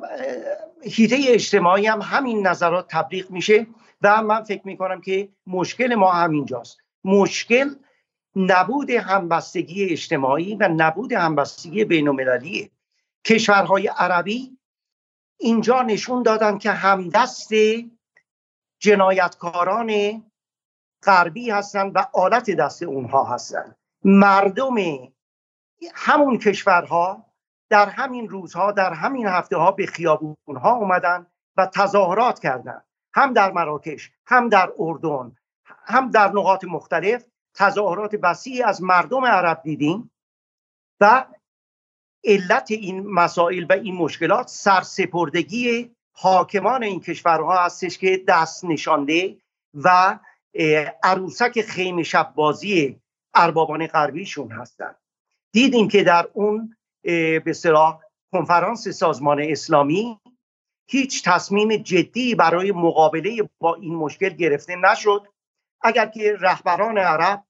حیطه اجتماعی هم همین نظرات تبلیغ میشه و من فکر می‌کنم که مشکل ما همینجاست. مشکل نبود همبستگی اجتماعی و نبود همبستگی بین المللی کشورهای عربی اینجا نشون دادن که همدست جنایتکاران غربی هستند و آلت دست اونها هستند مردم همون کشورها در همین روزها در همین هفته ها به خیابون ها اومدن و تظاهرات کردند هم در مراکش هم در اردن هم در نقاط مختلف تظاهرات وسیعی از مردم عرب دیدیم و علت این مسائل و این مشکلات سرسپردگی حاکمان این کشورها هستش که دست نشانده و عروسک خیم شب بازی اربابان غربیشون هستند دیدیم که در اون به صلاح کنفرانس سازمان اسلامی هیچ تصمیم جدی برای مقابله با این مشکل گرفته نشد. اگر که رهبران عرب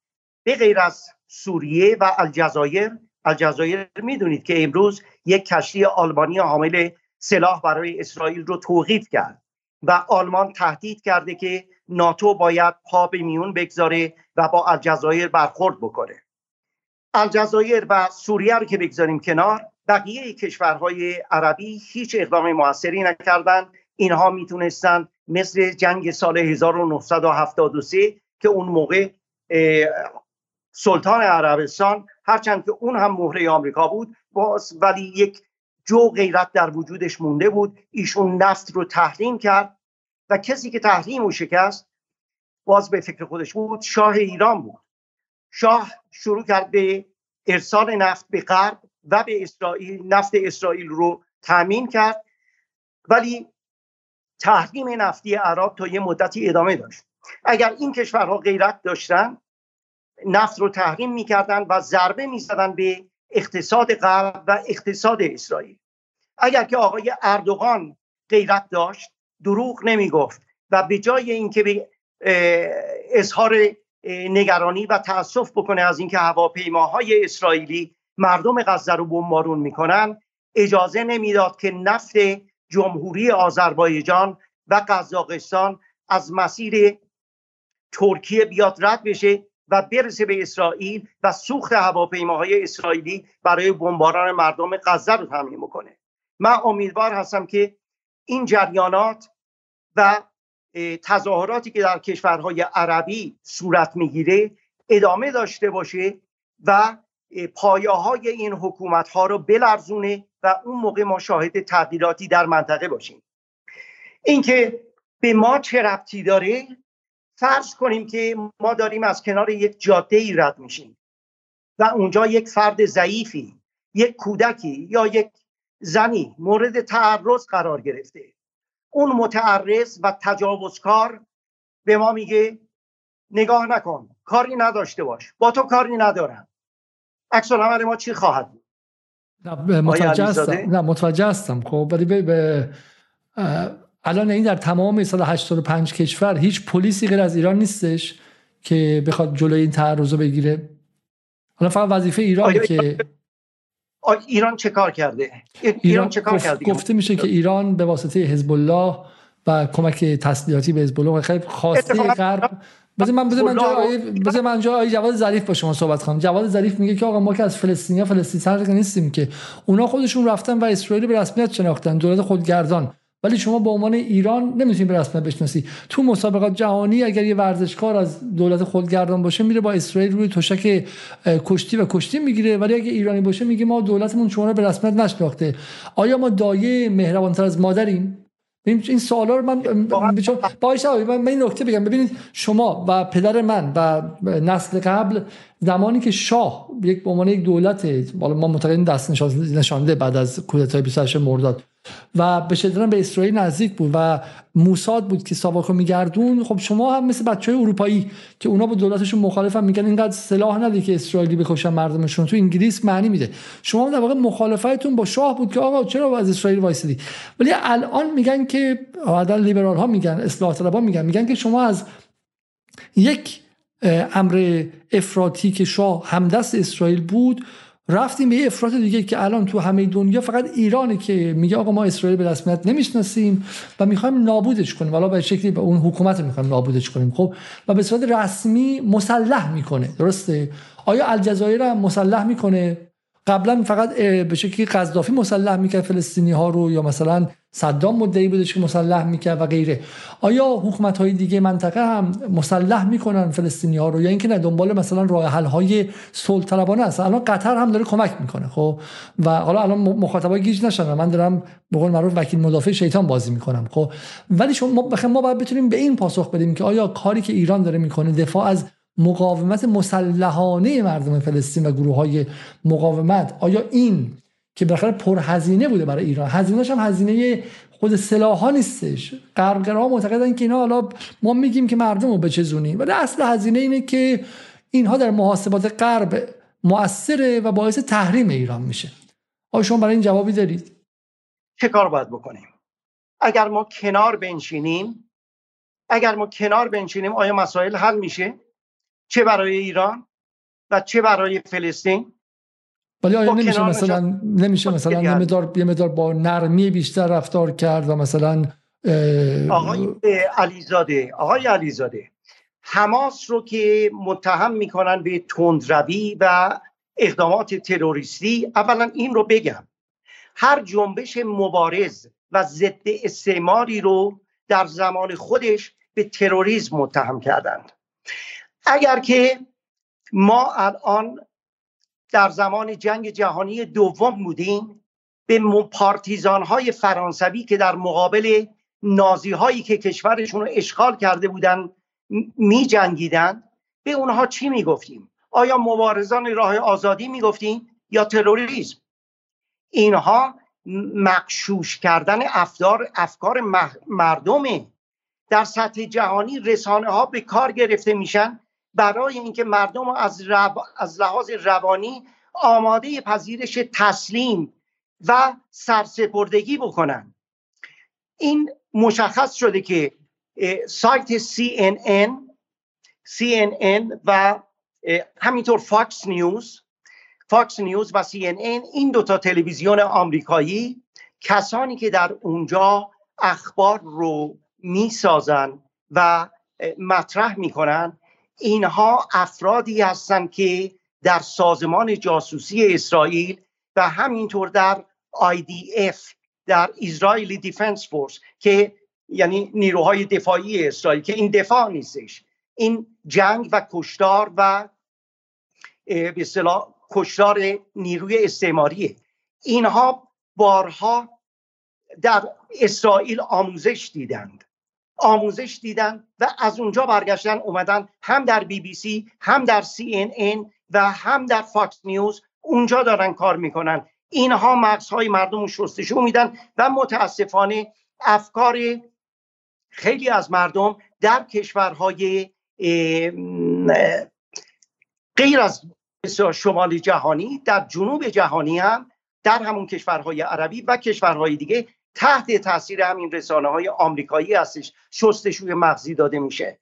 به غیر از سوریه و الجزایر الجزایر می‌دونید که امروز یک کشتی آلمانی حامل سلاح برای اسرائیل رو توقیف کرد و آلمان تهدید کرده که ناتو باید پا به میون بگذاره و با الجزایر برخورد بکنه. الجزایر و سوریه رو که بگذاریم کنار بقیه کشورهای عربی هیچ اقدام موثری نکردند. اینها می‌تونستند مثل جنگ سال 1973 که اون موقع سلطان عربستان هرچند که اون هم مهره آمریکا بود باز ولی یک جو غیرت در وجودش مونده بود. ایشون نفت رو تحریم کرد و کسی که تحریم و شکست باز به فکر خودش بود شاه ایران بود. شاه شروع کرد به ارسال نفت به غرب و به اسرائیل نفت اسرائیل رو تامین کرد. ولی تحریم نفتی عرب تا یه مدتی ادامه داشت. اگر این کشورها غیرت داشتن نفت رو تحریم می‌کردن و ضربه می‌زدن به اقتصاد غرب و اقتصاد اسرائیل. اگر که آقای اردوغان غیرت داشت دروغ نمی‌گفت و به جای اینکه به اظهار نگرانی و تاسف بکنه از اینکه هواپیماهای اسرائیلی مردم غزه رو بمبارون می‌کنن اجازه نمی‌داد که نفت جمهوری آذربایجان و قزاقستان از مسیر ترکیه بیاد رد بشه و برسه به اسرائیل و سوخت هواپیماهای اسرائیلی برای بمباران مردم غزه رو تامین بکنه. من امیدوار هستم که این جریانات و تظاهراتی که در کشورهای عربی صورت می‌گیره ادامه داشته باشه و پایه های این حکومت ها رو بلرزونه و اون موقع ما شاهد تغییراتی در منطقه باشیم. اینکه به ما چه ربطی داره فرض کنیم که ما داریم از کنار یک جاده ای رد میشیم و اونجا یک فرد ضعیفی یک کودکی یا یک زنی مورد تعرض قرار گرفته. اون متعرض و تجاوزکار به ما میگه نگاه نکن کاری نداشته باش. با تو کاری ندارم. عکس عمل ما چی خواهد بود؟ نه متوجه هستم. نه متوجه هستم. خب ولی به, الان این در تمام سال 85 کشور هیچ پلیسی غیر از ایران نیستش که بخواد جلوی این تعرض بگیره. حالا فقط وظیفه ایران که ایران چه کار کرده؟ ایران, چه کار کرده؟ گفته میشه که ایران به واسطه حزب الله و کمک تسلیحاتی به حزب الله خیلی خواسته غرب بذار من بذار من جا من جا جواد ظریف با شما صحبت کنم. جواد ظریف میگه که آقا ما که از فلسطینیا فلسطین نیستیم که. اونا خودشون رفتن و اسرائیل به رسمیت شناختن. دولت خودگردان. ولی شما به عنوان ایران نمی‌تونید به رسمیت بشناسی. تو مسابقات جهانی اگر یه ورزشکار از دولت خودگردان باشه میره با اسرائیل روی تشک کشتی و کشتی می‌گیره. ولی اگه ایرانی باشه میگه ما دولتمون شما رو به رسمیت نشناخته. آیا ما دایه مهربانتر از مادریم؟ این سوالا رو من باشه من این نکته بگم. ببینید شما و پدر من و نسل قبل زمانی که شاه یک به عنوان یک دولت ما معتقدیم دست نشانده بعد از کودتای 28 مرداد و به شدت به اسرائیل نزدیک بود و موساد بود که ساواکو میگردون. خب شما هم مثل بچه های اروپایی که اونا با دولتشون مخالفن میگن اینقدر سلاح نده که اسرائیلی بکشن مردمشون. تو انگلیس معنی میده. شما در واقع مخالفتون با شاه بود که آقا چرا از اسرائیل وایسیدی؟ ولی الان میگن که عدل لیبرال ها میگن اصلاح طلبها میگن میگن که شما از یک امر افراطی که شاه همدست اسرائیل بود رفتیم به یه افراط دیگه که الان تو همه دنیا فقط ایرانی که میگه آقا ما اسرائیل به رسمیت نمی‌شناسیم و می‌خوایم نابودش کنیم. حالا به شکلی به اون حکومت رو می‌خوایم نابودش کنیم خب؟ و به صورت رسمی مسلح می‌کنه. درسته؟ آیا الجزایر هم مسلح می‌کنه؟ قبلا فقط به شکلی قذافی مسلح می‌کرد فلسطینی ها رو یا مثلا صدام مدعی بودش که مسلح می‌کرد و غیره. آیا حکومت های دیگه منطقه هم مسلح می‌کنن فلسطینی ها رو یا اینکه نه دنبال مثلا راه حل های صلح طلبانه است الان قطر هم داره کمک می‌کنه خب؟ و حالا الان مخاطبای گیج نشن من دارم به قول معروف وکیل مدافع شیطان بازی می‌کنم خب؟ ولی شما ما باید بتونیم به این پاسخ بدیم که آیا کاری که ایران داره می‌کنه دفاع از مقاومت مسلحانه مردم فلسطین و گروه های مقاومت آیا این که بالاخره پرهزینه بوده برای ایران؟ هزینهش هم هزینه خود سلاح ها نیستش. غربگرا معتقدن که اینا حالا ما میگیم که مردم رو بچزونیم ولی اصل هزینه اینه که اینها در محاسبات غرب مؤثره و باعث تحریم ایران میشه. آیا شما برای این جوابی دارید؟ چه کار باید بکنیم؟ اگر ما کنار بنشینیم اگر ما کنار بنشینیم آیا مسائل حل میشه؟ چه برای ایران و چه برای فلسطین؟ ولی آیا نمیشه مثلا نمیشه مثلا یه مدار یه مدار با نرمی بیشتر رفتار کرد و مثلا آقای علیزاده آقای علیزاده حماس رو که متهم می‌کنن به تندروی و اقدامات تروریستی اولا این رو بگم. هر جنبش مبارز و ضد استعماری رو در زمان خودش به تروریسم متهم کردند. اگر که ما الان در زمان جنگ جهانی دوم بودیم به پارتیزان های فرانسوی که در مقابل نازی هایی که کشورشون رو اشغال کرده بودن می جنگیدن به اونها چی می گفتیم؟ آیا مبارزان راه آزادی می گفتیم یا تروریسم؟ اینها مقشوش کردن افکار افکار مردمه در سطح جهانی رسانه ها به کار گرفته میشن برای اینکه مردم از, از لحاظ روانی آماده پذیرش تسلیم و سرسپردگی بکنن. این مشخص شده که سایت CNN CNN و همینطور فاکس نیوز فاکس نیوز و CNN این دوتا تلویزیون آمریکایی کسانی که در اونجا اخبار رو می‌سازن و مطرح می‌کنن اینها افرادی هستند که در سازمان جاسوسی اسرائیل و همینطور در IDF در اسرائیلی دیفنس فورس که یعنی نیروهای دفاعی اسرائیل که این دفاع نیستش. این جنگ و کشتار و به اصطلاح کشتار نیروی استعماریه. اینها بارها در اسرائیل آموزش دیدند. آموزش دیدن و از اونجا برگشتن اومدن هم در بی بی سی هم در CNN و هم در فاکس نیوز اونجا دارن کار می‌کنن. اینها مغزهای مردم رو شستشو میدن و متاسفانه افکار خیلی از مردم در کشورهای غیر از شمال جهانی در جنوب جهانی هم در همون کشورهای عربی و کشورهای دیگه تحت تاثیر همین رسانه های آمریکایی هستش شستشوی مغزی داده میشه.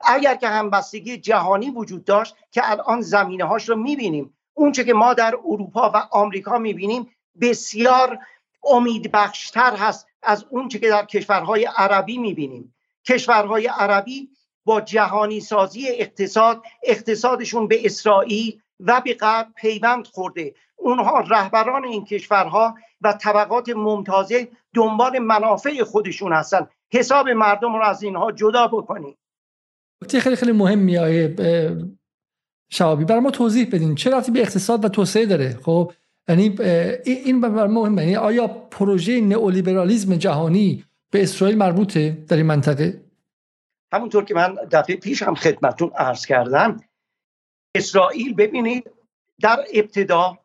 اگر که همبستگی جهانی وجود داشت که الان زمینه هاش رو می‌بینیم اونچه که ما در اروپا و آمریکا می‌بینیم بسیار امیدبخشتر هست از اونچه که در کشورهای عربی می‌بینیم. کشورهای عربی با جهانی سازی اقتصاد اقتصادشون به اسرائیل و به غرب پیوند خورده. اونها رهبران این کشورها و طبقات ممتازه دنبال منافع خودشون هستن. حساب مردم رو از اینها جدا بکنیم. خیلی خیلی مهم میایه شوابی برای ما توضیح بدین چه رفتی به اقتصاد و توسعه داره؟ خب یعنی این برای مهمه. یعنی آیا پروژه نئولیبرالیسم جهانی به اسرائیل مربوطه در این منطقه؟ همونطور که من دفعه پیش هم خدمتون عرض کردم اسرائیل ببینید در ابتدا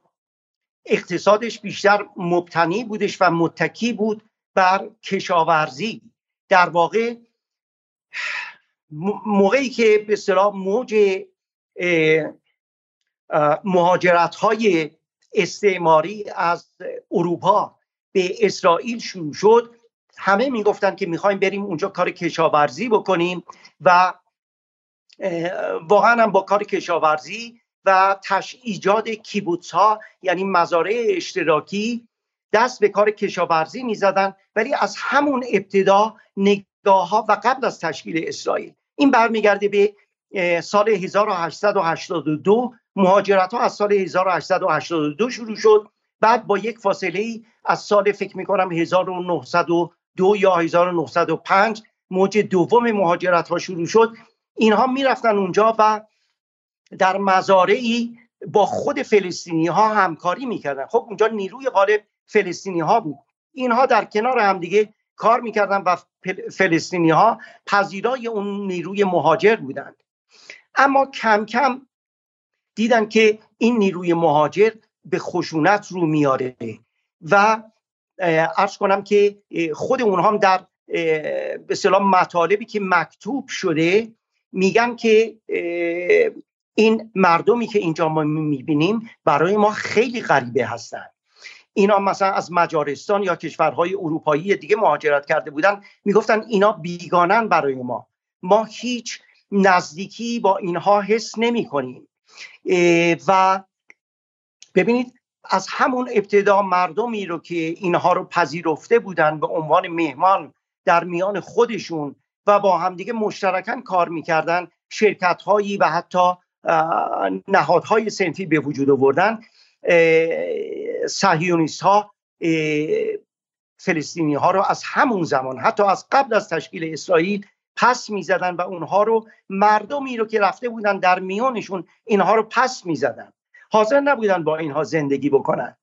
اقتصادش بیشتر مبتنی بودش و متکی بود بر کشاورزی. در واقع موقعی که به اصطلاح موج مهاجرت های استعماری از اروپا به اسرائیل شروع شد همه می‌گفتن که می‌خوایم بریم اونجا کار کشاورزی بکنیم و واقعا هم با کار کشاورزی و تش ایجاد کیبوتس ها یعنی مزارع اشتراکی دست به کار کشاورزی می‌زدن ولی از همون ابتدا نگاه ها و قبل از تشکیل اسرائیل. این برمیگرده به سال 1882 مهاجرت ها از سال 1882 شروع شد. بعد با یک فاصله ای از سال فکر می‌کنم 1902 یا 1905 موج دوم مهاجرت ها شروع شد. اینها می‌رفتن اونجا و در مزارعی با خود فلسطینی ها همکاری می‌کردن. خب اونجا نیروی غالب فلسطینی ها بود. اینها در کنار همدیگه کار می‌کردن و فلسطینی ها پذیرای اون نیروی مهاجر بودند. اما کم کم دیدن که این نیروی مهاجر به خشونت رو میاره و ارز کنم که خود اونها هم در به سلام مطالبی که مکتوب شده میگن که این مردمی که اینجا ما می‌بینیم برای ما خیلی غریبه هستند اینا مثلا از مجارستان یا کشورهای اروپایی دیگه مهاجرت کرده بودن می‌گفتن اینا بیگانن برای ما. ما هیچ نزدیکی با اینها حس نمی کنیم و ببینید از همون ابتدا مردمی رو که اینها رو پذیرفته بودن به عنوان مهمان در میان خودشون و با همدیگه مشترکن کار می‌کردن. شرکت هایی و حتی نهادهای سنفی به وجود آوردن. سهیونیست ها فلسطینی ها رو از همون زمان حتی از قبل از تشکیل اسرائیل پس می‌زدن و اونها رو مردمی رو که رفته بودن در میانشون اینها رو پس می‌زدن. حاضر نبودن با اینها زندگی بکنن.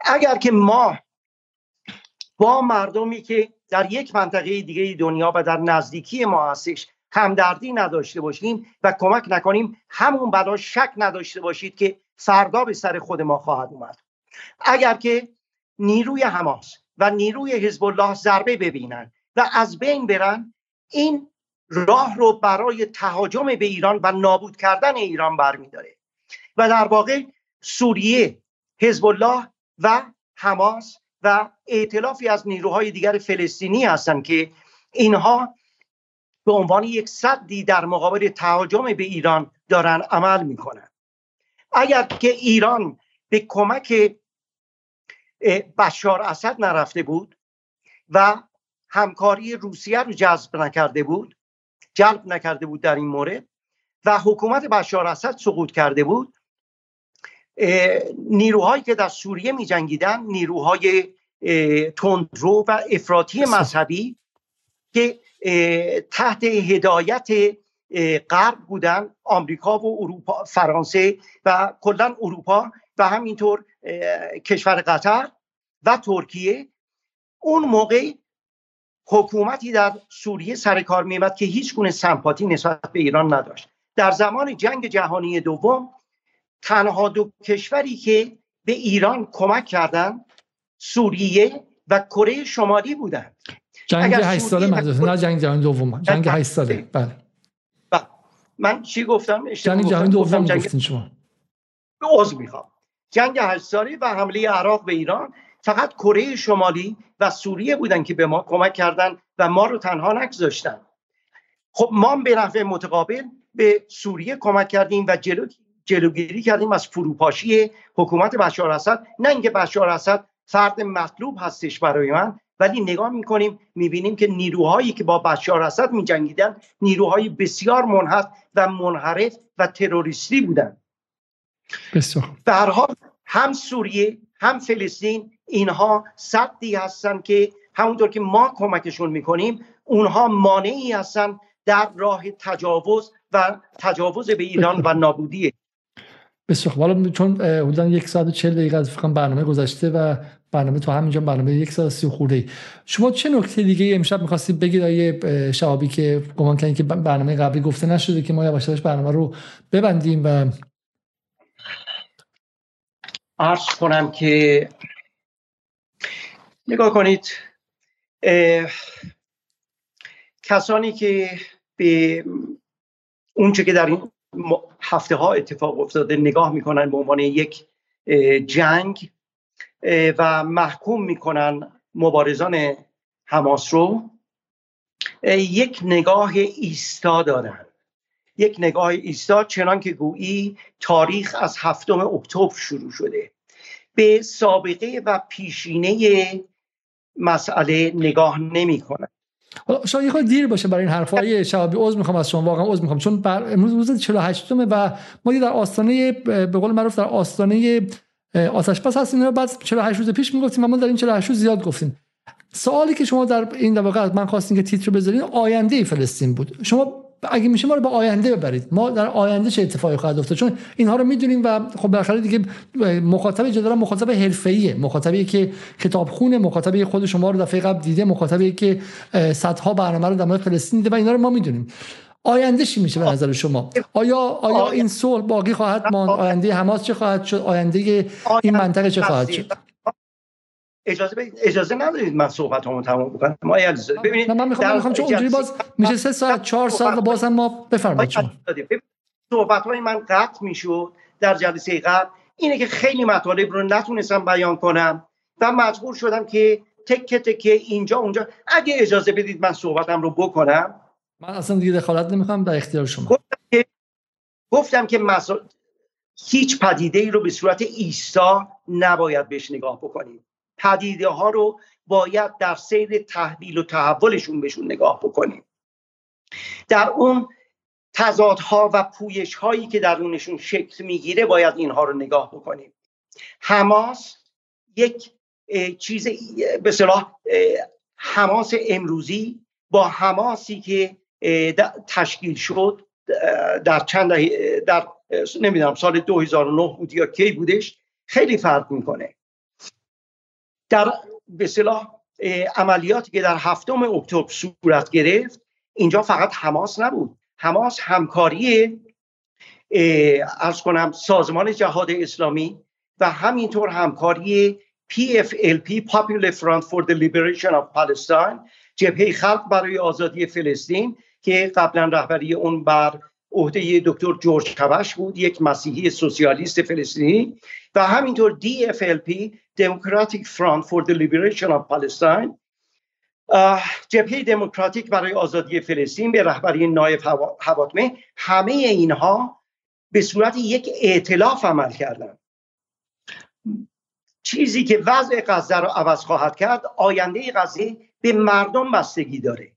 اگر که ما با مردمی که در یک منطقه دیگه دنیا و در نزدیکی ما هستش همدردی نداشته باشیم و کمک نکنیم همون بلا شک نداشته باشید که فردا به سر خود ما خواهد اومد. اگر که نیروی حماس و نیروی حزب الله ضربه ببینن و از بین برن این راه رو برای تهاجم به ایران و نابود کردن ایران برمیداره. و در واقع سوریه حزب الله و حماس و ائتلافی از نیروهای دیگر فلسطینی هستند که اینها به عنوان یک صدی در مقابل تهاجم به ایران دارن عمل می‌کنن. اگر که ایران به کمک بشار اسد نرفته بود و همکاری روسیه رو جذب نکرده بود جلب نکرده بود در این مورد و حکومت بشار اسد سقوط کرده بود نیروهایی که در سوریه می جنگیدن نیروهای تندرو و افراطی مذهبی که تحت هدایت غرب بودن آمریکا و اروپا فرانسه و کلا اروپا و همینطور کشور قطر و ترکیه. اون موقع حکومتی در سوریه سر کار میمد که هیچ گونه سمپاتی نسبت به ایران نداشت. در زمان جنگ جهانی دوم تنها دو کشوری که به ایران کمک کردن سوریه و کره شمالی بودند. جنگ 8 ساله نه جنگ جهانی دوم. جنگ 8 ساله. بله. من چی گفتم؟ جنگ جهانی دوم گفتین شما. عذر می‌خوام. جنگ 8 ساله و حمله عراق به ایران فقط کره شمالی و سوریه بودن که به ما کمک کردن و ما رو تنها نگذاشتن. خب ما به نفع متقابل به سوریه کمک کردیم و جلو جلوگیری کردیم از فروپاشی حکومت بشار اسد. نه اینکه بشار اسد فرد مطلوب هستش برای من ولی نگاه می‌کنیم می‌بینیم که نیروهایی که با بشار اسد میجنگیدن نیروهای بسیار منحط و منحرف و تروریستی بودن. به هر حال هم سوریه هم فلسطین اینها صدی هستن که همونطور که ما کمکشون می‌کنیم اونها مانعی هستن در راه تجاوز و تجاوز به ایران و نابودی بسیار حالا چون حدودا یک ساعت و چل دقیقه از برنامه گذشته و برنامه تو همینجا برنامه یک ساعت سی خورده ای. شما چه نکته دیگه امشب می‌خواستید بگید؟ آیه شعابی که گمان کنید که برنامه قبلی گفته نشده که ما یواش برنامه رو ببندیم و عرض کنم که نگاه کنید کسانی که به اونچه که در این هفته ها اتفاق افتاده نگاه می‌کنن به عنوان یک جنگ و محکوم می‌کنن مبارزان حماس رو. یک نگاه ایستا دارن. یک نگاه ایستا چنان که گویی تاریخ از هفتم اکتبر شروع شده. به سابقه و پیشینه مسئله نگاه نمی کنن شاید یه دیر باشه برای این حرفای شبابی عذر می‌خوام از شما واقعا عذر می‌خوام. چون بر امروز روز 48 و ما در آستانه به قول معروف در آستانه آتش پس هستیم. بعد 48 روز پیش می‌گفتیم ما در این 48 روز زیاد گفتیم. سوالی که شما در این واقع من خواستین که تیتر بذارین آینده فلسطین بود. شما اگه میشه ما رو به آینده ببرید. ما در آینده چه اتفاقی خواهد افتاد؟ چون اینها رو می‌دونیم و خب بالاخره دیگه مخاطب جدال مخاطب حرفه‌ایه. مخاطبی که کتابخونه مخاطبی خود شما رو دفعه قبل دیده مخاطبی که صدها برنامه رو در مورد فلسطین دیده و اینا رو ما می‌دونیم. آینده چی میشه به نظر شما؟ آیا آیا این صلح باقی خواهد ماند؟ آینده حماس چه خواهد شد؟ آینده این منطقه چه خواهد شد؟ اجازه اجازه ندارید من صحبت همون تمام بکنم. ما ببینید من می‌خوام می‌خوام چون اونجوری باز میشه سه ساعت چهار ساعت و باز هم ما بفرمایید صحبت های من قطع می‌شد در جلسه قبل. اینه که خیلی مطالب رو نتونستم بیان کنم و مجبور شدم که تکه تکه اینجا اونجا. اگه اجازه بدید من صحبتم رو بکنم. من اصلا دیگه دخالت نمی‌خوام در اختیار شما. گفتم که, هیچ پدیده ای رو به صورت ایستا نباید بهش نگاه بکنیم پدیده ها رو باید در سیر تحویل و تحولشون بهشون نگاه بکنیم. در اون تضادها و پویش هایی که درونشون شکل می‌گیره باید اینها رو نگاه بکنیم. حماس یک چیز به صلاح حماس امروزی با حماسی که تشکیل شد در چند در نمی‌دونم سال 2009 بود یا کی بودش خیلی فرق می‌کنه. در به صلاح عملیاتی که در هفتم اکتبر صورت گرفت اینجا فقط حماس نبود. حماس همکاری ارز کنم سازمان جهاد اسلامی و همینطور همکاری PFLP Popular Front for the Liberation of Palestine جبهه خلق برای آزادی فلسطین که قبلا رهبری اون بر عهده دکتر جورج کبش بود یک مسیحی سوسیالیست فلسطینی. و همینطور DFLP Democratic Front for the Liberation of Palestine. جبهه دموکراتیک برای آزادی فلسطین به رهبری نایب حواتمه همه اینها به صورت یک ائتلاف عمل کردن. چیزی که وضع غزه رو عوض خواهد کرد آینده غزه به مردم بستگی داره.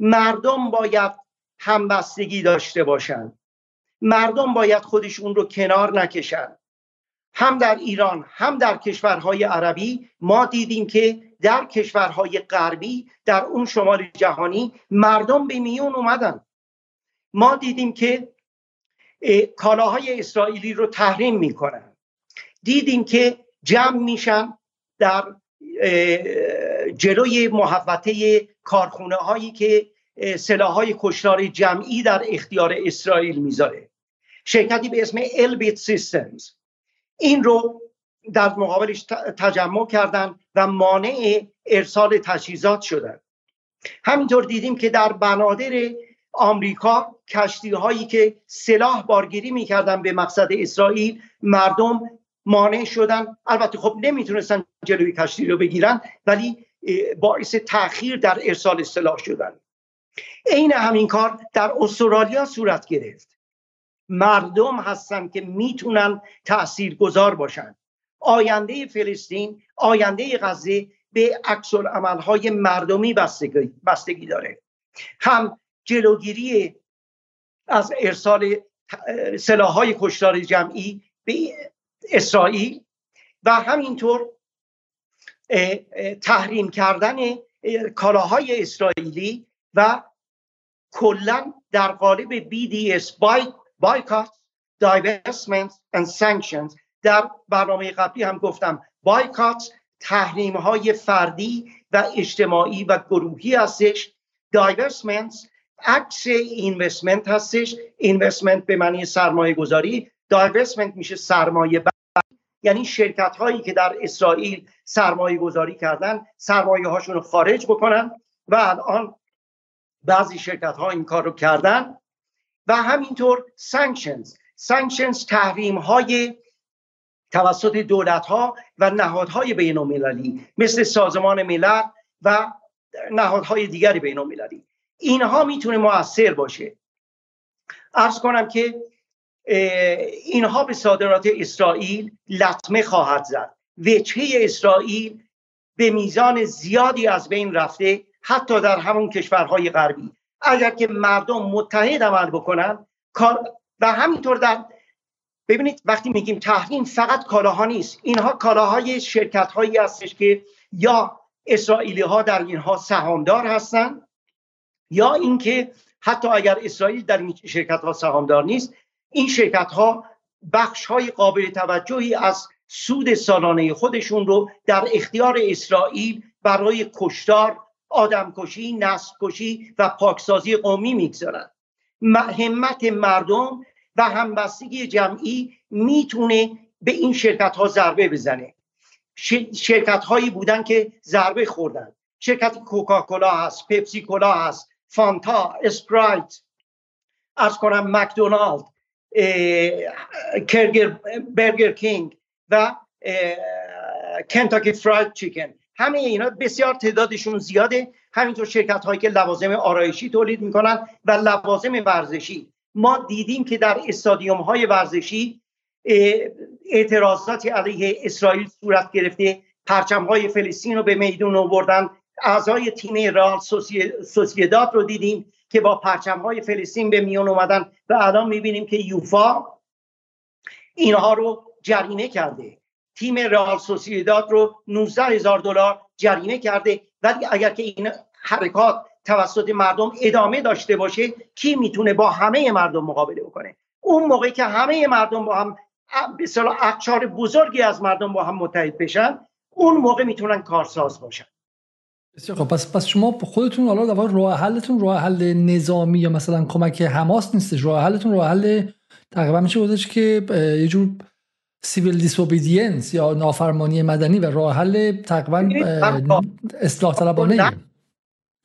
مردم باید همبستگی داشته باشند مردم باید خودشون رو کنار نکشن. هم در ایران هم در کشورهای عربی ما دیدیم که در کشورهای غربی در اون شمال جهانی مردم به میون اومدن. ما دیدیم که کالاهای اسرائیلی رو تحریم می‌کنن. دیدیم که جمع میشن در جلوی محوطه کارخونه هایی که سلاح های کشتار جمعی در اختیار اسرائیل می‌ذاره. شرکتی به اسم البیت سیستمز این رو در مقابلش تجمع کردن و مانع ارسال تجهیزات شدن. همینطور دیدیم که در بنادر آمریکا کشتی هایی که سلاح بارگیری می‌کردن به مقصد اسرائیل مردم مانع شدن. البته خب نمی‌تونستن جلوی کشتی رو بگیرن ولی باعث تاخیر در ارسال سلاح شدن. عین همین کار در استرالیا صورت گرفت. مردم هستن که می‌تونن تأثیر گذار باشن. آینده فلسطین آینده غزه به عکس های مردمی بستگی, بستگی داره. هم جلوگیری از ارسال های کشتار جمعی به اسرائیل و همینطور تحریم کردن کالاهای اسرائیلی و کلا در قالب BDS boycott, divestment and sanctions. در برنامه قبلی هم گفتم بایکات تحریم های فردی و اجتماعی و گروهی هستش. دایورسمنت عکس اینوستمنت هستش. اینوستمنت به معنی سرمایه گذاری دایورسمنت میشه سرمایه بر یعنی شرکت هایی که در اسرائیل سرمایه گذاری کردن سرمایه هاشون رو خارج بکنن و الان بعضی شرکت ها این کار رو کردن. و همینطور sanctions sanctions تحریم های توسط دولت ها و نهادهای بین المللی مثل سازمان ملل و نهادهای دیگری بین المللی اینها می‌تونه موثر باشه. عرض کنم که اینها به صادرات اسرائیل لطمه خواهد زد. وجهه اسرائیل به میزان زیادی از بین رفته حتی در همون کشورهای غربی. اگر که مردم متحد عمل بکنن و همینطور در ببینید وقتی میگیم تحریم فقط کالاها نیست. اینها کالاهای شرکت هایی هستش که یا اسرائیلی ها در اینها سهامدار هستند یا اینکه حتی اگر اسرائیل در این شرکت ها سهامدار نیست این شرکت ها بخش های قابل توجهی از سود سالانه خودشون رو در اختیار اسرائیل برای کشتار آدمکشی، کشی و پاکسازی قومی می‌گذارن. همت مردم و همبستگی جمعی می‌تونه به این شرکت ها ضربه بزنه. شرکت هایی بودن که ضربه خوردن. شرکت کوکاکولا هست پپسی کولا هست فانتا اسپرایت از کنم مکدونالد کرگر برگر کینگ و کنتاکی فراید چیکن. همه اینا بسیار تعدادشون زیاده. همینطور شرکت هایی که لوازم آرایشی تولید می‌کنن و لوازم ورزشی. ما دیدیم که در استادیوم های ورزشی اعتراضاتی علیه اسرائیل صورت گرفته. پرچم های فلسطین رو به میدون آوردن. اعضای تیم رال سوسیداد رو دیدیم که با پرچم های فلسطین به میون اومدن. و الان می‌بینیم که یوفا اینها رو جریمه کرده. تیم رئال سوسیداد رو 19 هزار دلار جریمه کرده. ولی اگر که این حرکات توسط مردم ادامه داشته باشه کی می‌تونه با همه مردم مقابله بکنه؟ اون موقعی که همه مردم با هم به اقشار بزرگی از مردم با هم متحد بشن اون موقع می‌تونن کارساز باشن. خب پس پس شما خودتون حالا در راه حلتون راه حل نظامی یا مثلا کمک حماس نیستش. راه حلتون راه حل تقریبا میشه گفتش که یه جور سیویل دیسوبیدینس یا نافرمانی مدنی و راه حل تقریبا اصلاح طلبانه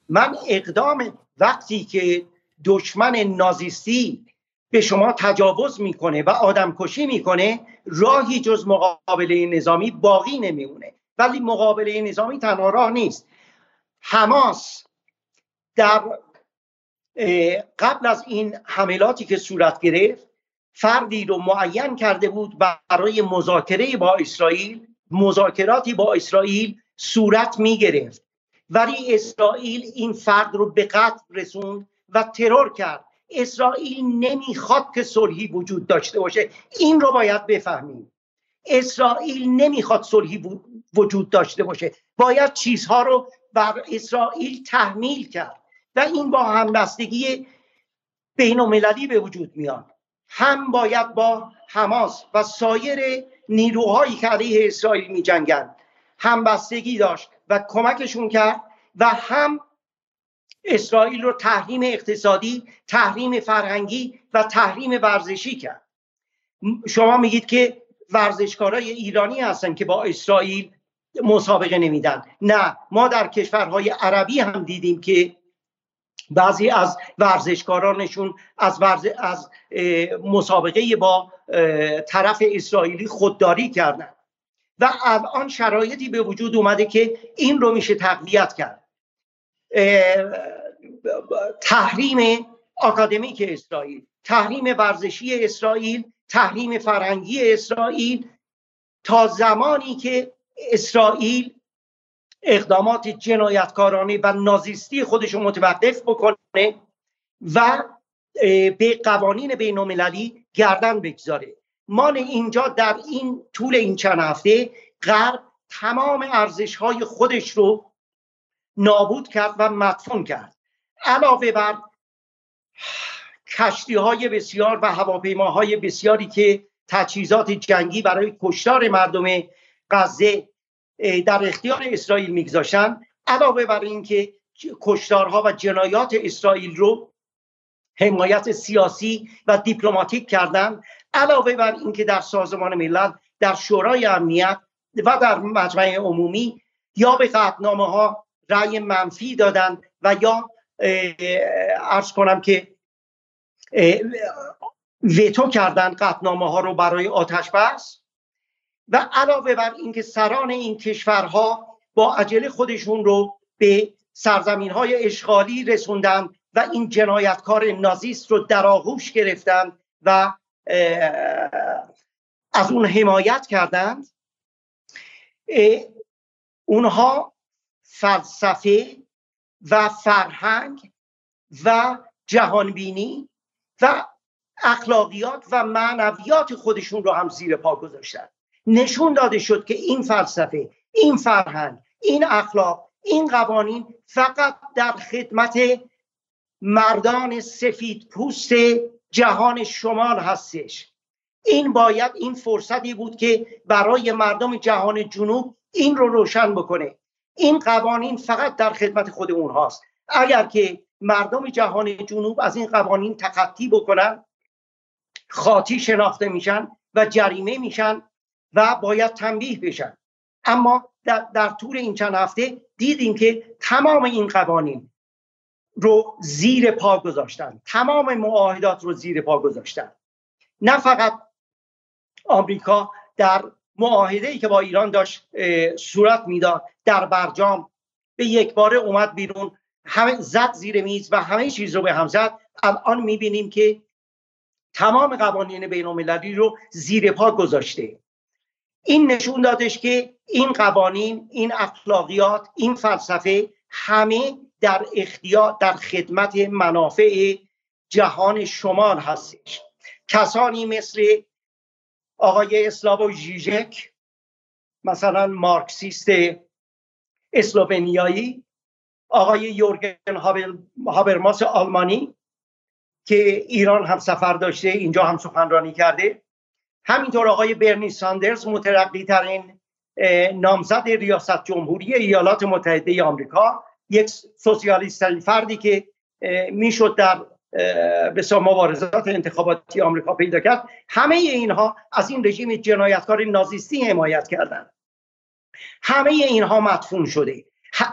من اقدام وقتی که دشمن نازیستی به شما تجاوز می‌کنه و آدمکشی می‌کنه راهی جز مقابله نظامی باقی نمیمونه. ولی مقابله نظامی تنها راه نیست. حماس در قبل از این حملاتی که صورت گرفت فردی رو معین کرده بود برای مذاکره با اسرائیل مذاکراتی با اسرائیل صورت می گرفت ولی اسرائیل این فرد رو به قتل رسوند و ترور کرد. اسرائیل نمی‌خواد که صلحی وجود داشته باشه. این رو باید بفهمیم. اسرائیل نمی‌خواد صلحی وجود داشته باشه. باید چیزها رو بر اسرائیل تحمیل کرد. و این با همبستگی بین المللی به وجود میاد. هم باید با حماس و سایر نیروهایی که علیه اسرائیل می جنگن همبستگی داشت و کمکشون کرد و هم اسرائیل رو تحریم اقتصادی تحریم فرهنگی و تحریم ورزشی کرد. شما میگید که ورزشکارای ایرانی هستن که با اسرائیل مسابقه نمیدن. نه ما در کشورهای عربی هم دیدیم که بعضی از ورزشکارانشون از, ورز... از مسابقه با طرف اسرائیلی خودداری کردن. و الان شرایطی به وجود اومده که این رو میشه تقویت کرد. تحریم آکادمیک اسرائیل تحریم ورزشی اسرائیل تحریم فرهنگی اسرائیل تا زمانی که اسرائیل اقدامات جنایتکارانه و نازیستی خودش رو متوقف بکنه و به قوانین بین المللی گردن بگذاره. ما اینجا در این طول این چند هفته غرب تمام ارزش های خودش رو نابود کرد و مدفون کرد. علاوه بر کشتی های بسیار و هواپیماهای بسیاری که تجهیزات جنگی برای کشتار مردم غزه در اختیار اسرائیل میگذاشتن. علاوه بر اینکه کشتارها و جنایات اسرائیل رو حمایت سیاسی و دیپلماتیک کردن علاوه بر اینکه در سازمان ملل در شورای امنیت و در مجمع عمومی یا به قطنامه ها رأی منفی دادن و یا ارز کنم که ویتو کردن قطنامه ها رو برای آتش بس و علاوه بر اینکه سران این کشورها با عجله خودشون رو به سرزمین های اشغالی رسوندن و این جنایتکار نازیست رو در آغوش گرفتن و از اون حمایت کردند اونها فلسفه و فرهنگ و جهانبینی و اخلاقیات و معنویات خودشون رو هم زیر پا گذاشتن. نشون داده شد که این فلسفه این فرهنگ این اخلاق این قوانین فقط در خدمت مردان سفید پوست جهان شمال هستش. این باید این فرصتی بود که برای مردم جهان جنوب این رو روشن بکنه. این قوانین فقط در خدمت خود اونهاست اگر که مردم جهان جنوب از این قوانین تخطی بکنن خاطی شناخته میشن و جریمه میشن و باید تنبیه بشن. اما در, در طول این چند هفته دیدیم که تمام این قوانین رو زیر پا گذاشتن. تمام معاهدات رو زیر پا گذاشتن. نه فقط آمریکا در معاهده ای که با ایران داشت صورت می‌داد در برجام به یک باره اومد بیرون همه زد زیر میز و همه چیز رو به هم زد. الان می‌بینیم که تمام قوانین بین المللی رو زیر پا گذاشته. این نشون دادش که این قوانین این اخلاقیات این فلسفه همه در اختیار در خدمت منافع جهان شمال هستش. کسانی مثل آقای اسلاو ژیژک مثلا مارکسیست اسلوونیایی آقای یورگن هابرماس آلمانی که ایران هم سفر داشته اینجا هم سخنرانی کرده. همینطور آقای برنی ساندرز مترقی ترین نامزد ریاست جمهوری ایالات متحده آمریکا یک سوسیالیست فردی که می‌شد در به مبارزات انتخاباتی آمریکا پیدا کرد. همه اینها از این رژیم جنایتکار نازیستی حمایت کردند. همه اینها مدفون شده.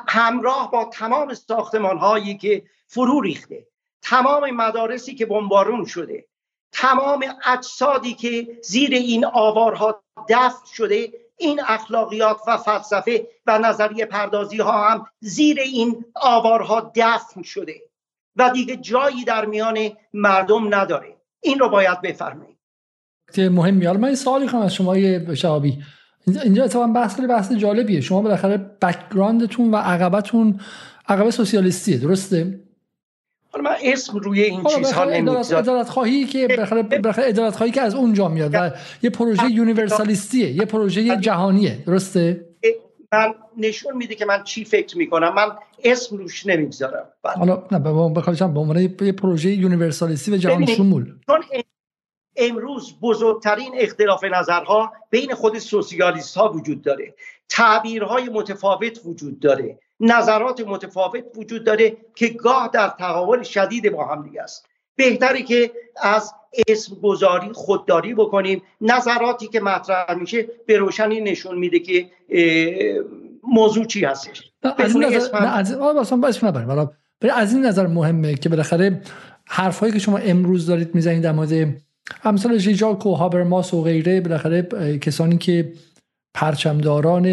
همراه با تمام ساختمان هایی که فرو ریخته تمام مدارسی که بمبارون شده تمام اجسادی که زیر این آوارها دفن شده این اخلاقیات و فلسفه و نظریه پردازی ها هم زیر این آوارها دفن شده و دیگه جایی در میان مردم نداره. این رو باید بفرمایید. مهمی. حالا من سوالی کنم از شما شهابی. اینجا اتفاقا بحث خیلی بحث جالبیه. شما بالاخره بکگراندتون و عقبتون عقب سوسیالیستیه درسته؟ حالا من اسم روی این چیزها نمی‌ذارم ادالت خواهی که ادالت خواهی که از اونجا میاد و یه پروژه یونیورسالیستیه یه پروژه جهانیه درسته؟ من نشون میده که من چی فکر می‌کنم. من اسم روش نمی‌گذارم. حالا نه به عنوان یه پروژه یونیورسالیستی و جهان شمول. چون امروز بزرگترین اختلاف نظرها بین خود سوسیالیست ها وجود داره. تعبیرهای متفاوت وجود داره نظرات متفاوت وجود داره که گاه در تقابل شدید با هم دیگه است. بهتره که از اسم گذاری خودداری بکنیم. نظراتی که مطرح میشه به روشنی نشون میده که موضوع چی هستش. از این نظر از... از این نظر مهمه که بالاخره حرفهایی که شما امروز دارید می‌زنید در مورد امثال ژیژاک و هابرماس و غیره بالاخره کسانی که پرچمداران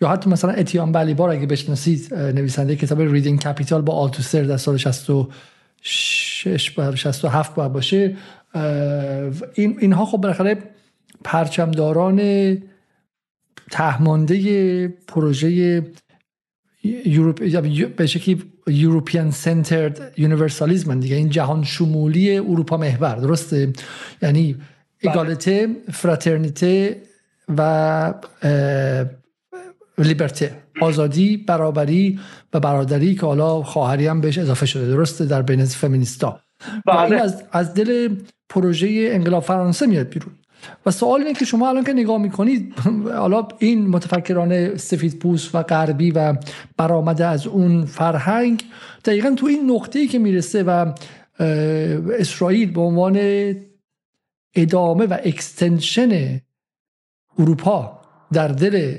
یا حتی مثلا اتیان بلیبار اگه بشناسید نویسنده کتاب ریدینگ کپیتال با آلتوسر در سال 66 باید 67 باید باشه. این اینها خب بالاخره پرچمداران ته‌مانده پروژه Europe به شکلی European centered universalism دیگه. این جهان شمولی اروپا محور درسته؟ یعنی égalité fraternité و liberté آزادی برابری و برادری که حالا خواهری هم بهش اضافه شده. درسته؟ در بین فمینیستا. بله. این از, از دل پروژه انقلاب فرانسه میاد بیرون. و سوال اینه که شما الان که نگاه می‌کنید حالا این متفکران سفید پوست و غربی و برآمده از اون فرهنگ دقیقا تو این نقطه ای که می‌رسه و اسرائیل به عنوان ادامه و اکستنشن اروپا در دل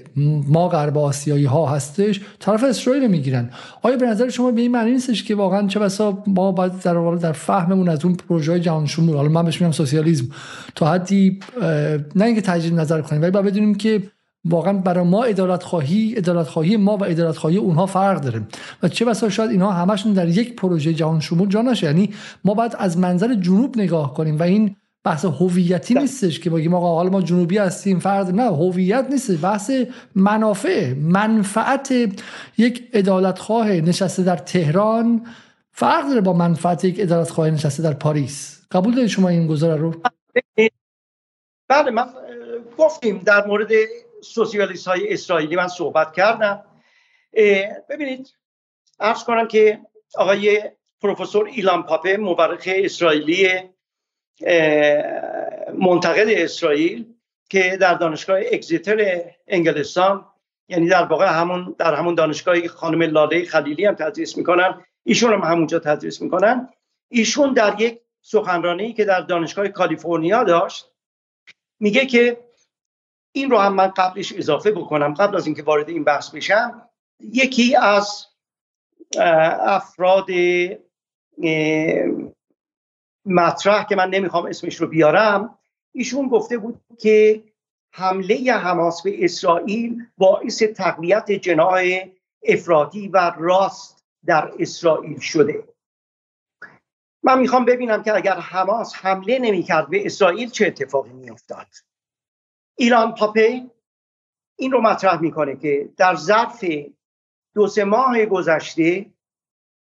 ما غرب آسیایی ها هستش طرف اسرائیل می‌گیرن. آیا به نظر شما به این معنی نیستش که واقعا چه بسا ما باید در در فهممون از اون پروژه جهان شمول حالا من بهش میگم سوسیالیسم. تا حدی نه اینکه تجدید نظر کنیم ولی باید بدونیم که واقعا برای ما ادالت خواهی ادالت خواهی ما و ادالت خواهی اونها فرق داره. و چه بسا شاید اینها همشون در یک پروژه جهان شمول جا یعنی ما باید از منظر جنوب نگاه کنیم و این بحث هویتی نیستش که بگیم آقا حالا ما جنوبی هستیم فرد نه هویت نیست بحث منافع منفعت یک ادالتخواه نشسته در تهران. فرق داره با منفعت یک ادالتخواه نشسته در پاریس. قبول دارید شما این گزاره رو؟ بله من گفتیم در مورد سوسیالیست های اسرائیلی من صحبت کردم. ببینید عرض کنم که آقای پروفسور ایلان پاپه مورخ اسرائیلی منتقد اسرائیل که در دانشگاه اگزیتر انگلستان یعنی در واقع همون در همون دانشگاهی خانم لاله خلیلی هم تدریس می‌کنن. ایشون هم همونجا تدریس می‌کنن. ایشون در یک سخنرانی که در دانشگاه کالیفرنیا داشت میگه که این رو هم من قبلش اضافه بکنم. قبل از اینکه وارد این بحث بشم یکی از افراد مطرح که من نمی‌خوام اسمش رو بیارم ایشون گفته بود که حمله حماس به اسرائیل باعث تقویت جناح افرادی و راست در اسرائیل شده. من می‌خوام ببینم که اگر حماس حمله نمی‌کرد به اسرائیل چه اتفاقی میافتاد. ایران پاپی این رو مطرح می‌کنه که در ظرف دو سه ماه گذشته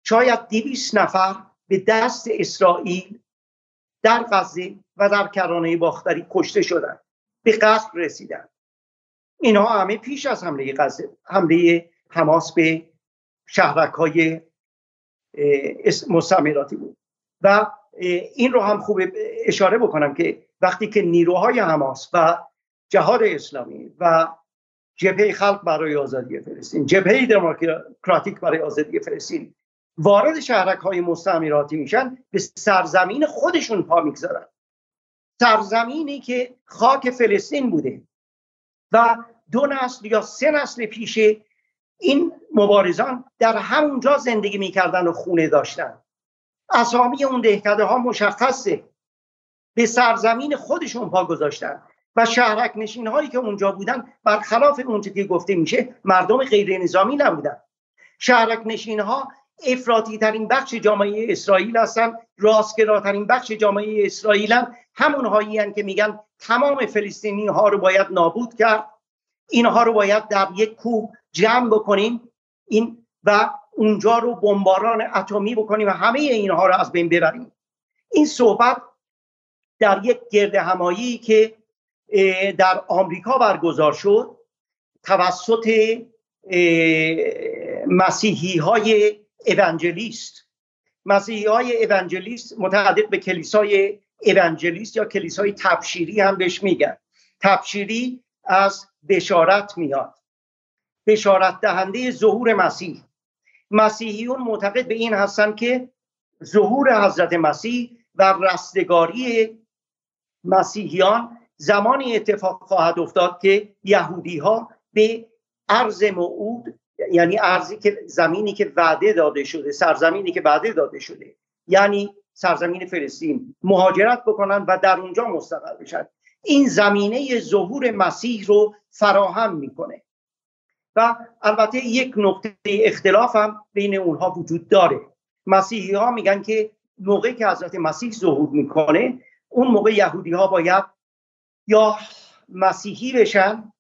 شاید دویست نفر به دست اسرائیل در غزه و در کرانه باختری کشته شدند. به قصد رسیدن اینها همه پیش از حمله غزه حمله حماس به شهرک های مستعمراتی بود. و این رو هم خوب اشاره بکنم که وقتی که نیروهای حماس و جهاد اسلامی و جبهه خلق برای آزادی فلسطین جبهه دموکراتیک برای آزادی فلسطین وارد شهرک های مستعمراتی میشن به سرزمین خودشون پا می‌گذارن. سرزمینی که خاک فلسطین بوده و دو نسل یا سه نسل پیشه این مبارزان در همونجا زندگی می‌کردن و خونه داشتن. اسامی اون دهکده ها مشخصه. به سرزمین خودشون پا گذاشتن و شهرک نشین هایی که اونجا بودن برخلاف اونچه که گفته میشه مردم غیر نظامی نبودن. شهرک نشین ها افراطی ترین بخش جامعه اسرائیل هستن راستگراترین بخش جامعه اسرائیل هم همون هایی که میگن تمام فلسطینی ها رو باید نابود کرد. اینها رو باید در یک کوه جمع بکنیم. این و اونجا رو بمباران اتمی بکنیم و همه اینها رو از بین ببریم. این صحبت در یک گرد همایی که در آمریکا برگزار شد توسط مسیحی های اونجلیست مسیحی های اونجلیست متعلق به کلیسای اونجلیست یا کلیسای تبشیری هم بهش میگن. تبشیری از بشارت میاد. بشارت دهنده ظهور مسیح. مسیحیون معتقد به این هستن که ظهور حضرت مسیح و رستگاری مسیحیان زمانی اتفاق خواهد افتاد که یهودی ها به عرض موعود یعنی ارزی که زمینی که وعده داده شده سرزمینی که وعده داده شده. یعنی سرزمین فلسطین مهاجرت بکنن و در اونجا مستقر بشن. این زمینه ظهور مسیح رو فراهم می‌کنه. و البته یک نقطه اختلاف هم بین اونها وجود داره. مسیحی ها میگن که موقعی که حضرت مسیح ظهور می‌کنه اون موقع یهودی ها باید یا مسیحی بشن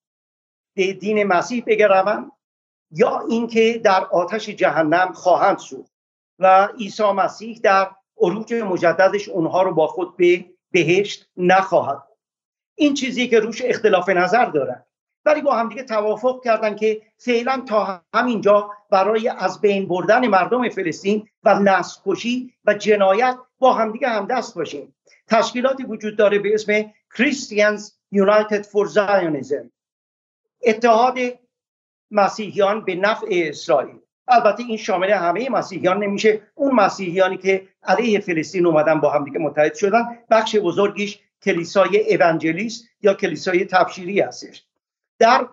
به دین مسیح بگروند یا اینکه در آتش جهنم خواهند شد و عیسی مسیح در عروج مجددش اونها رو با خود به بهشت نخواهد این چیزی که روش اختلاف نظر دارن. ولی با همدیگه توافق کردن که فعلا تا همینجا برای از بین بردن مردم فلسطین و نسل کشی و جنایت با همدیگه همدست باشیم تشکیلاتی وجود داره به اسم Christians United for Zionism. اتحاد مسیحیان به نفع اسرائیل. البته این شامل همه مسیحیان نمیشه. اون مسیحیانی که علیه فلسطین اومدن با همدیگه متحد شدن بخش بزرگیش کلیسای اونجلیست یا کلیسای تبشیری هستش. در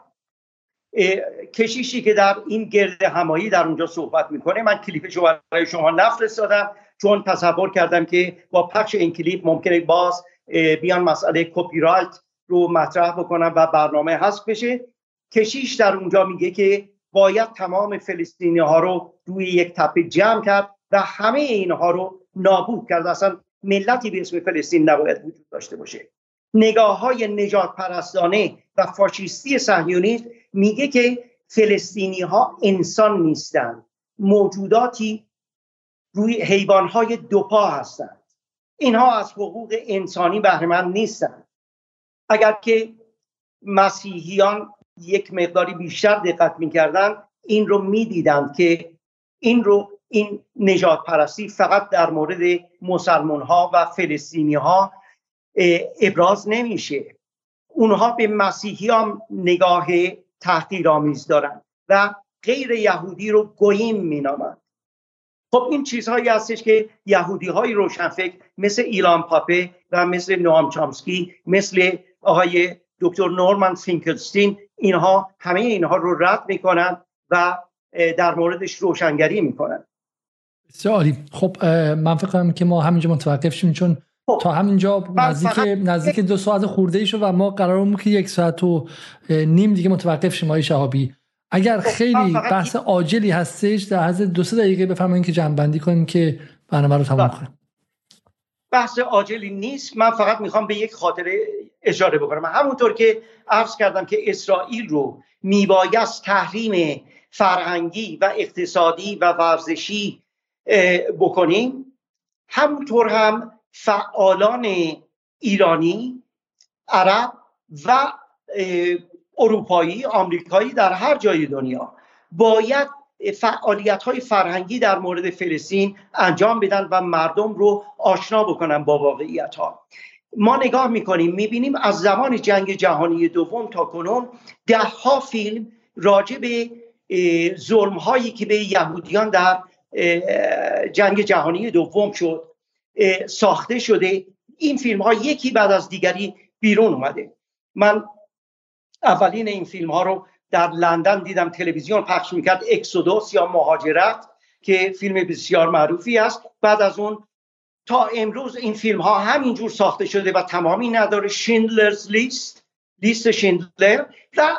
کشیشی که در این گرد همایی در اونجا صحبت می‌کنه من کلیپش رو برای شما نفرستادم چون تصور کردم که با پخش این کلیپ ممکنه باز بیان مسئله کپی رو مطرح بکنم و برنامه حذف بشه. کشیش در اونجا میگه که باید تمام فلسطینی ها رو روی یک تپه جمع کرد و همه اینها رو نابود کرد. اصلا ملتی به اسم فلسطین نباید وجود داشته باشه. نگاه های نجات پرستانه و فاشیستی صهیونیست میگه که فلسطینی ها انسان نیستند. موجوداتی روی حیوان های دوپا هستند. اینها از حقوق انسانی بهرهمند نیستند. اگر که مسیحیان یک مقداری بیشتر دقت می‌کردن این رو می‌دیدند که این رو این نجات پرستی فقط در مورد مسلمان ها و فلسطینی ها ابراز نمیشه. اونها به مسیحی هم نگاه تحقیرآمیز دارن و غیر یهودی رو گویم مینامند. خب این چیزهایی هستش که یهودی های روشنفکر مثل ایلان پاپه و مثل نوام چامسکی مثل آقای دکتر نورمن فینکلستین اینها همه اینها رو رد می‌کنن و در موردش روشنگری می‌کنن بسیار خب من فکر کنم که ما همینجا متوقف شیم چون خب. تا همینجا نزدیک نزدیک دو ساعت خورده ای شد و ما قرار که یک ساعت و نیم دیگه متوقف شیم های شهابی اگر خب، خیلی بحث عاجلی هستش در حد دو سه دقیقه بفرمایید که جنبندی کنیم که برنامه رو تمام بله. کنیم بحث عاجلی نیست من فقط می‌خوام به یک خاطره اشاره بکنم. همونطور که عرض کردم که اسرائیل رو میبایست تحریم فرهنگی و اقتصادی و ورزشی بکنیم. همونطور هم فعالان ایرانی عرب و اروپایی آمریکایی در هر جای دنیا باید فعالیت های فرهنگی در مورد فلسطین انجام بدن و مردم رو آشنا بکنن با واقعیت ها ما نگاه می‌کنیم می‌بینیم از زمان جنگ جهانی دوم تا کنون ده ها فیلم راجع به ظلم هایی که به یهودیان در جنگ جهانی دوم شد ساخته شده. این فیلم ها یکی بعد از دیگری بیرون اومده. من اولین این فیلم ها رو در لندن دیدم تلویزیون پخش می‌کرد اکسودوس یا مهاجرت که فیلم بسیار معروفی است. بعد از اون تا امروز این فیلم ها همینجور ساخته شده و تمامی نداره. شیندلرز لیست لیست شندلر و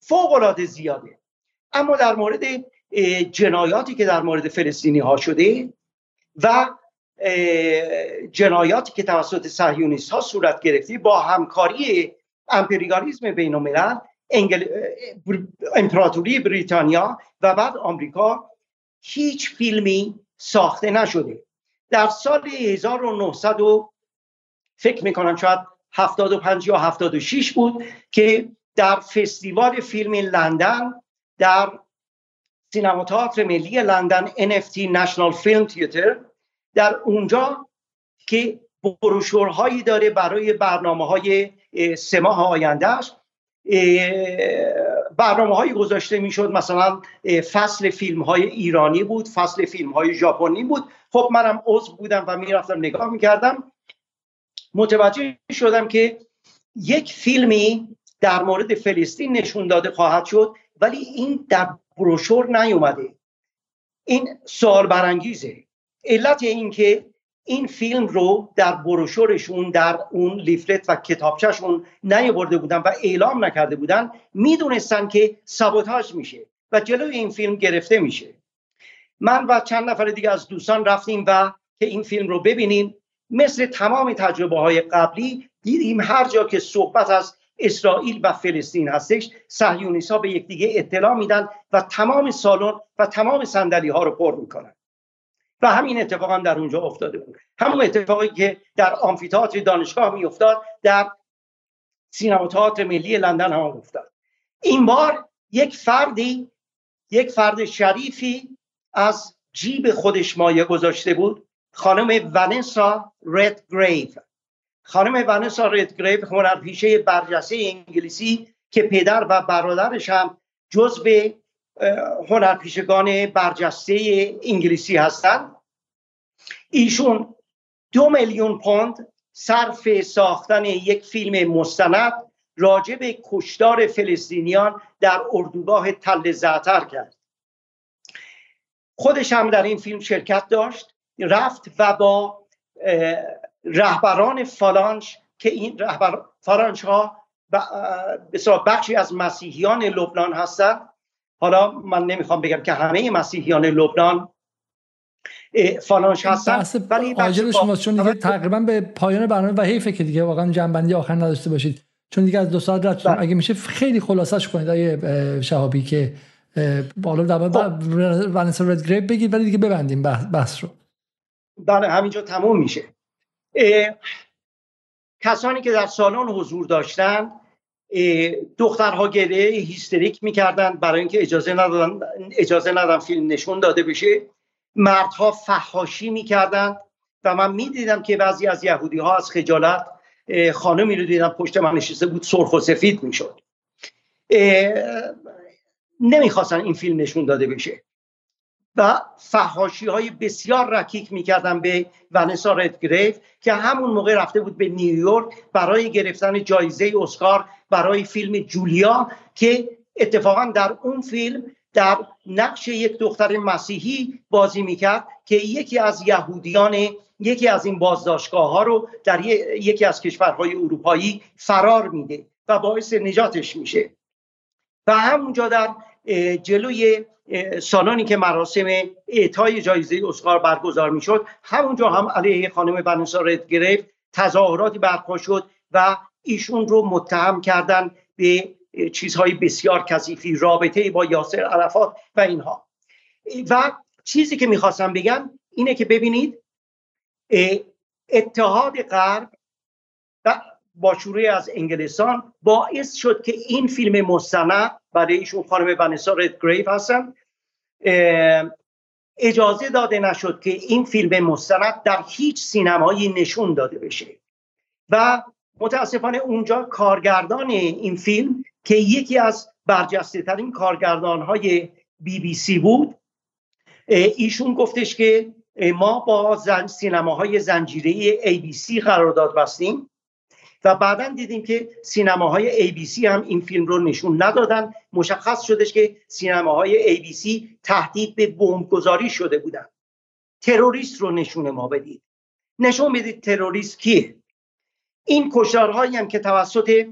فوق العاده زیاده. اما در مورد جنایاتی که در مورد فلسطینی ها شده و جنایاتی که توسط صهیونیست ها صورت گرفته با همکاری امپریالیسم بین الملل انگل... امپراتوری بریتانیا و بعد آمریکا هیچ فیلمی ساخته نشده. در سال 1900 فکر می‌کنم شاید 75 یا 76 بود که در فستیوال فیلم لندن در سینما تئاتر ملی لندن NFT National Film Theatre در اونجا که بروشورهایی داره برای برنامه های سه ماه آیندهش برنامه هایی گذاشته می‌شد. مثلا فصل فیلم های ایرانی بود فصل فیلم های ژاپنی بود. خب منم عضو بودم و می‌رفتم نگاه می‌کردم. متوجه شدم که یک فیلمی در مورد فلسطین نشون داده خواهد شد ولی این در بروشور نیومده. این سوال برانگیزه. علت این که این فیلم رو در بروشورشون در اون لیفلت و کتابچهشون نیاورده بودن و اعلام نکرده بودن می‌دونستن که سابوتاژ میشه و جلوی این فیلم گرفته میشه. من و چند نفر دیگه از دوستان رفتیم و که این فیلم رو ببینیم مثل تمام تجربه های قبلی دیدیم هر جا که صحبت از اسرائیل و فلسطین هستش صهیونیست ها به یکدیگه اطلاع میدن و تمام سالن و تمام صندلی ها رو پر می‌کنن. و همین اتفاق هم در اونجا افتاده بود. همون اتفاقی که در آمفیتئاتر دانشگاه میافتاد در سینما تئاتر ملی لندن هم افتاد. این بار یک فردی یک فرد شریفی از جیب خودش مایه گذاشته بود. خانم ونسا رد گریو خانم ونسا رد گریو هنرپیشه برجسته انگلیسی که پدر و برادرش هم جزو هنرپیشگان برجسته انگلیسی هستند. ایشون دو میلیون پوند صرف ساختن یک فیلم مستند راجع به کشتار فلسطینیان در اردوگاه تل زعتر کرد. خودش هم در این فیلم شرکت داشت رفت و با رهبران فالانش که این رهبر فالانش ها بخشی از مسیحیان لبنان هستند. حالا من نمی‌خوام بگم که همه مسیحیان لبنان فالانش هستن ولی آجر شما چون دیگه تقریبا به پایان برنامه و حیفه که دیگه واقعا جنبندی آخر نداشته باشید. چون دیگه از دو ساعت رد بله. اگه میشه خیلی خلاصش کنید آیه شهابی که بالا در خب. ونسا رد گریپ بگید ولی دیگه ببندیم بحث رو. بله همینجا تموم میشه. کسانی که در سالن حضور داشتن دخترها گریه هیستریک می‌کردن برای اینکه اجازه ندادن اجازه ندادن فیلم نشون داده بشه. مردها فحاشی می‌کردند و من می‌دیدم که بعضی از یهودی ها از خجالت خانمی رو دیدم پشت من نشسته بود سرخ و سفید می‌شد. نمی‌خواستن این فیلم نشون داده بشه. و فحاشی های بسیار رکیک می‌کردن به ونسا ردگریف که همون موقع رفته بود به نیویورک برای گرفتن جایزه اسکار برای فیلم جولیا که اتفاقا در اون فیلم در نقش یک دختر مسیحی بازی می‌کرد که یکی از یهودیان یکی از این بازداشتگاه ها رو در یکی از کشورهای اروپایی فرار میده و باعث نجاتش میشه. و همونجا در جلوی سالانی که مراسم اعطای جایزه اسکار برگزار می‌شد همونجا هم علیه خانم بنوسا رد گرفت تظاهراتی برپا شد و ایشون رو متهم کردن به چیزهای بسیار کثیفی رابطه با یاسر عرفات و اینها. و چیزی که می‌خواستم بگم اینه که ببینید اتحاد غرب با شروع از انگلستان باعث شد که این فیلم مستند برای ایشون خانم ونسا رد گریف هستن اجازه داده نشد که این فیلم مستند در هیچ سینمایی نشون داده بشه. و متاسفانه اونجا کارگردان این فیلم که یکی از برجسته ترین کارگردان های بی بی سی بود ایشون گفتش که ما با زن سینماهای زنجیره ای بی سی قرارداد بستیم. و بعدا دیدیم که سینماهای سی هم این فیلم رو نشون ندادن. مشخص شدش که سینماهای سی تهدید به بمبگذاری شده بودن. تروریست رو نشون ما بدید. نشون بدید تروریست کیه. این کشتارهایی هم که توسط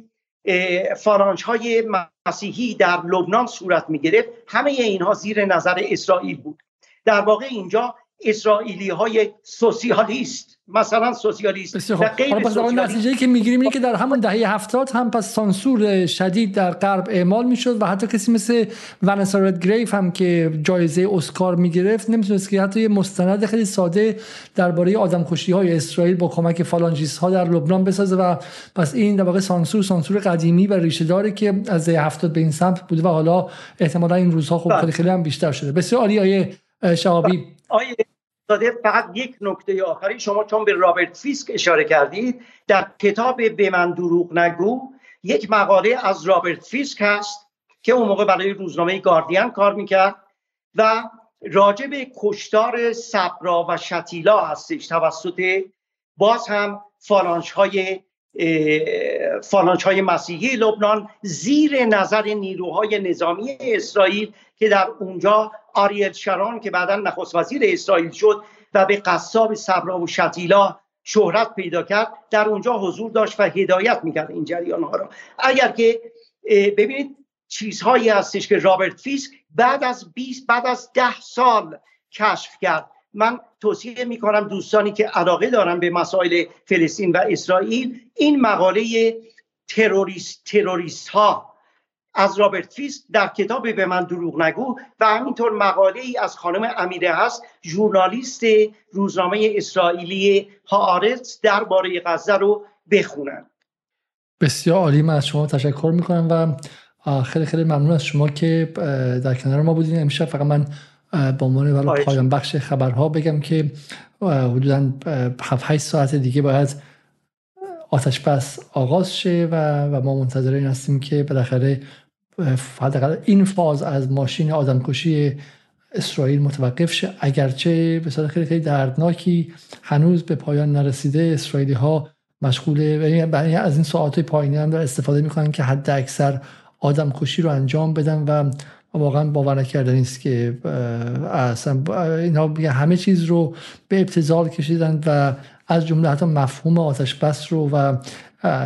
فارانچ های مسیحی در لبنان صورت می گرفت همه اینها زیر نظر اسرائیل بود. در واقع اینجا اسرائیلی های سوسیالیست مثلا سوسیالیست و غیر نتیجه که می‌گیریم اینه که در همون دهه هفتاد هم پس سانسور شدید در غرب اعمال می‌شد و حتی کسی مثل ونسا ردگریو هم که جایزه اسکار می‌گرفت نمی‌تونست که حتی یه مستند خیلی ساده درباره آدمکشی های اسرائیل با کمک فالانجیست ها در لبنان بسازه و پس این در واقع سانسور سانسور قدیمی و ریشه داره که از دهه هفتاد به این سمت بوده و حالا احتمالا این روزها خب بله. خیلی خیلی هم بیشتر شده. بسیار عالی آقای شهابی. آیه داده فقط یک نکته آخری. شما چون به رابرت فیسک اشاره کردید در کتاب به من دروغ نگو یک مقاله از رابرت فیسک هست که اون موقع برای روزنامه گاردین کار می‌کرد و راجع به کشتار صبرا و شتیلا هستش. توسط باز هم فالانژهای فالانژهای مسیحی لبنان زیر نظر نیروهای نظامی اسرائیل که در اونجا آریل شارون که بعدا نخست وزیر اسرائیل شد و به قصاب صبرا و شتیلا شهرت پیدا کرد در اونجا حضور داشت و هدایت می‌کرد این جریان ها را. اگر که ببینید چیزهایی هستش که رابرت فیسک بعد از 20 بعد از ده سال کشف کرد. من توصیه می‌کنم دوستانی که علاقه دارن به مسائل فلسطین و اسرائیل این مقاله تروریست تروریست ها از رابرت فیسک در کتاب به من دروغ نگو و همینطور مقاله ای از خانم امیره هس ژورنالیست روزنامه اسرائیلی هارتز درباره غزه رو بخونن بسیار عالی من از شما تشکر می‌کنم و خیلی خیلی ممنون از شما که در کنار ما بودین. امشب فقط من با عنوان پایان بخش خبرها بگم که حدودا 7 8 ساعت دیگه باید آتش بس آغاز شه و, و ما منتظر این هستیم که بالاخره حداقل این فاز از ماشین آدمکشی اسرائیل متوقف شه. اگرچه به صورت خیلی خیلی دردناکی هنوز به پایان نرسیده اسرائیلی ها مشغول یعنی از این ساعت پایینی هم استفاده می‌کنن که حد اکثر آدم کشی رو انجام بدن و واقعا باور نکردنی است که اصلا اینها همه چیز رو به ابتزال کشیدن و از جمله حتی مفهوم آتش بس رو و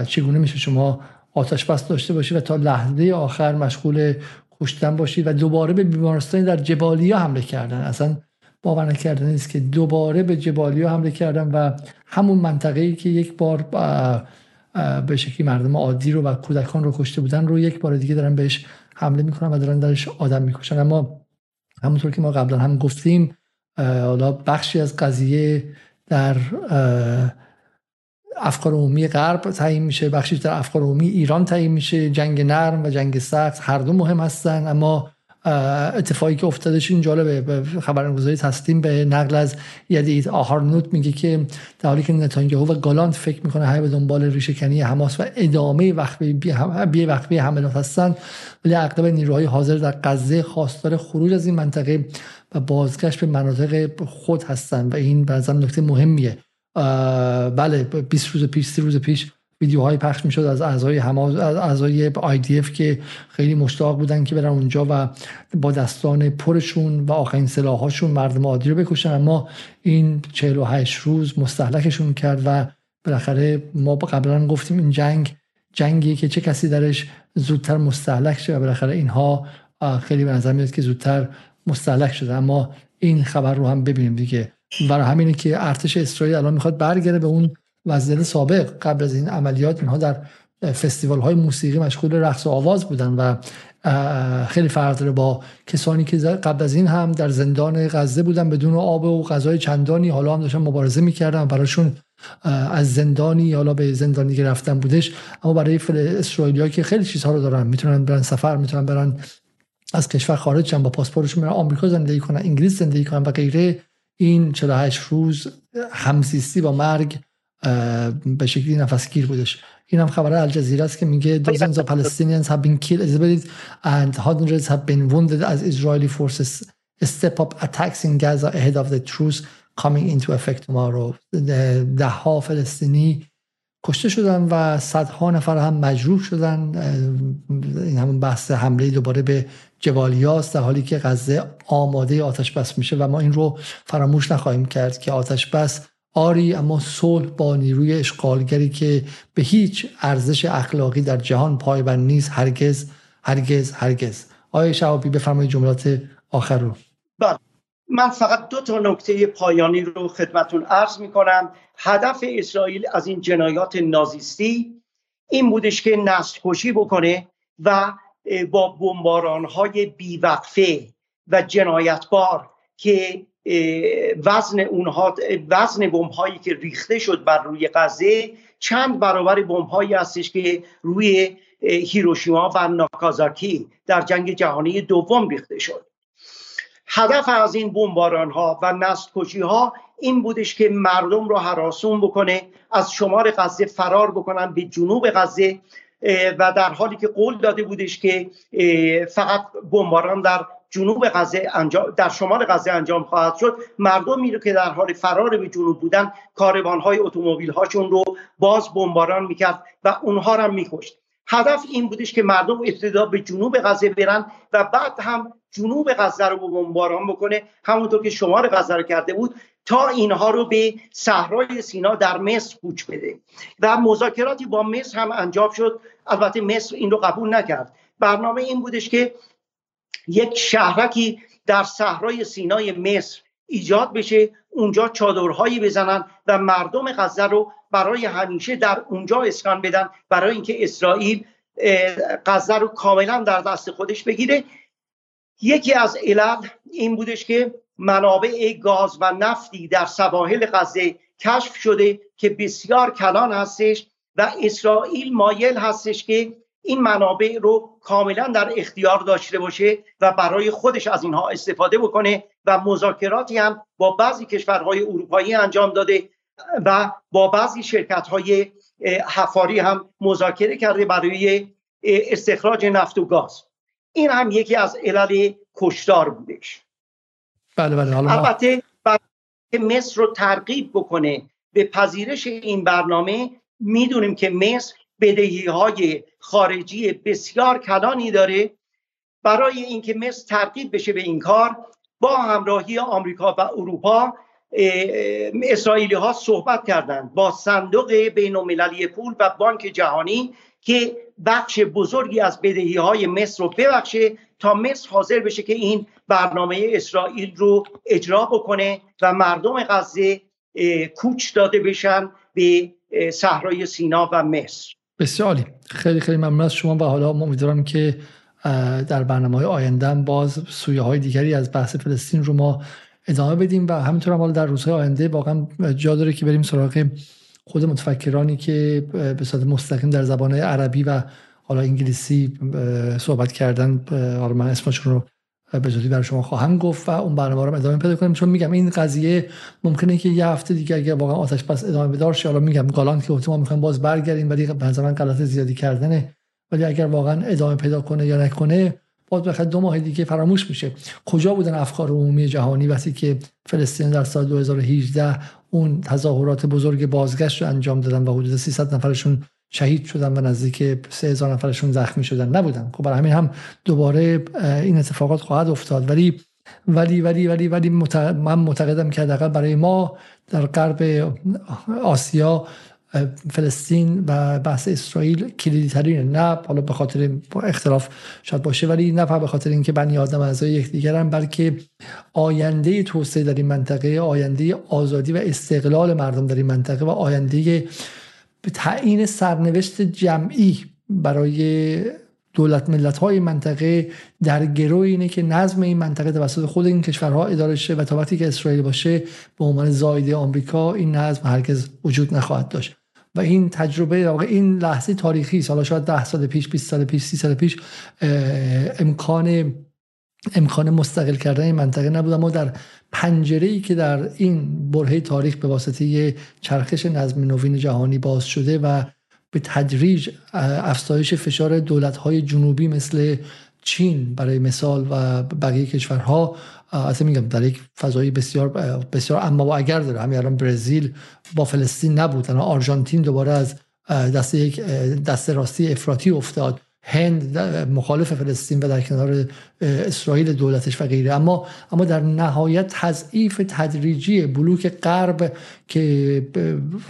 چگونه میشه شما آتش بس داشته باشید و تا لحظه آخر مشغول کشتن باشید و دوباره به بیمارستان در جبالیا حمله کردن. اصلا باور نکردن نیست که دوباره به جبالیا حمله کردن و همون منطقه ای که یک بار به شکلی مردم عادی رو و کودکان رو کشته بودن رو یک بار دیگه دارن بهش حمله می‌کنن و دارن درش آدم می‌کشن. اما همونطور که ما قبلا هم گفتیم حالا بخشی از قضیه در افکار عمومی غرب تعیین میشه بخشی در افکار عمومی ایران تعیین میشه. جنگ نرم و جنگ سخت هر دو مهم هستن اما اتفاقی که افتادش این جالبه خبرنگزاری تسلیم به نقل از یدید آهارنوت میگه که در حالی که نتانیاهو و گالاند فکر می‌کنه های به دنبال ریشهکنی حماس و ادامه وقفه بی وقفه حملات هستن ولی اغلب نیروهای حاضر در غزه خواستار خروج از این منطقه و بازگشت به مناطق خود هستن. و این بعضا نکته مهمیه. بله 20 روز پیش 30 روز پیش ویدیوهای پخش می‌شد از اعضای حماس از اعضای اف که خیلی مشتاق بودن که برن اونجا و با دستان پرشون و آخرین سلاحاشون مردم عادی رو بکشن. اما این 48 روز مستحلکشون کرد و بالاخره ما قبلا گفتیم این جنگ جنگی که چه کسی درش زودتر مستحلک شد و بالاخره اینها خیلی به نظر میاد که زودتر مستحلک شده. اما این خبر رو هم ببینیم دیگه. برای همینه که ارتش اسرائیل الان می‌خواد برگرده به اون وضعیت سابق قبل از این عملیات اینها در فستیوال های موسیقی مشغول رقص و آواز بودن و خیلی فرق داره با کسانی که قبل از این هم در زندان غزه بودن بدون آب و غذای چندانی حالا هم داشتن مبارزه می‌کردن براشون از زندانی حالا به زندانی که رفتن بودش اما برای اسرائیلیا که خیلی چیزها رو دارن می‌تونن برن سفر می‌تونن برن از کشور خارج با پاسپورتشون برن آمریکا زندگی کنن انگلیس زندگی کنن و غیره. این 48 روز همزیستی با مرگ به شکلی نفسگیر بودش. این هم خبر الجزیره است که میگه dozens of Palestinians have been killed and hundreds have been wounded as Israeli forces step up attacks in Gaza ahead of the truce coming into effect tomorrow. ده ها فلسطینی کشته شدن و صدها نفر هم مجروح شدن. این همون بحث حمله دوباره به جوالیاست در حالی که غزه آماده آتش بس میشه و ما این رو فراموش نخواهیم کرد که آتش بس آری اما صلح با نیروی اشغالگری که به هیچ ارزش اخلاقی در جهان پایبند نیست هرگز هرگز هرگز. آیا شعبی بفرمایید جملات آخر رو. بله. من فقط دو تا نکته پایانی رو خدمتون عرض می کنم هدف اسرائیل از این جنایات نازیستی این بودش که نسل کشی بکنه و با بمباران های بیوقفه و جنایتبار که وزن اونها وزن بمب هایی که ریخته شد بر روی غزه چند برابر بمب هایی هستش که روی هیروشیما و ناکازاکی در جنگ جهانی دوم ریخته شد. هدف از این بمباران ها و نسل کشی ها این بودش که مردم رو حراسون بکنه از شمار غزه فرار بکنن به جنوب غزه و در حالی که قول داده بودش که فقط بمباران در جنوب غزه انجام در شمال غزه انجام خواهد شد. مردمی رو که در حال فرار به جنوب بودن کاروان های اتومبیل هاشون رو باز بمباران می‌کرد و اونها را میکشت. هدف این بودش که مردم ابتدا به جنوب غزه برن و بعد هم جنوب غزه رو بمباران بکنه همونطور که شمال غزه رو کرده بود تا اینها رو به صحرای سینا در مصر کوچ بده. و مذاکراتی با مصر هم انجام شد. البته مصر این رو قبول نکرد. برنامه این بودش که یک شهرکی در صحرای سینای مصر ایجاد بشه اونجا چادرهایی بزنن و مردم غزه رو برای همیشه در اونجا اسکان بدن برای اینکه اسرائیل غزه رو کاملا در دست خودش بگیره. یکی از علل این بودش که منابع گاز و نفتی در سواحل غزه کشف شده که بسیار کلان هستش و اسرائیل مایل هستش که این منابع رو کاملا در اختیار داشته باشه و برای خودش از اینها استفاده بکنه و مذاکراتی هم با بعضی کشورهای اروپایی انجام داده و با بعضی شرکت های حفاری هم مذاکره کرده برای استخراج نفت و گاز. این هم یکی از علل کشتار بودش. بله بله البته که مصر رو ترغیب بکنه به پذیرش این برنامه می‌دونیم که مصر بدهی های خارجی بسیار کلانی داره. برای اینکه مصر ترغیب بشه به این کار با همراهی آمریکا و اروپا اسرائیلی ها صحبت کردند با صندوق بین المللی پول و بانک جهانی که بخش بزرگی از بدهی های مصر رو ببخشه تا مصر حاضر بشه که این برنامه اسرائیل رو اجرا بکنه و مردم غزه کوچ داده بشن به صحرای سینا و مصر. بسیار خیلی خیلی ممنون از شما و حالا ما امیدوارم که در برنامه های آینده باز سویه های دیگری از بحث فلسطین رو ما ادامه بدیم و همینطور هم حالا در روزهای آینده واقعا جا داره که بریم سراغ خود متفکرانی که به صورت مستقیم در زبان عربی و حالا انگلیسی صحبت کردن. حالا من اسمشون رو به زودی برای شما خواهم گفت و اون برنامه رو ادامه پیدا کنیم. چون میگم این قضیه ممکنه که یه هفته دیگه اگر واقعا آتش بس ادامه بدار شه. حالا میگم گالان که ما می‌خوایم باز برگردیم ولی به نظر من غلط زیادی کردنه. ولی اگر واقعا ادامه پیدا کنه یا نکنه باز بخاطر دو ماه دیگه فراموش میشه. کجا بودن افکار عمومی جهانی؟ وقتی که فلسطین در سال 2018 اون تظاهرات بزرگ بازگشت رو انجام دادن و حدود 300 نفرشون شهید شدن و نزدیک 3000 نفرشون زخمی شدن. نبودن. خب برای همین هم دوباره این اتفاقات خواهد افتاد. ولی ولی ولی ولی ولی من معتقدم که حداقل برای ما در غرب آسیا فلسطین و بحث اسرائیل کلیدی ترینه نه حالا به خاطر اختلاف شاید باشه ولی نه به خاطر اینکه بنی آدم اعضای یکدیگرن بلکه آینده توسعه در این منطقه آینده آزادی و استقلال مردم در این منطقه و آینده به تعیین سرنوشت جمعی برای دولت ملت های منطقه در گروه اینه که نظم این منطقه توسط خود این کشورها اداره شه و تا وقتی که اسرائیل باشه به عنوان زایده آمریکا این نظم هرگز وجود نخواهد داشت. و این تجربه این لحظه تاریخی حالا شاید 10 سال پیش 20 سال پیش 30 سال پیش امکان امکان مستقل کردن این منطقه نبود. اما در پنجره ای که در این برهه تاریخ به واسطه چرخش نظم نوین جهانی باز شده و به تدریج افزایش فشار دولت های جنوبی مثل چین برای مثال و بقیه کشورها اصلا میگم در یک فضای بسیار بسیار اما و اگر داره. همین الان برزیل با فلسطین نبود آرژانتین دوباره از دست یک دست راستی افراطی افتاد. هند مخالف فلسطین و در کنار اسرائیل دولتش و غیره. اما اما در نهایت تضعیف تدریجی بلوک غرب که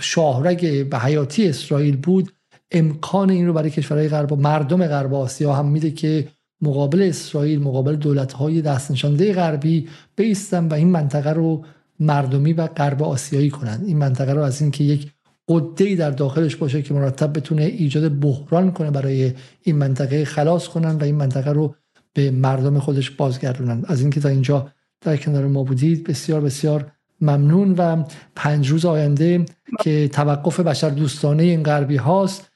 شاهرگ به حیاتی اسرائیل بود امکان این رو برای کشورهای غرب و مردم غرب آسیا هم میده که مقابل اسرائیل مقابل دولت‌های دستنشانده غربی بیستن و این منطقه رو مردمی و غرب آسیایی کنند این منطقه رو از اینکه یک قده در داخلش باشه که مرتب بتونه ایجاد بحران کنه برای این منطقه خلاص کنن و این منطقه رو به مردم خودش بازگردونن. از اینکه تا اینجا در کنار ما بودید بسیار بسیار ممنون و پنج روز آینده که توقف بشر دوستانه این غربی هاست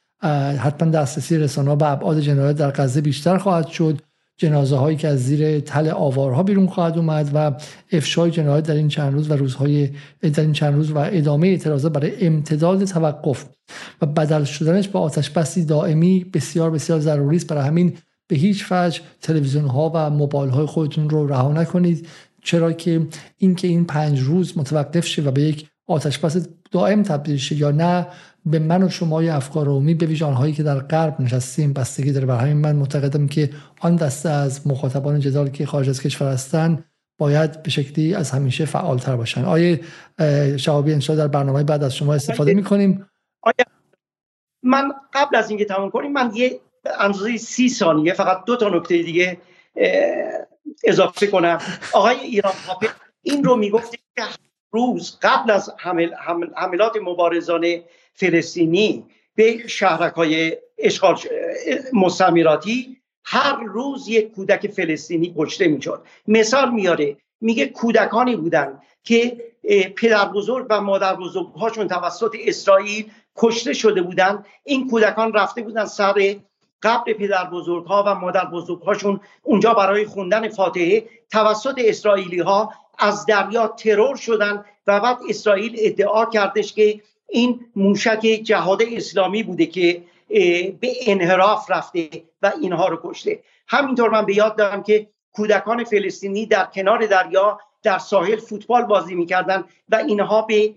حتما دسترسی رسانه به ابعاد جنایت در غزه بیشتر خواهد شد. جنازه هایی که از زیر تل آوارها بیرون خواهد اومد و افشای جنایت در این چند روز و روزهای در این چند روز و ادامه اعتراضات برای امتداد توقف و بدل شدنش با آتش بستی دائمی بسیار بسیار ضروری است. برای همین به هیچ وجه تلویزیون ها و موبایل های خودتون رو رها نکنید. چرا که اینکه این پنج روز متوقف شه و به یک آتش بس دائم تبدیل شه یا نه به من و شما افکار عمومی به ویژه هایی که در غرب نشستیم بستگی داره. بر همین من معتقدم که آن دسته از مخاطبان جدال که خارج از کشور هستند باید به شکلی از همیشه فعالتر باشن. آیه شعابی انشاء در برنامه بعد از شما استفاده می‌کنیم. آیا من قبل از اینکه تمام کنیم من یه اندازه سی ثانیه فقط دو تا نکته دیگه اضافه کنم. آقای ایران این رو می‌گفت که روز قبل از حمل حملات مبارزانه فلسطینی به شهرک های اشغال مستعمراتی هر روز یک کودک فلسطینی کشته می‌شد. مثال میاره میگه کودکانی بودن که پدر بزرگ و مادر بزرگ هاشون توسط اسرائیل کشته شده بودن. این کودکان رفته بودن سر قبل پدر بزرگ ها و مادر بزرگ هاشون اونجا برای خوندن فاتحه. توسط اسرائیلی ها از دریا ترور شدن و بعد اسرائیل ادعا کردش که این موشک جهاد اسلامی بوده که به انحراف رفته و اینها رو کشته. همینطور من به یاد دارم که کودکان فلسطینی در کنار دریا در ساحل فوتبال بازی می‌کردن و اینها به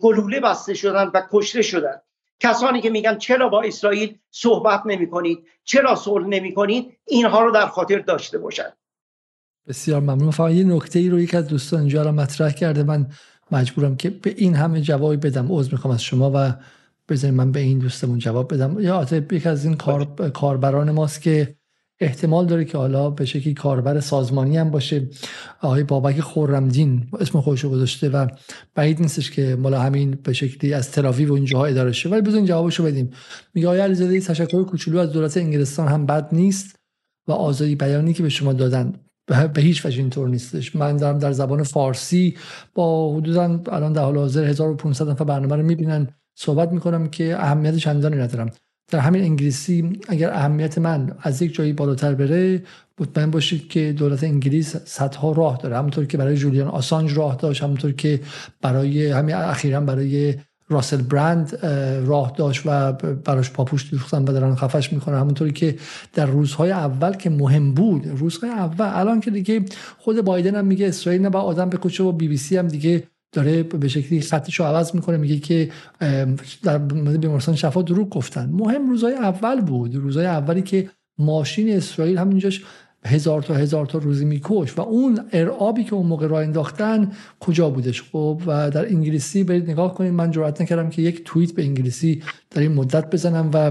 گلوله بسته شدن و کشته شدن. کسانی که میگن چرا با اسرائیل صحبت نمی کنید چرا صلح نمی کنید اینها رو در خاطر داشته باشند بسیار ممنون. فقط یه نکته ای رو یک از دوستان اینجا رو مطرح کرده. من مجبورم که به این همه جوابی بدم. عذر می‌خوام از شما و بذارید من به این دوستمون جواب بدم. یا یک از این کار کاربران ماست که احتمال داره که حالا به شکلی کاربر سازمانی هم باشه. آقای بابک خورمدین اسم خودش گذاشته و بعید نیستش که مال همین به شکلی از تراویو و اینجاها اداره شه. ولی بزنین جوابشو بدیم. میگه آقای علیزاده تشکر کوچولو از دولت انگلستان هم بد نیست و آزادی بیانی که به شما دادن. به هیچ وجه اینطور نیستش. من دارم در زبان فارسی با حدودا الان در حال حاضر 1500 نفر برنامه رو می‌بینن صحبت می‌کنم که اهمیت چندانی ندارم. در همین انگلیسی اگر اهمیت من از یک جایی بالاتر بره مطمئن باشید که دولت انگلیس صدها راه داره. همونطور که برای جولیان آسانج راه داشت همونطور که برای همین اخیرا برای راسل برند راه داشت و براش پاپوش دوختن و دارن خفش می‌کنن. همونطوری که در روزهای اول که مهم بود روزهای اول. الان که دیگه خود بایدن هم میگه اسرائیل نه با آدم بکشه و بی بی سی هم دیگه داره به شکلی خطش رو عوض می‌کنه. میگه که در بیمارستان شفا دروغ گفتن. مهم روزهای اول بود. روزهای اولی که ماشین اسرائیل همینجاش هزار تا هزار تا روزی میکش و اون ارعابی که اون موقع راه انداختن کجا بودش؟ خب و در انگلیسی برید نگاه کنید. من جرئت نکردم که یک توییت به انگلیسی در این مدت بزنم و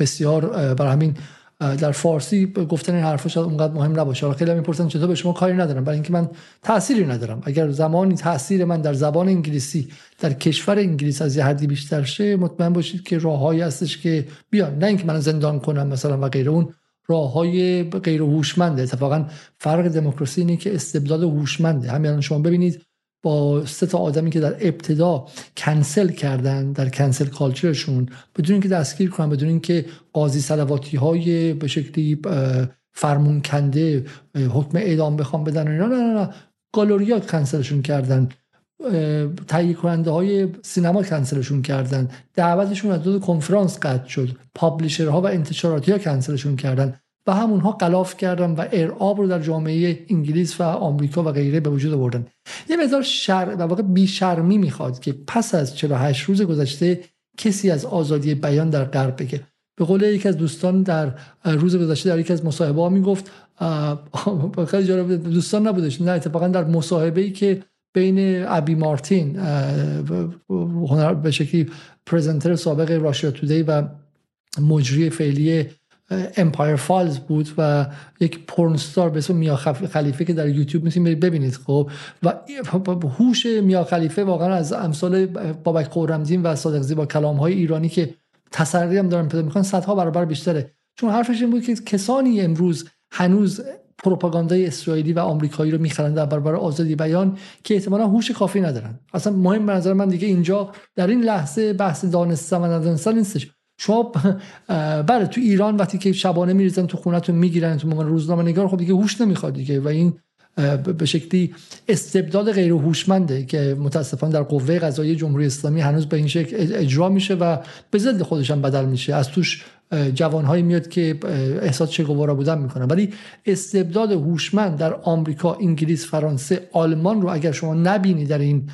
بسیار برای همین در فارسی گفتن این حرفا شاید اونقدر مهم نباشه. حالا خیلی می‌پرسن چطور به شما کاری ندارم؟ برای اینکه من تأثیری ندارم. اگر زمانی تاثیر من در زبان انگلیسی در کشور انگلیس از یه حدی بیشتر شه مطمئن باشید که راههایی هستش که بیان. نه اینکه من زندان کنم مثلا و غیره. اون راه های غیر هوشمنده اتفاقا فرق دموکراسی اینه که استبداد هوشمنده. همین شما ببینید با سه تا آدمی که در ابتدا کنسل کردن در کنسل کالچرشون بدون اینکه دستگیر کنن بدون اینکه قاضی سلواتی های به شکلی فرمون کنده حکم اعدام بخوام بدن نه نه نه. گالوریا کنسلشون کردن. تهیه کننده های سینما کنسلشون کردن. دعوتشون از دو کنفرانس قطع شد. پابلیشرها و انتشاراتی ها کنسلشون کردن. و همونها قلاف کردن و ارعاب رو در جامعه انگلیس و آمریکا و غیره به وجود آوردن. یه مقدار شر در واقع بیشرمی می‌خواد که پس از 48 روز گذشته کسی از آزادی بیان در غرب بگه به قول یکی از دوستان در روز گذشته در یکی از مصاحبه ها می‌گفت خیلی جالب دوستان نبودش. نه اتفاقا در مصاحبه ای که بین ابی مارتین هنر به شکلی presenter سابق Russia Today و مجری فعلی Empire Files بود و یک پورنستار به اسم میا خلیفه که در یوتیوب می‌تونید ببینید خب؟ و هوش میا خلیفه واقعا از امثال بابک قورمدین و صادق زیبا کلام های ایرانی که تسری هم دارن پیدا می‌کنن صدها برابر بیشتره. چون حرفش این بود که کسانی امروز هنوز پروپاگاندای اسرائیلی و آمریکایی رو می‌خرن در برابر آزادی بیان که احتمالا هوش کافی ندارن. اصلا مهم به نظر من دیگه اینجا در این لحظه بحث دانستن و ندانستن نیستش. شما بله تو ایران وقتی که شبانه میریزن تو خونتون می‌گیرن تو عنوان روزنامه نگار خب دیگه هوش نمی‌خواد دیگه و این به شکلی استبداد غیر هوشمنده که متاسفانه در قوه قضایی جمهوری اسلامی هنوز به این شکل اجرا میشه و به ضد خودش بدل میشه. از توش جوانهایی میاد که احساس چگوارا بودن می‌کنن. ولی استبداد هوشمند در آمریکا انگلیس فرانسه آلمان رو اگر شما نبینی در این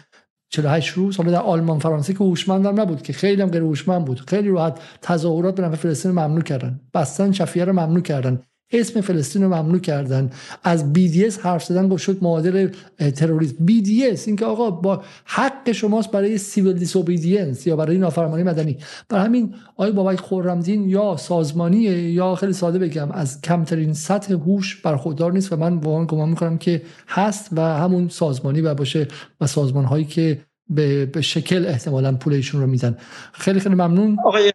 48 روز حالا در آلمان فرانسه که هوشمند هم نبود که خیلی هم غیر هوشمند بود خیلی راحت تظاهرات به نفع فلسطین ممنوع کردن. بستن شفیه رو ممنوع کردن. اسم فلسطین رو ممنوع کردن. از BDS حرف زدن گفت شد معادل تروریسم. BDS اینکه آقا با حق شماست برای سیویل دیسوبیدینس یا برای نافرمانی مدنی. برای همین آقای بابک خورمدین یا سازمانیه یا خیلی ساده بگم از کمترین سطح هوش برخوردار نیست و من واقعا گمان می‌کنم که هست و همون سازمانی و باشه و سازمان هایی که به, شکل احتمالا پول ایشون رو میدن. خیلی خیلی ممنون. آقای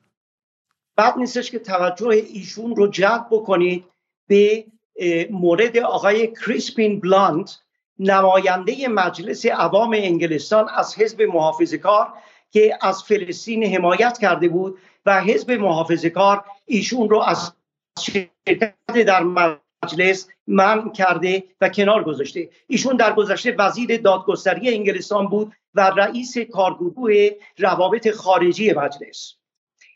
بعد نیستش که توجه ایشون رو جلب بکنید. به مورد آقای کریسپین بلانت نماینده مجلس عوام انگلستان از حزب محافظه کار که از فلسطین حمایت کرده بود و حزب محافظه کار ایشون رو از شرکت در مجلس من کرده و کنار گذاشته. ایشون در گذشته وزیر دادگستری انگلستان بود و رئیس کارگروه روابط خارجی مجلس.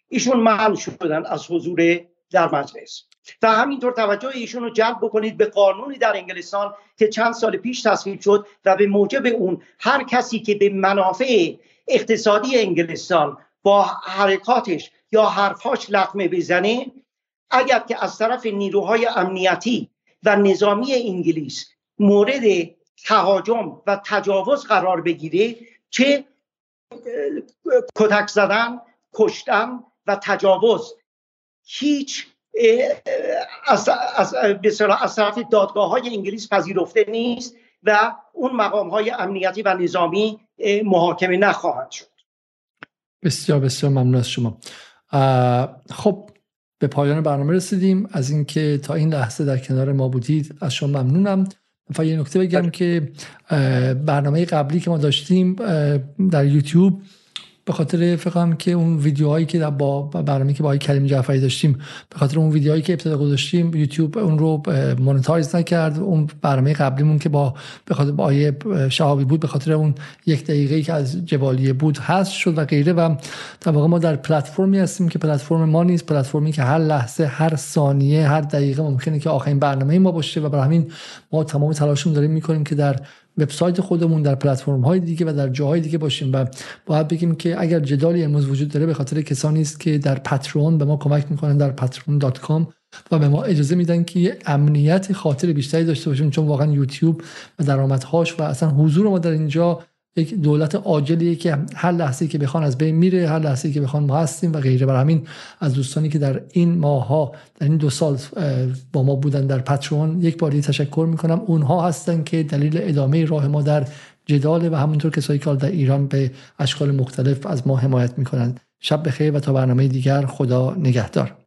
ایشون من شدن از حضور در مجلس. و همینطور توجه ایشون رو جلب بکنید به قانونی در انگلستان که چند سال پیش تصویب شد و به موجب اون هر کسی که به منافع اقتصادی انگلستان با حرکاتش یا حرفاش لطمه بزنه اگر که از طرف نیروهای امنیتی و نظامی انگلیس مورد تهاجم و تجاوز قرار بگیره چه کتک زدن کشتن و تجاوز هیچ از, از, از طرف دادگاه های انگلیس پذیرفته نیست و اون مقام های امنیتی و نظامی محاکمه نخواهند شد. بسیار بسیار ممنون از شما. خب به پایان برنامه رسیدیم. از اینکه تا این لحظه در کنار ما بودید از شما ممنونم. و یه نکته بگم بله. که برنامه قبلی که ما داشتیم در یوتیوب به خاطر فکرم که اون ویدیوهایی که با برنامه که با کریم جعفری داشتیم به خاطر اون ویدیوهایی که ابتدا گذاشتیم یوتیوب اون رو مونتایز نکرد. اون برنامه قبلیمون که با به خاطر با آیه شهابی بود به خاطر اون یک دقیقه که از جوالیه بود هست شد و غیره. و در واقع ما در پلتفرمی هستیم که پلتفرم ما نیست پلتفرمی که هر لحظه هر ثانیه هر دقیقه ممکنه که آخرین برنامه ما باشه. و برای همین ما تمام تلاشمون داریم می‌کنیم که در وبسایت خودمون در پلتفرم های دیگه و در جاهای دیگه باشیم و باید بگیم که اگر جدالی امروز وجود داره به خاطر کسانی است که در پترون به ما کمک می‌کنن در patreon.com و به ما اجازه میدن که امنیت خاطر بیشتری داشته باشیم چون واقعا یوتیوب و درآمدهاش و اصلا حضور ما در اینجا یک دولت عاجلیه که هر لحظه که بخوان از بین میره هر لحظه که بخوان ما هستیم و غیره. بر همین از دوستانی که در این ماها در این دو سال با ما بودن در پترون یک باری تشکر می‌کنم. اونها هستن که دلیل ادامه راه ما در جدال و همونطور کسایی که در ایران به اشکال مختلف از ما حمایت می‌کنند. شب بخیر و تا برنامه دیگر خدا نگهدار.